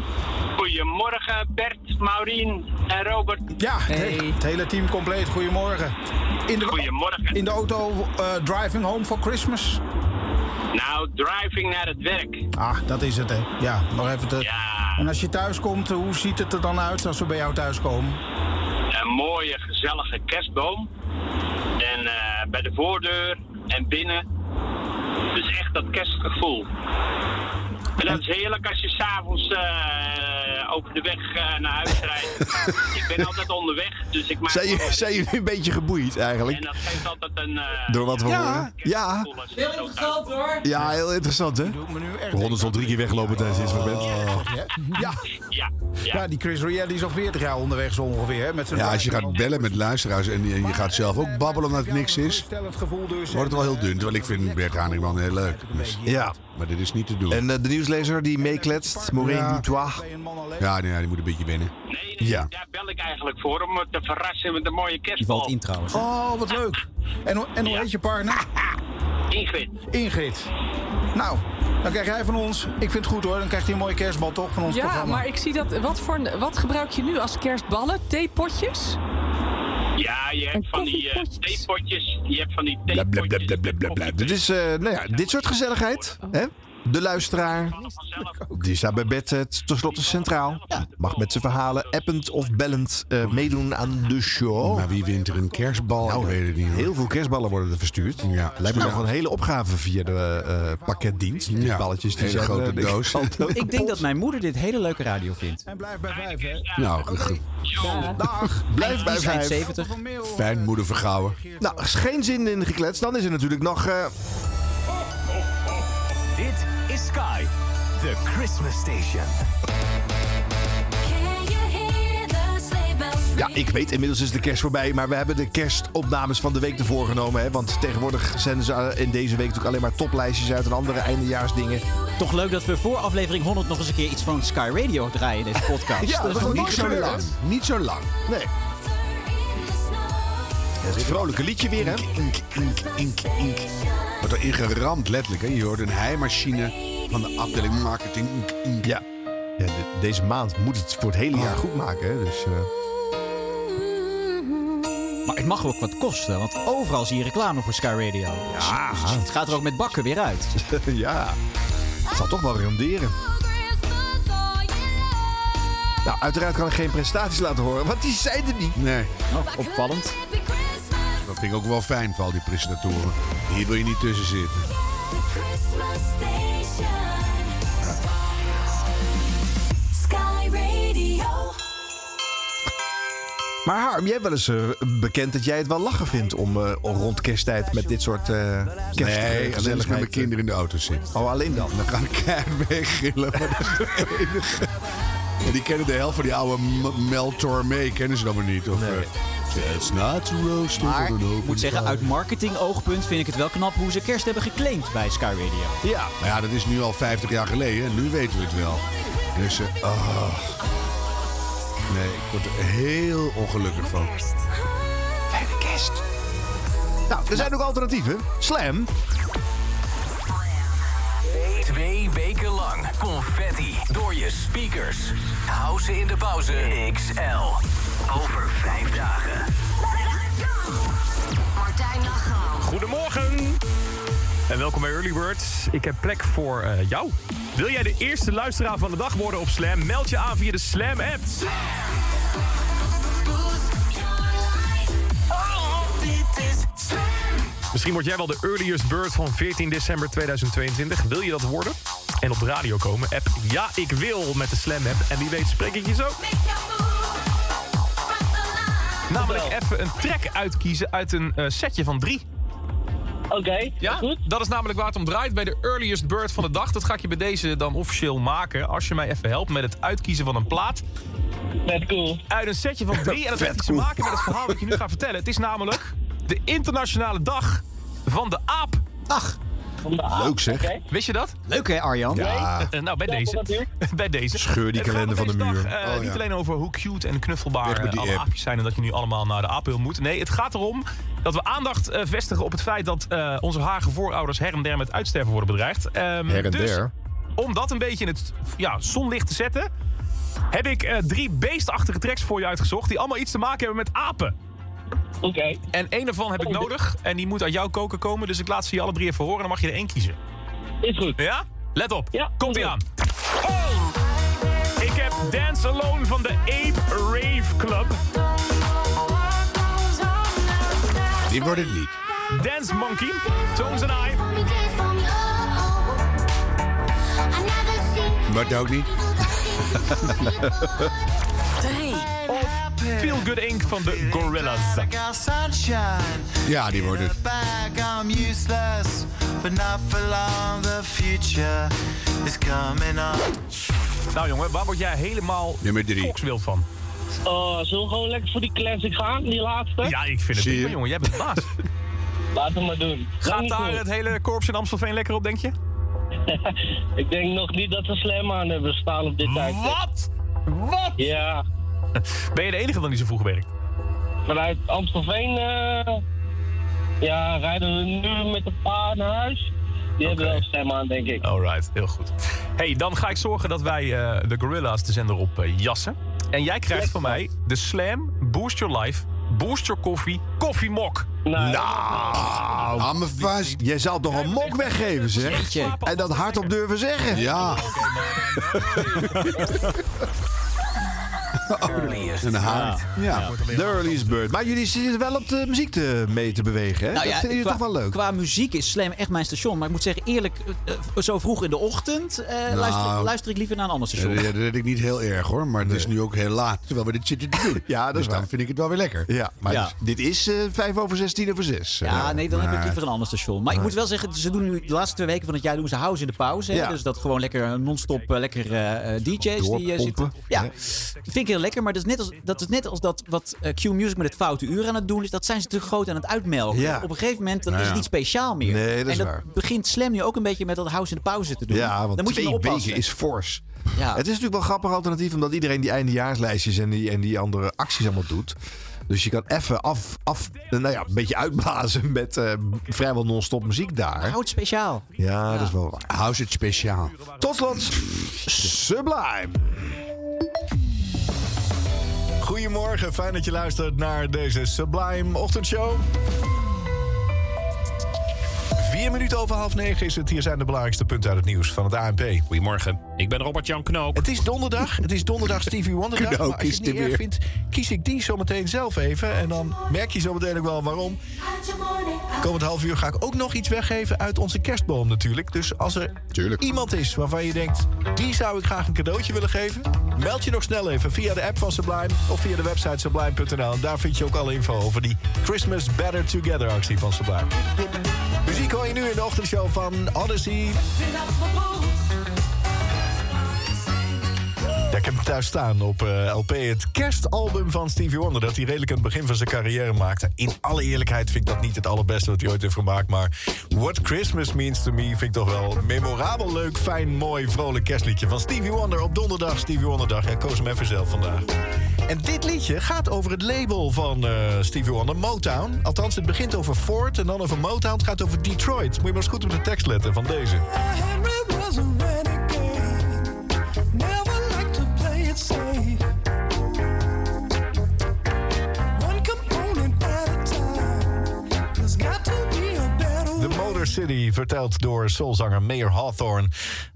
Goedemorgen Bert, Maureen en Robert. Ja, het, he- het hele team compleet. Goedemorgen. In de, Goedemorgen. In de auto eh, driving home for Christmas. Nou, driving naar het werk. Ah, dat is het, hè. Ja, nog even te... En als je thuis komt, hoe ziet het er dan uit als we bij jou thuis komen? Een mooie, gezellige kerstboom. En eh, bij de voordeur en binnen. Dus echt dat kerstgevoel. En dat is heerlijk als je s'avonds eh over de weg eh, naar huis rijdt. ik ben altijd onderweg, dus ik maak... Zijn, je, zijn jullie een beetje geboeid En eigenlijk? dat geeft altijd een... eh, Door wat we ja, horen? Ja. Heel interessant hoor. Ja, heel interessant hè? Ron is al drie keer weggelopen tijdens dit moment. Ja. Ja. Ja, die Chris Ria die is al 40 jaar onderweg zo ongeveer. Hè, met zijn Ja, als je gaat bellen met luisteraars en je, en je gaat zelf ook babbelen omdat het niks is, dus. wordt het wel heel dun. Terwijl ik vind Bert Haningman heel leuk. Dus- Ja. Maar dit is niet te doen. En eh, de nieuwslezer die meekletst, Maureen Ja. Dutois. Ja, nee, die moet een beetje wennen. Ja. Daar bel ik eigenlijk voor om te verrassen met een mooie kerstbal. trouwens. Oh, wat leuk. En, hoe- en hoe heet je partner? Ingrid. Ingrid. Nou, dan krijg jij van ons. Ik vind het goed hoor. Dan krijgt hij een mooie kerstbal toch van ons Ja, programma. maar ik zie dat. Wat, voor, wat gebruik je nu als kerstballen? Theepotjes? Ja, je hebt van die eh, theepotjes. Je hebt van die Blab, blab, theepotjes. blab, blab, blab, blab. Dit is, eh, nou ja, dit soort gezelligheid. Hè? De luisteraar, die staat bij bed eh, tenslotte centraal. Ja, mag met zijn verhalen append of bellend eh, meedoen aan de show. Maar wie wint er een kerstbal? Nou, ik weet het niet. hoor. Heel veel kerstballen worden er verstuurd. Ja, lijkt me nog een hele opgave via de eh, pakketdienst. Die Ja, balletjes die hele zijn, grote de doos. Ik denk dat mijn moeder dit hele leuke radio vindt. En blijf bij vijf, hè? Nou, ge- Dag. Blijf bij vijf. 70. fijn moeder vergouwen. Nou, geen zin in gekletst. Dan is er natuurlijk nog... eh, Dit is Sky, the Christmas Station. Ja, ik weet, inmiddels is de kerst voorbij. Maar we hebben de kerstopnames van de week ervoor genomen. Hè? Want tegenwoordig zenden ze eh, in deze week natuurlijk alleen maar toplijstjes uit en andere eindejaarsdingen. Toch leuk dat we voor aflevering 100 nog eens een keer iets van Sky Radio draaien in deze podcast. Ja, dat is nog niet zo lang. Niet zo lang. Nee. Het is een vrolijke liedje weer, hè? Ink, ink, ink, ink. Wordt erin geramd, letterlijk. Hè? Je hoort een heimachine van de afdeling marketing. Ink, ink. Ja. ja de- deze maand moet het voor het hele jaar goed maken, hè? Dus, eh, Maar het mag ook wat kosten, want overal zie je reclame voor Sky Radio. Ja. Het gaat er ook met bakken weer uit. ja. Het zal toch wel renderen. Nou, uiteraard kan ik geen prestaties laten horen, want die zijn er niet. Nee. Oh, opvallend. Dat vind ik ook wel fijn voor al die presentatoren. Hier wil je niet tussen zitten. Sky Radio. Maar Harm, jij hebt wel eens eh, bekend dat jij het wel lachen vindt om eh, rond kersttijd met dit soort eh kerst Nee, alleen als ik met mijn kinderen in de auto zit. Oh, alleen dan? Dan ga ik keihard weggillen. Maar dat is het enige. Ja, die kennen de helft van die oude M- Mel Tormé, kennen ze dan maar niet. Of, Nee. eh, It's not roasted Maar ik moet zeggen, fire. uit marketing-oogpunt vind ik het wel knap hoe ze kerst hebben geclaimd bij Sky Radio. Ja. Maar ja, dat is nu al 50 jaar geleden en nu weten we het wel. Dus, eh, ah. Nee, ik word er heel ongelukkig van. Fijne kerst. Nou, er zijn ook alternatieven. Slam. Twee weken lang confetti door je speakers. Hou ze in de pauze XL. Over vijf dagen. Martijn Lachau. Goedemorgen en welkom bij Early Bird. Ik heb plek voor eh, jou. Wil jij de eerste luisteraar van de dag worden op Slam? Meld je aan via de Slam app. Misschien word jij wel de earliest bird van 14 december 2022. Wil je dat worden? En op de radio komen? App Ja, ik wil met de Slam app. En wie weet spreek ik je zo. Namelijk even een track uitkiezen uit een eh, setje van drie. Oké, Ja, dat is namelijk waar het om draait bij de earliest bird van de dag. Dat ga ik je bij deze dan officieel maken. Als je mij even helpt met het uitkiezen van een plaat. Vet cool. Uit een setje van drie. En dat heeft iets cool. te maken met het verhaal dat je nu gaat vertellen. Het is namelijk de internationale dag van de aap. Ach. Leuk zeg. Wist je dat? Leuk hè, Arjan? Ja. Eh, nou, bij deze. bij deze. Scheur die gaat kalender van de muur. dag, eh, Oh, ja. Niet alleen over hoe cute en knuffelbaar alle app. aapjes zijn... en dat je nu allemaal naar de aaphul moet. Nee, het gaat erom dat we aandacht eh, vestigen op het feit... dat eh, onze hage voorouders her en der met uitsterven worden bedreigd. Ehm, Her en dus, der. om dat een beetje in het ja, zonlicht te zetten... heb ik eh, drie beestachtige tracks voor je uitgezocht... die allemaal iets te maken hebben met apen. Oké. En één daarvan heb ik nodig. En die moet uit jouw koken komen. Dus ik laat ze je alle drie even horen. Dan mag je er één kiezen. Is goed. Ja? Let op. Ja, Komt ie aan. Ik heb Dance Alone van de Ape Rave Club. Die wordt het niet. Dance Monkey, Tones and I. Maar dat ook niet. Of Feel Good Inc. van de Gorillas. Ja, die wordt het. Up. Nou jongen, waar word jij helemaal Nummer drie. volkswild van? Oh, zullen we gewoon lekker voor die classic gaan, die laatste? Ja, ik vind het prima je? jongen. Jij bent de baas. Laten we maar doen. Gaat daar goed. het hele korps in Amstelveen lekker op, denk je? Ik denk nog niet dat we slam aan hebben staan op dit tijd. Wat? Wat? Ja, Ben je de enige dan die zo vroeg werkt? vanuit Amstelveen eh, ja, rijden we nu met een paar naar huis. Die hebben wel stem aan, denk ik. Alright, heel goed. hey, dan ga ik zorgen dat wij eh, de Gorilla's de zender op eh, jassen. En jij krijgt van mij de Slam Boost Your Life, Boost Your Coffee, Koffiemok. Nou, hou me vast. Jij zou toch een mok weggeven, zeg? En dat hardop durven zeggen. Ja. Een haard. Ja, de earliest bird. Maar jullie zitten wel op de muziek te, mee te bewegen, hè? Nou dat vinden jullie toch wel leuk? Qua muziek is Slam echt mijn station. Maar ik moet zeggen, eerlijk, eh, eh, zo vroeg in de ochtend eh, luister, luister ik liever naar een ander Ja, station. dat, dat weet ik niet heel erg hoor, maar het is nu ook heel laat terwijl we dit zitten te doen. Ja, dat dus dan vind ik het wel weer lekker. Ja, maar Ja. dus dit is eh, vijf over zes, tien over zes. Ja, nee, dan heb ik liever een ander station. Maar ik moet wel zeggen, ze doen nu de laatste twee weken van het jaar doen ze house in de pauze. hè. Ja. Dus dat gewoon lekker non-stop lekker DJ's die zitten. Ja, vind ik heel lekker, maar dat is net als dat, is net als dat wat eh, Q-Music met het foute uur aan het doen is. Dat zijn ze te groot aan het uitmelken. Ja. Op een gegeven moment dan Nou is het niet speciaal meer. Nee, dat is en dat waar. begint Slam nu ook een beetje met dat house in de pauze te doen. Ja, want dan moet je twee oppassen. weken is fors. Ja. Het is natuurlijk wel een grappig alternatief, omdat iedereen die eindejaarslijstjes en die, en die andere acties allemaal doet. Dus je kan even af, af, nou ja, een beetje uitblazen met eh, vrijwel non-stop muziek daar. Houd speciaal. Ja, dat is wel waar. House het speciaal. Tot slot, Sublime. Goedemorgen, fijn dat je luistert naar deze Sublime Ochtendshow. Vier minuten over half negen is het. Hier zijn de belangrijkste punten uit het nieuws van het ANP. Goedemorgen, ik ben Robert-Jan Knoop. Het is donderdag. Het is donderdag Stevie. Knoop maar als je het niet er erg weer. vindt, kies ik die zometeen zelf even. En dan merk je zometeen ook wel waarom. Komend half uur ga ik ook nog iets weggeven uit onze kerstboom natuurlijk. Dus als er iemand is waarvan je denkt... die zou ik graag een cadeautje willen geven... meld je nog snel even via de app van Sublime... of via de website sublime.nl. En daar vind je ook alle info over die Christmas Better Together actie van Sublime. Muziek hoor je nu in de ochtendshow van Odyssey. Ja, ik heb hem thuis staan op eh, LP. Het kerstalbum van Stevie Wonder. Dat hij redelijk aan het begin van zijn carrière maakte. In alle eerlijkheid vind ik dat niet het allerbeste wat hij ooit heeft gemaakt. Maar What Christmas Means to Me vind ik toch wel memorabel, leuk, fijn, mooi, vrolijk kerstliedje van Stevie Wonder op donderdag. Stevie Wonderdag. Hij koos hem even zelf vandaag. En dit liedje gaat over het label van eh, Stevie Wonder, Motown. Althans, het begint over Ford en dan over Motown. Het gaat over Detroit. Moet je maar eens goed op de tekst letten van deze. City, verteld door soulzanger Mayor Hawthorne.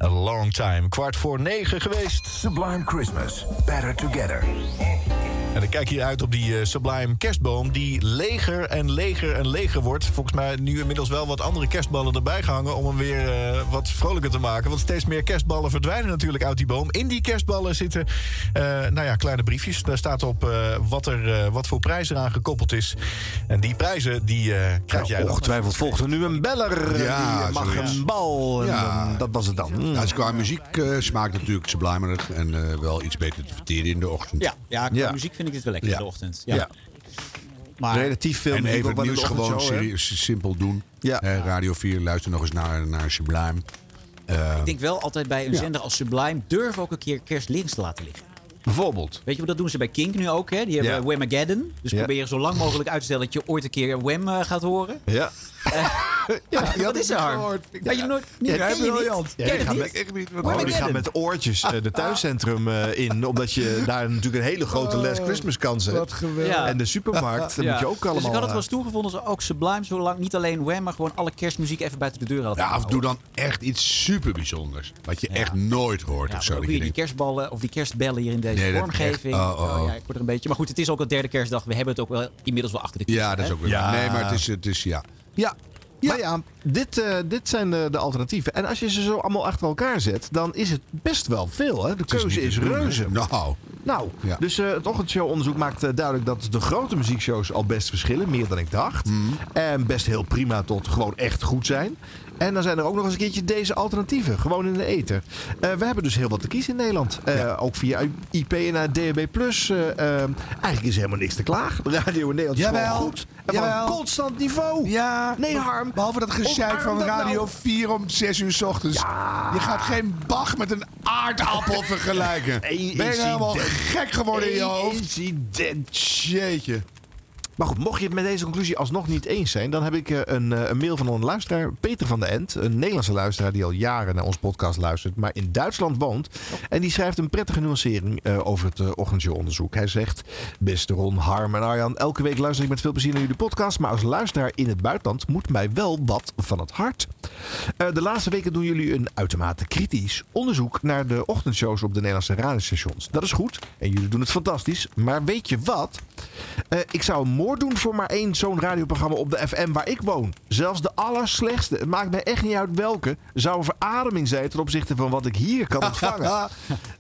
A long time. Kwart voor negen geweest. Sublime Christmas. Better together. En ik kijk hier uit op die eh, Sublime kerstboom... die leger en leger en leger wordt. Volgens mij nu inmiddels wel wat andere kerstballen erbij gehangen... om hem weer eh, wat vrolijker te maken. Want steeds meer kerstballen verdwijnen natuurlijk uit die boom. In die kerstballen zitten eh, nou ja, kleine briefjes. Daar staat op eh, wat, er, eh, wat voor prijs eraan gekoppeld is. En die prijzen die eh, krijg jij dan. Ongetwijfeld volgt er nu een beller. Ja, die mag zoiets. een bal. En Ja. dat was het dan. Nou, dus qua muziek eh, smaakt natuurlijk sublimerig en eh, wel iets beter te verteren in de ochtend. Ja, ja, qua Ja. muziek vind ik dit wel lekker Ja. in de ochtend. Ja. Ja. Maar Relatief veel en muziek even het nieuws gewoon serieus, simpel doen. Ja. Eh, Radio 4, luister nog eens naar, naar Sublime. Eh, ik denk wel altijd bij een Ja. zender als Sublime... durf ook een keer kerst links te laten liggen. Bijvoorbeeld. Weet je, dat doen ze bij Kink nu ook. Hè? Die hebben Ja. Whamageddon. Dus Ja. probeer zo lang mogelijk uit te stellen... dat je ooit een keer Wham eh, gaat horen. Ja. Ja, wat is er, Harm? Had je nooit, niet, Ja, ken je niet? Ja, Ken die je gaan niet? met, echt niet. oh, die gaan met oortjes eh, de tuincentrum eh, in. Omdat je daar natuurlijk een hele grote les Christmas kansen hebt. Ja. En de supermarkt, dat Ja. moet je ook allemaal... Dus ik had het wel eh, eens toegevonden... ze ook Sublime zo lang, niet alleen Wham... maar gewoon alle kerstmuziek even buiten de deur hadden. ja, of doe dan echt iets super bijzonders. Wat je echt nooit hoort Ja, of zo. die kerstballen of die kerstbellen hier in deze Nee, vormgeving. echt- oh, oh, oh. ja, ik word er een beetje. Maar goed, het is ook al derde kerstdag. We hebben het ook wel inmiddels wel achter de kiezen. ja, dat is ook weer. Nee, maar het is, het is ja. Ja. Maar ja, dit, eh, dit zijn de, de alternatieven. En als je ze zo allemaal achter elkaar zet, dan is het best wel veel. Hè? De Het is keuze is, hè? reuze. Nou. Nou, Ja. dus eh, het ochtendshow-onderzoek maakt eh, duidelijk dat de grote muziekshows al best verschillen. Meer dan ik dacht. Mhm. En best heel prima tot gewoon echt goed zijn. En dan zijn er ook nog eens een keertje deze alternatieven. Gewoon in de ether. Eh, we hebben dus heel wat te kiezen in Nederland. Eh, Ook via IP en eh, DAB+. eh, eh, eigenlijk is er helemaal niks te klagen. De radio in Nederland is Jawel, gewoon goed. En van jawel. een constant niveau. Ja. Nee, Harm. Behalve dat gezeik van Radio nou. 4 om 6 uur s ochtends. Je gaat geen Bach met een aardappel vergelijken. Ben je nou helemaal incident. gek geworden in je hoofd? incident. Jeetje. Maar goed, mocht je het met deze conclusie alsnog niet eens zijn, dan heb ik eh, een, eh, een mail van een luisteraar, Peter van der End. Een Nederlandse luisteraar die al jaren naar ons podcast luistert, maar in Duitsland woont. En die schrijft een prettige nuancering eh, over het uh, ochtendshow-onderzoek. Hij zegt: Beste Ron, Harm en Arjan, elke week luister ik met veel plezier naar jullie podcast. Maar als luisteraar in het buitenland moet mij wel wat van het hart. De laatste weken doen jullie een uitermate kritisch onderzoek naar de ochtendshows op de Nederlandse radiostations. Dat is goed en jullie doen het fantastisch. Maar weet je wat? Eh, ik zou een moord doen voor maar één zo'n radioprogramma op de FM waar ik woon. Zelfs de allerslechtste, het maakt mij echt niet uit welke, zou een verademing zijn ten opzichte van wat ik hier kan ontvangen.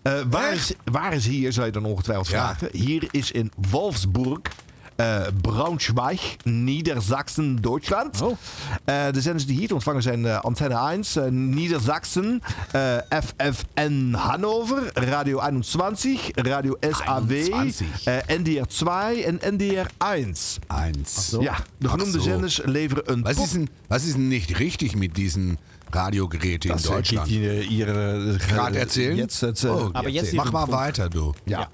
Eh, waar, is, waar is hier, zou je dan ongetwijfeld Ja. vragen. Hier is in Wolfsburg eh, Braunschweig, Niedersachsen, Duitsland. Eh, de zenders die hier te ontvangen zijn eh, Antenne 1, eh, Niedersachsen, FFN Hannover, Radio 21, Radio SAW, 21. NDR 2 en NDR 1. 1. Ja, de genoemde zenders leveren een Was ist, denn, was ist denn nicht richtig mit diesen Radiogeräten in Das, Deutschland? geht Ihnen Ihre Gerade erzählen? Jetzt, het, äh, Oh, aber jetzt Mach mal weiter, du. Ja.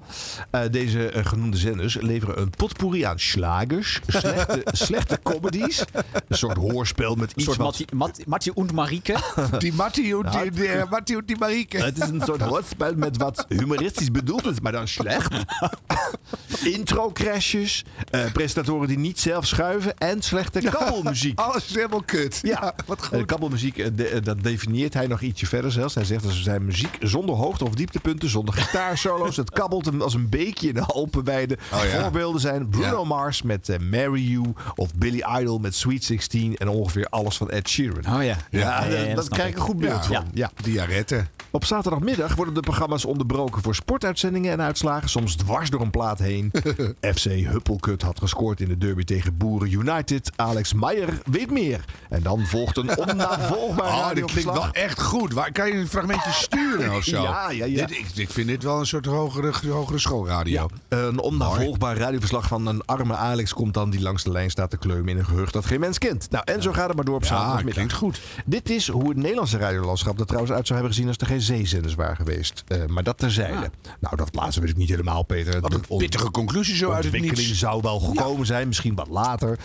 Eh, deze eh, genoemde zenders leveren een potpourri aan slagers, slechte, slechte comedies, een soort hoorspel met Een iets soort wat... Matti, und Marieke. Die Matti und die, die, Matti und die Marieke. Het is een soort hoorspel met wat humoristisch bedoeld is, maar dan slecht. Intro-crashes, eh, presentatoren die niet zelf schuiven en slechte kabbelmuziek. Alles is helemaal kut. Ja, wat Eh, goed. kabbelmuziek, eh, de- eh, dat definieert hij nog ietsje verder zelfs. Hij zegt dat ze zijn muziek zonder hoogte- of dieptepunten, zonder gitaarsolo's. Het kabbelt hem als een beekje in de Alpenweide. Oh ja. Voorbeelden zijn Bruno Mars met eh, Marry You of Billy Idol met Sweet 16 en ongeveer alles van Ed Sheeran. Oh ja. Ja, dat, krijg ik een goed beeld Ja. van. Ja. Diarette. Op zaterdagmiddag worden de programma's onderbroken voor sportuitzendingen en uitslagen. Soms dwars door een plaat heen. FC Huppelkut had gescoord in de derby tegen Boeren United. Alex Meijer weet meer. En dan volgt een onnavolgbaar Oh, dit klinkt wel echt goed. Waar, kan je een fragmentje sturen of zo? Ja, ja, ja. Dit, ik, ik vind dit wel een soort hogere, hogere schoolradio. Een onnavolgbaar radioverslag van een arme Alex komt dan die langs de lijn staat te kleumen in een gehucht dat geen mens kent. Nou, en zo gaat het maar door op zaterdagmiddag. klinkt goed. Dit is hoe het Nederlandse radiolandschap er trouwens uit zou hebben gezien als er geen zeezenders waren geweest. Eh, maar dat terzijde. Nou, dat laatste weet ik niet helemaal, Peter. Wat een pittige conclusie zo uit het ontwikkeling niets. zou wel gekomen zijn, misschien wat later.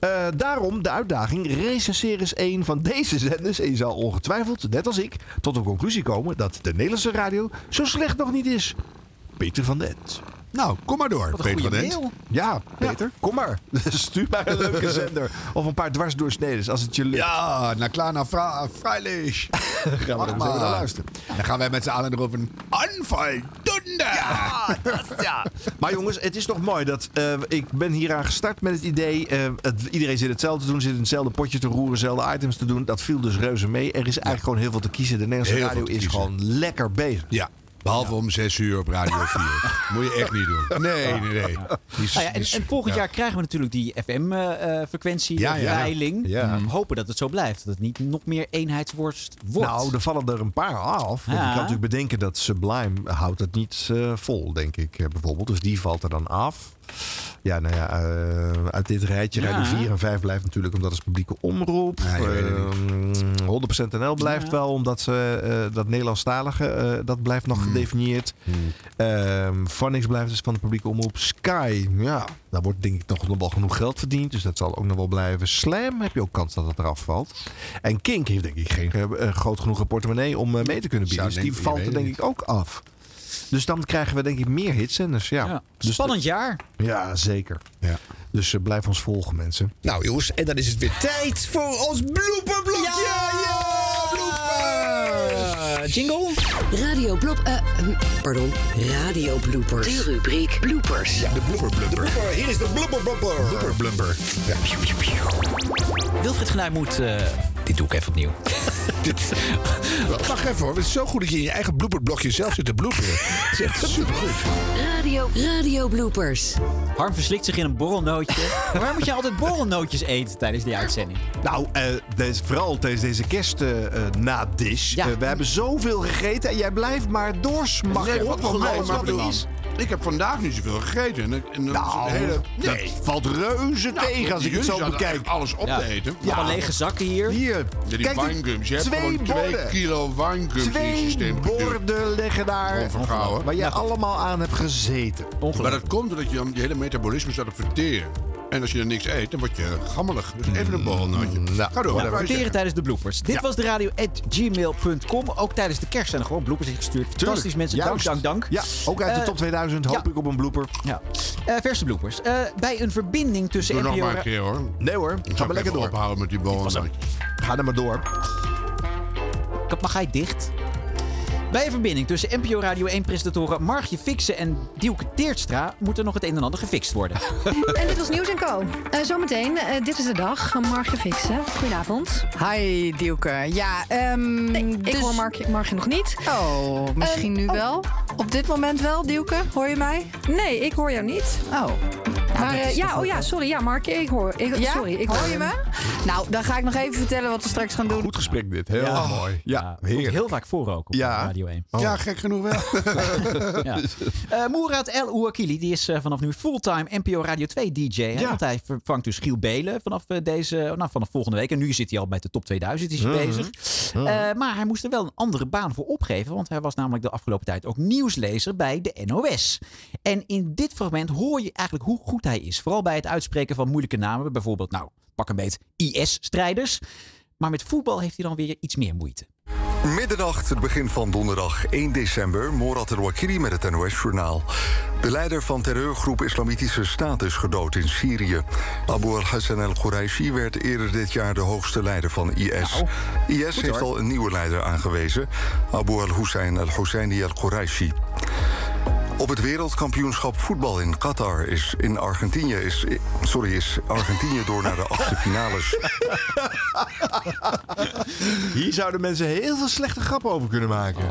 Eh, daarom de uitdaging: recenseer eens een van deze zenders. En zal ongetwijfeld, net als ik, tot de conclusie komen dat de Nederlandse radio zo slecht nog niet is. Peter van Dent. Nou, kom maar door, Peter van Dent. Ja, Peter, kom maar. Stuur maar een leuke zender. Of een paar dwarsdoorsneden als het je lukt. Ja, na klaar, na fra- freilich. Gaan we naar luisteren. Dan gaan wij met z'n allen erop een aanval. Donder! Ja, dat- ja. Maar jongens, het is toch mooi dat eh, ik ben hieraan gestart met het idee. eh, het, iedereen zit hetzelfde te doen, zit in hetzelfde potje te roeren, dezelfde items te doen. Dat viel dus reuze mee. Er is eigenlijk gewoon heel veel te kiezen. De Nederlandse Heel radio is gewoon lekker bezig. Ja, behalve om 6 uur op Radio 4. Moet je echt niet doen. Nee, nee, nee. Is- Nou ja, en, die is- en volgend ja. jaar krijgen we natuurlijk die FM-frequentie, Ja, ja. Hopen dat het zo blijft. Dat het niet nog meer eenheidsworst wordt. Nou, er vallen er een paar af. Want je kan natuurlijk bedenken dat Sublime houdt het niet eh, vol, denk ik eh, bijvoorbeeld. Dus die valt er dan af. Ja, nou ja, eh, uit dit rijtje, Ja. Radio 4 en 5 blijft natuurlijk omdat het is publieke omroep. Ja, Ehm, 100% NL blijft Ja. wel, omdat ze eh, dat Nederlandstalige, eh, dat blijft nog gedefinieerd. Ehm Phonics blijft dus van de publieke omroep. Sky, ja, daar wordt denk ik nog wel genoeg geld verdiend. Dus dat zal ook nog wel blijven. Slam heb je ook kans dat het eraf valt. En Kink heeft denk ik geen groot genoeg portemonnee om mee te kunnen bieden. Zou Dus die valt er denk ik ook af. Dus dan krijgen we denk ik meer hitzenders. Ja. Ja. Dus Spannend jaar. ja, zeker. Ja. Dus eh, blijf ons volgen mensen. Nou jongens, en dan is het weer tijd voor ons blooperblokje. Ja, blooper! jingle? Radio Blop... eh, hm, pardon, Radio Bloopers. De rubriek Bloopers. Ja, de blooper blumper. Hier is de blooper blumper. Blooper blumper. Ja. Wilfried Genuij moet... eh, dit doe ik even opnieuw. Dit, wacht even hoor. Het is zo goed dat je in je eigen blooperblokje zelf zit te bloeperen. Het is echt supergoed. Radio, Radio Bloopers. Harm verslikt zich in een borrelnootje. Maar Waar moet je altijd borrelnootjes eten tijdens die uitzending? Nou, eh, deze, vooral tijdens deze kerst na dish. Ja. We hebben zoveel gegeten en jij blijft maar doorsmakken. Nee, wat wat het is. Ik heb vandaag niet zoveel gegeten. En, Nou, is hele, dat valt reuze Nou, tegen als ik het zo bekijk. alles op Ja. te eten. Allemaal lege zakken hier. Hier, Ja, die wijngums. Je hebt twee gewoon twee kilo wijngums in je Twee systeem geduwd. borden liggen daar. Waar je allemaal aan hebt gezeten. Maar dat komt doordat je dan je hele metabolisme staat te verteren. En als je er niks eet, dan word je gammelig. Dus even een borrelnootje. nou, Ga door. je Verteren tijdens de bloopers. Dit Ja. was de radio at gmail.com. Ook tijdens de kerst zijn er gewoon bloopers ingestuurd. Fantastisch mensen. Dank, Juist. dank, dank. Ja, ook uit de Eh, top 2000 hoop ja. ik op een blooper. Ja. Eh, verse bloopers. Eh, bij een verbinding tussen Doe nog maar een keer hoor. Nee hoor, Ik ga maar lekker door. ophouden met die borrelnootjes. Ga er maar door. Mag hij dicht? Bij een verbinding tussen NPO Radio 1-presentatoren Margje Fixen en Dielke Teertstra moet er nog het een en ander gefixt worden. En dit was Nieuws en Co. Eh, zometeen, eh, dit is de dag. Margje Fixen. Goedenavond. Hi, Dielke. Ja, ehm Ik dus- hoor Margje, Margje nog niet. Oh, misschien Ehm, nu oh. wel? Op dit moment wel, Dielke? Hoor je mij? Nee, ik hoor jou niet. Oh. Maar dat eh, ja, oh ja, sorry. Ja, Mark, ik hoor. Ik, Ja? Sorry, ik Hoor je me? Nou, dan ga ik nog even vertellen wat we straks gaan doen. Goed gesprek dit. Heel Ja. mooi. Ja, Komt heel vaak voor ook op Ja. Radio 1. Ja, gek genoeg wel. ja. Eh, Moerad El Ouakili die is eh, vanaf nu fulltime NPO Radio 2 DJ. Hè? Ja. Want hij vervangt dus Giel Belen vanaf, eh, deze, nou, vanaf volgende week. En nu zit hij al bij de top 2000 is hij Mhm. bezig. Mhm. Maar hij moest er wel een andere baan voor opgeven. Want hij was namelijk de afgelopen tijd ook nieuwslezer bij de NOS. En in dit fragment hoor je eigenlijk hoe goed hij is. Vooral bij het uitspreken van moeilijke namen. Bijvoorbeeld, nou, pak een beet IS-strijders. Maar met voetbal heeft hij dan weer iets meer moeite. Middernacht, het begin van donderdag 1 december, Morat el-Wakili met het NOS-journaal. De leider van terreurgroep Islamitische Staat is gedood in Syrië. Abu al-Hassan el-Quraishi werd eerder dit jaar de hoogste leider van IS. IS goed heeft al een nieuwe leider aangewezen, Abu al-Hussein al-Husseini al-Quraishi. Op het wereldkampioenschap voetbal in Qatar is in Argentinië is, sorry, is Argentinië door naar de achtste finales. Hier zouden mensen heel veel slechte grappen over kunnen maken.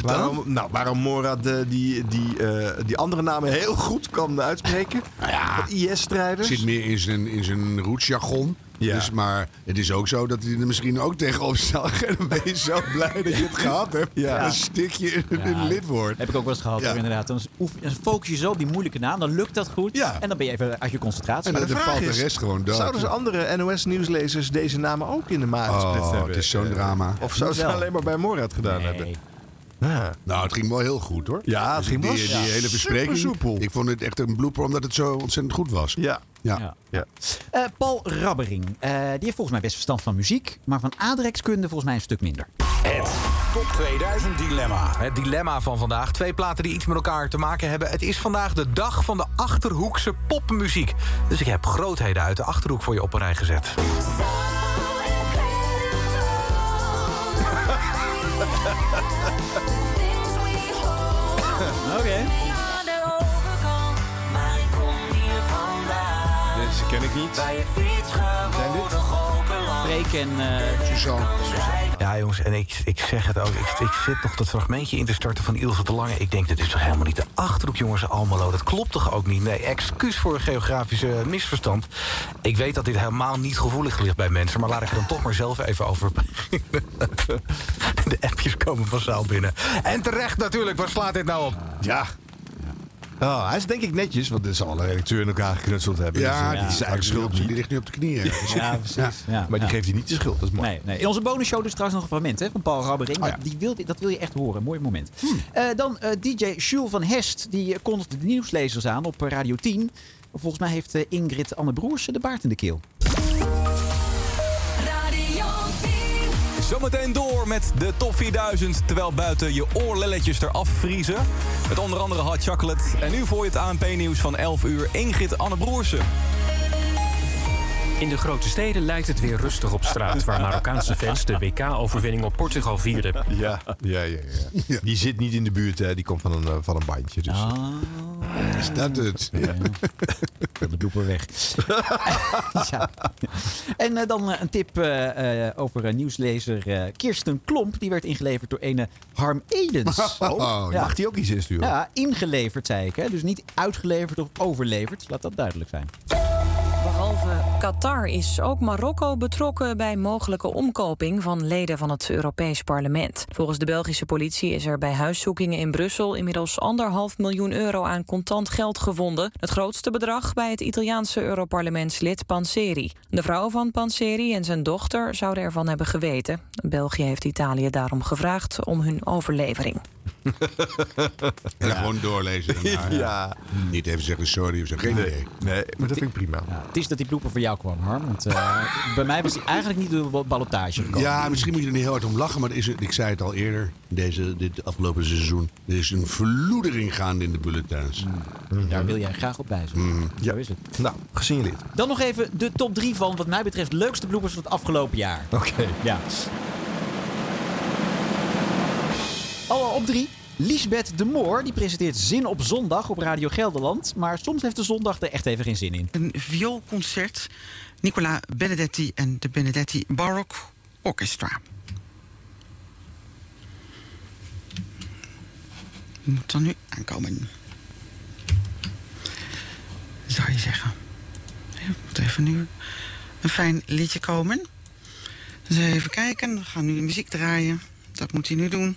waarom, nou, waarom Morad die, die, eh, die andere namen heel goed kan uitspreken. Ja, IS-strijders. Zit meer in zijn, in zijn rootsjargon. Ja. Dus, maar het is ook zo dat hij er misschien ook tegenop zal gaan. Dan ben je zo blij dat je het gehad hebt. Ja. Dan stik je in Ja, een lidwoord. Heb ik ook wel eens gehad, Ja. hoor, inderdaad. Dan, focus je zo op die moeilijke naam, dan lukt dat goed. En dan ben je even uit je concentratie. Maar dan vraag valt de is, rest gewoon dood. Zouden ze andere NOS-nieuwslezers deze namen ook in de maag Oh, hebben? het is zo'n drama. Of zouden ze alleen maar bij Morad gedaan hebben? Ja. Nou, het ging wel heel goed hoor. Ja, het ging die, wel die, ja, hele bespreking. supersoepel. Ik vond het echt een blooper omdat het zo ontzettend goed was. Ja. Ja. ja. Eh, Paul Rabbering, eh, die heeft volgens mij best verstand van muziek, maar van aardrijkskunde volgens mij een stuk minder. Het Top 2000 Dilemma. Het dilemma van vandaag. Twee platen die iets met elkaar te maken hebben. Het is vandaag de dag van de Achterhoekse popmuziek. Dus ik heb grootheden uit de Achterhoek voor je op een rij gezet. Oké. Deze ken ik niet. Zijn dit? Freek en eh Suzanne. Ja, jongens, en ik, ik zeg het ook. Ik, ik zit nog dat fragmentje in te starten van Ilse de Lange. Ik denk, dit is toch helemaal niet de Achterhoek, jongens, Almelo. Dat klopt toch ook niet? Nee, excuus voor een geografische misverstand. Ik weet dat dit helemaal niet gevoelig ligt bij mensen... maar laat ik er dan toch maar zelf even over. De appjes komen massaal binnen. En terecht natuurlijk, waar slaat dit nou op? Ja. Oh, hij is denk ik netjes, want dit zal alle redacteur in elkaar geknutseld hebben. Ja, Dus, eh, die, is eigenlijk schuld die ligt nu op de knieën. Ja, precies. Ja. Maar die Ja. geeft hij niet de schuld, dat is mooi. Nee, nee. In onze bonusshow dus trouwens nog een fragment hè, van Paul Rabbering. Oh ja. die wil, dat wil je echt horen. Mooi moment. Eh, dan eh, DJ Jules van Hest. Die kondigde de nieuwslezers aan op Radio 10. Volgens mij heeft Ingrid Anne Broers de baard in de keel. Zometeen door met de top 4000, terwijl buiten je oorlelletjes eraf vriezen. Met onder andere hot chocolate. En nu voor je het ANP-nieuws van 11 uur Ingrid Anne Broersen. In de grote steden lijkt het weer rustig op straat... waar Marokkaanse fans de WK-overwinning op Portugal vierden. Ja, ja, ja, ja. Die zit niet in de buurt, hè. die komt van een, eh, van een bandje. Dus. Is dat het? Ja. De blooper weg. ja. En eh, dan eh, een tip eh, eh, over nieuwslezer eh, Kirsten Klomp. Die werd ingeleverd door ene Harm Edens. Oh, mag die ook iets insturen? Ja, ingeleverd zei ik. Hè? Dus niet uitgeleverd of overleverd. Laat dat duidelijk zijn. Behalve Qatar is ook Marokko betrokken bij mogelijke omkoping van leden van het Europees Parlement. Volgens de Belgische politie is er bij huiszoekingen in Brussel inmiddels anderhalf miljoen euro aan contant geld gevonden. Het grootste bedrag bij het Italiaanse Europarlementslid Panseri. De vrouw van Panseri en zijn dochter zouden ervan hebben geweten. België heeft Italië daarom gevraagd om hun overlevering. En gewoon doorlezen. daarna, Ja. Niet even zeggen sorry of zo. Geen Nee. idee. Nee, maar dat vind ik prima. Het is dat die blooper voor jou kwam, Harm. Want eh, bij mij was hij eigenlijk niet door de ballotage gekomen. Ja, misschien moet je er niet heel hard om lachen, maar is, ik zei het al eerder, deze, dit afgelopen seizoen. Er is een verloedering gaande in de bulletins. Daar wil jij graag op wijzen. Zo is het. Nou, gesignaleerd. Dan nog even de top 3 van, wat mij betreft, leukste bloopers van het afgelopen jaar. Oké. Ja. Al op drie. Lisbeth de Moor, die presenteert Zin op Zondag op Radio Gelderland. Maar soms heeft de zondag er echt even geen zin in. Een vioolconcert. Nicola Benedetti en de Benedetti Baroque Orchestra. Moet dan nu aankomen. zou je zeggen. Moet even nu een fijn liedje komen. Dus even kijken. We gaan nu de muziek draaien. Dat moet hij nu doen.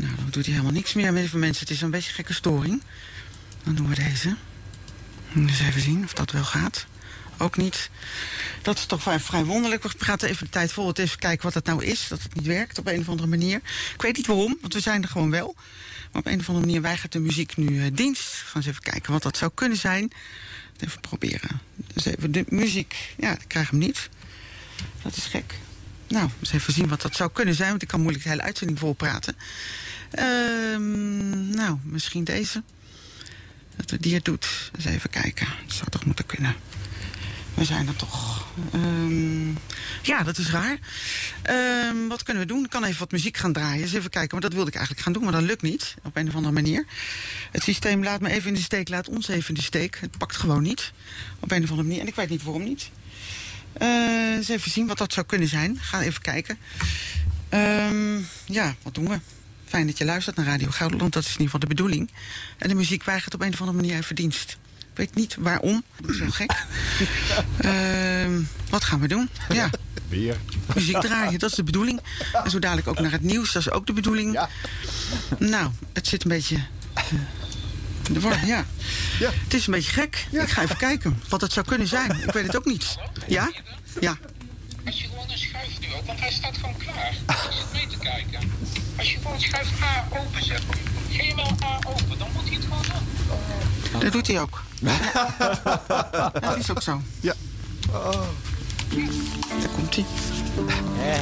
Nou, dan doet hij helemaal niks meer. Even mensen, het is een beetje gekke storing. Dan doen we deze. Dus even zien of dat wel gaat. Ook niet. Dat is toch vrij, wonderlijk. We praten even de tijd vol. Even kijken wat het nou is. Dat het niet werkt op een of andere manier. Ik weet niet waarom, want we zijn er gewoon wel. Maar op een of andere manier weigert de muziek nu eh, dienst. Gaan eens even kijken wat dat zou kunnen zijn. Even proberen. Dus even de muziek. Ja, ik krijg hem niet. Dat is gek. Nou, eens even zien wat dat zou kunnen zijn. Want ik kan moeilijk de hele uitzending vol praten. Ehm, nou, misschien deze. Dat het doet. Eens even kijken. Dat zou toch moeten kunnen. We zijn er toch. Ehm, ja, dat is raar. Ehm, wat kunnen we doen? Ik kan even wat muziek gaan draaien. Eens even kijken. Maar dat wilde ik eigenlijk gaan doen, maar dat lukt niet. Op een of andere manier. Het systeem laat me even in de steek, laat ons even in de steek. Het pakt gewoon niet. Op een of andere manier. En ik weet niet waarom niet. Eh, eens even zien wat dat zou kunnen zijn. Ga even kijken. Ehm, ja, wat doen we? Fijn dat je luistert naar Radio Gelderland. Dat is in ieder geval de bedoeling. En de muziek weigert op een of andere manier even dienst. Ik weet niet waarom. Wel gek. Ehm, wat gaan we doen? Ja. Weer. Muziek draaien, dat is de bedoeling. En zo dadelijk ook naar het nieuws, dat is ook de bedoeling. Nou, het zit een beetje... eh, in de war, ja. Het is een beetje gek. Ik ga even kijken wat het zou kunnen zijn. Ik weet het ook niet. Ja? Ja. Als je gewoon een schuif nu ook, want hij staat gewoon klaar. Mee te kijken. Als je gewoon schuif A open zet, wel A open, dan moet hij het gewoon doen. Dat doet hij ook. Dat is ook zo. Ja. Daar komt hij.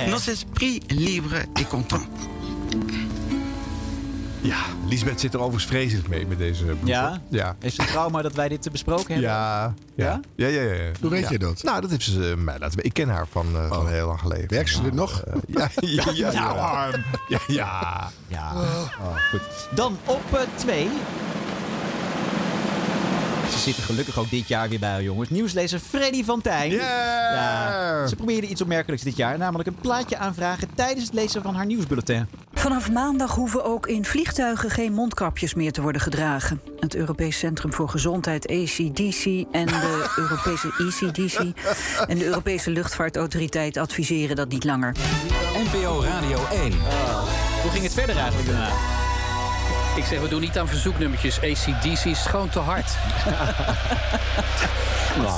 Nos esprit libre et content. Ja, Lisbeth zit er overigens vreselijk mee met deze bloeper. Ja? Ja. Heeft ze een trauma dat wij dit te besproken hebben? Ja, ja. Ja, ja, ja. ja. Hoe weet Ja. je dat? Nou, dat heeft ze eh, mij laten weten. Ik ken haar van, eh, van heel lang geleden. Werkt ze er nog? Eh, ja, ja, ja, ja. Nou. Ja, ja. Ja. Oh, goed. Dan op twee. Ze zitten gelukkig ook dit jaar weer bij, jongens. Nieuwslezer Freddy van Tijn. Ja, ze probeerde iets opmerkelijks dit jaar. Namelijk een plaatje aanvragen tijdens het lezen van haar nieuwsbulletin. Vanaf maandag hoeven ook in vliegtuigen geen mondkapjes meer te worden gedragen. Het Europees Centrum voor Gezondheid, ACDC, en de Europese ECDC en de Europese Luchtvaartautoriteit adviseren dat niet langer. NPO Radio 1. Hoe ging het verder eigenlijk daarna? Ik zeg, we doen niet aan verzoeknummertjes. ACDC is gewoon te hard.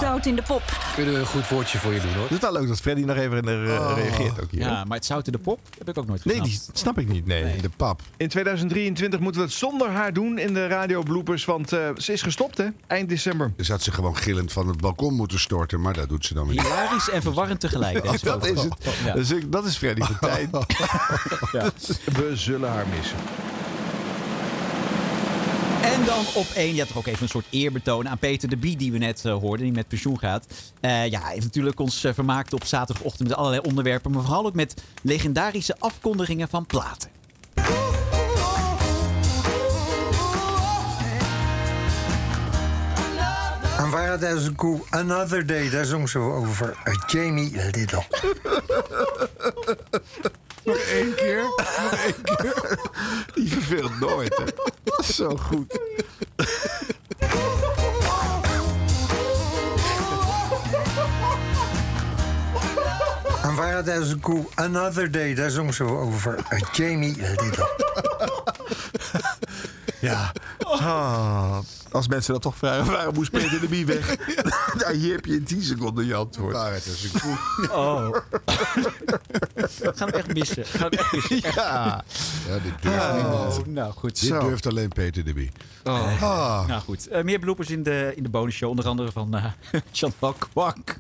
Zout in de pop. Kunnen we een goed woordje voor je doen, hoor. Het is wel leuk dat Freddy nog even Oh. reageert ook hier. Ja, maar het zout in de pop heb ik ook nooit Nee, gesnapt. die snap ik niet. Nee, de pap. In 2023 moeten we het zonder haar doen in de radio bloopers, want eh, ze is gestopt hè, eind december. Dus had ze gewoon gillend van het balkon moeten storten, maar dat doet ze dan weer. niet. Hilarisch en verwarrend tegelijk. deze dat is het. Ja. Dus ik- dat is Freddy van Tijn. Ja. We zullen haar missen. En dan op één, ja, toch ook even een soort eerbetoon aan Peter de Bie, die we net eh, hoorden, die met pensioen gaat. Eh, ja, hij heeft natuurlijk ons eh, vermaakt op zaterdagochtend met allerlei onderwerpen, maar vooral ook met legendarische afkondigingen van platen. En Paradise Cool Another Day, daar zong ze over Jamie Little. Nog één keer. Nog één keer. Die verveelt nooit. Hè. Dat is zo goed. En Paradise Cool Another Day, daar zong ze over eh, Jamie Little. Ja. Ah, als mensen dat toch vragen, waarom moest Peter de Bie weg? nou, hier heb je in 10 seconden je antwoord. Oh. Gaan we echt missen. Gaan we echt missen. Ja. Ja, dit durft Oh, niemand. nou goed. Dit Zo. durft alleen Peter de Bie. Oh. Ah. Nou goed, Eh, meer bloopers in de, in de bonusshow. Onder andere van eh Chantal Kwak.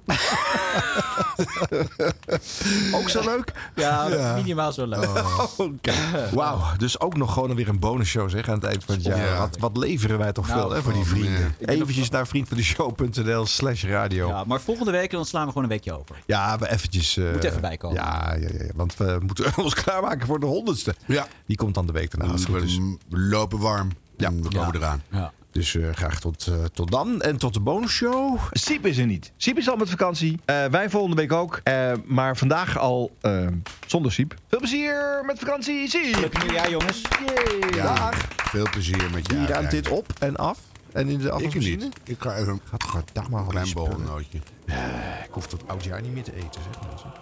Ook zo leuk? Ja, Ja. minimaal zo leuk. Oké. Wauw, dus ook nog gewoon weer een bonusshow zeg aan het eind van het jaar. Ja. Wat, wat leveren wij toch Nou, veel hè, voor die vrienden. Eventjes naar vriendvandeshow.nl slash radio. Ja, maar volgende week dan slaan we gewoon een weekje over. Ja, we eventjes... eh, Moet even bijkomen. Ja, ja, ja, ja, want we moeten ons klaarmaken voor de honderdste. Ja. Die komt dan de week daarna. We lopen warm. Ja, we komen eraan. Ja. Dus eh, graag tot, eh, tot dan. En tot de bonusshow. Siep is er niet. Siep is al met vakantie. Eh, wij volgende week ook. Eh, maar vandaag al zonder Siep. Veel plezier met vakantie, Siep! Gelukkig nieuwjaar, jongens. Yay. Ja, Dag. veel plezier met je Wie ruimt dit op en af? En in de Ik afwasmachine? niet. Ik ga even een klein bolnootje. Ik hoef tot oudjaar niet meer te eten, zeg mensen.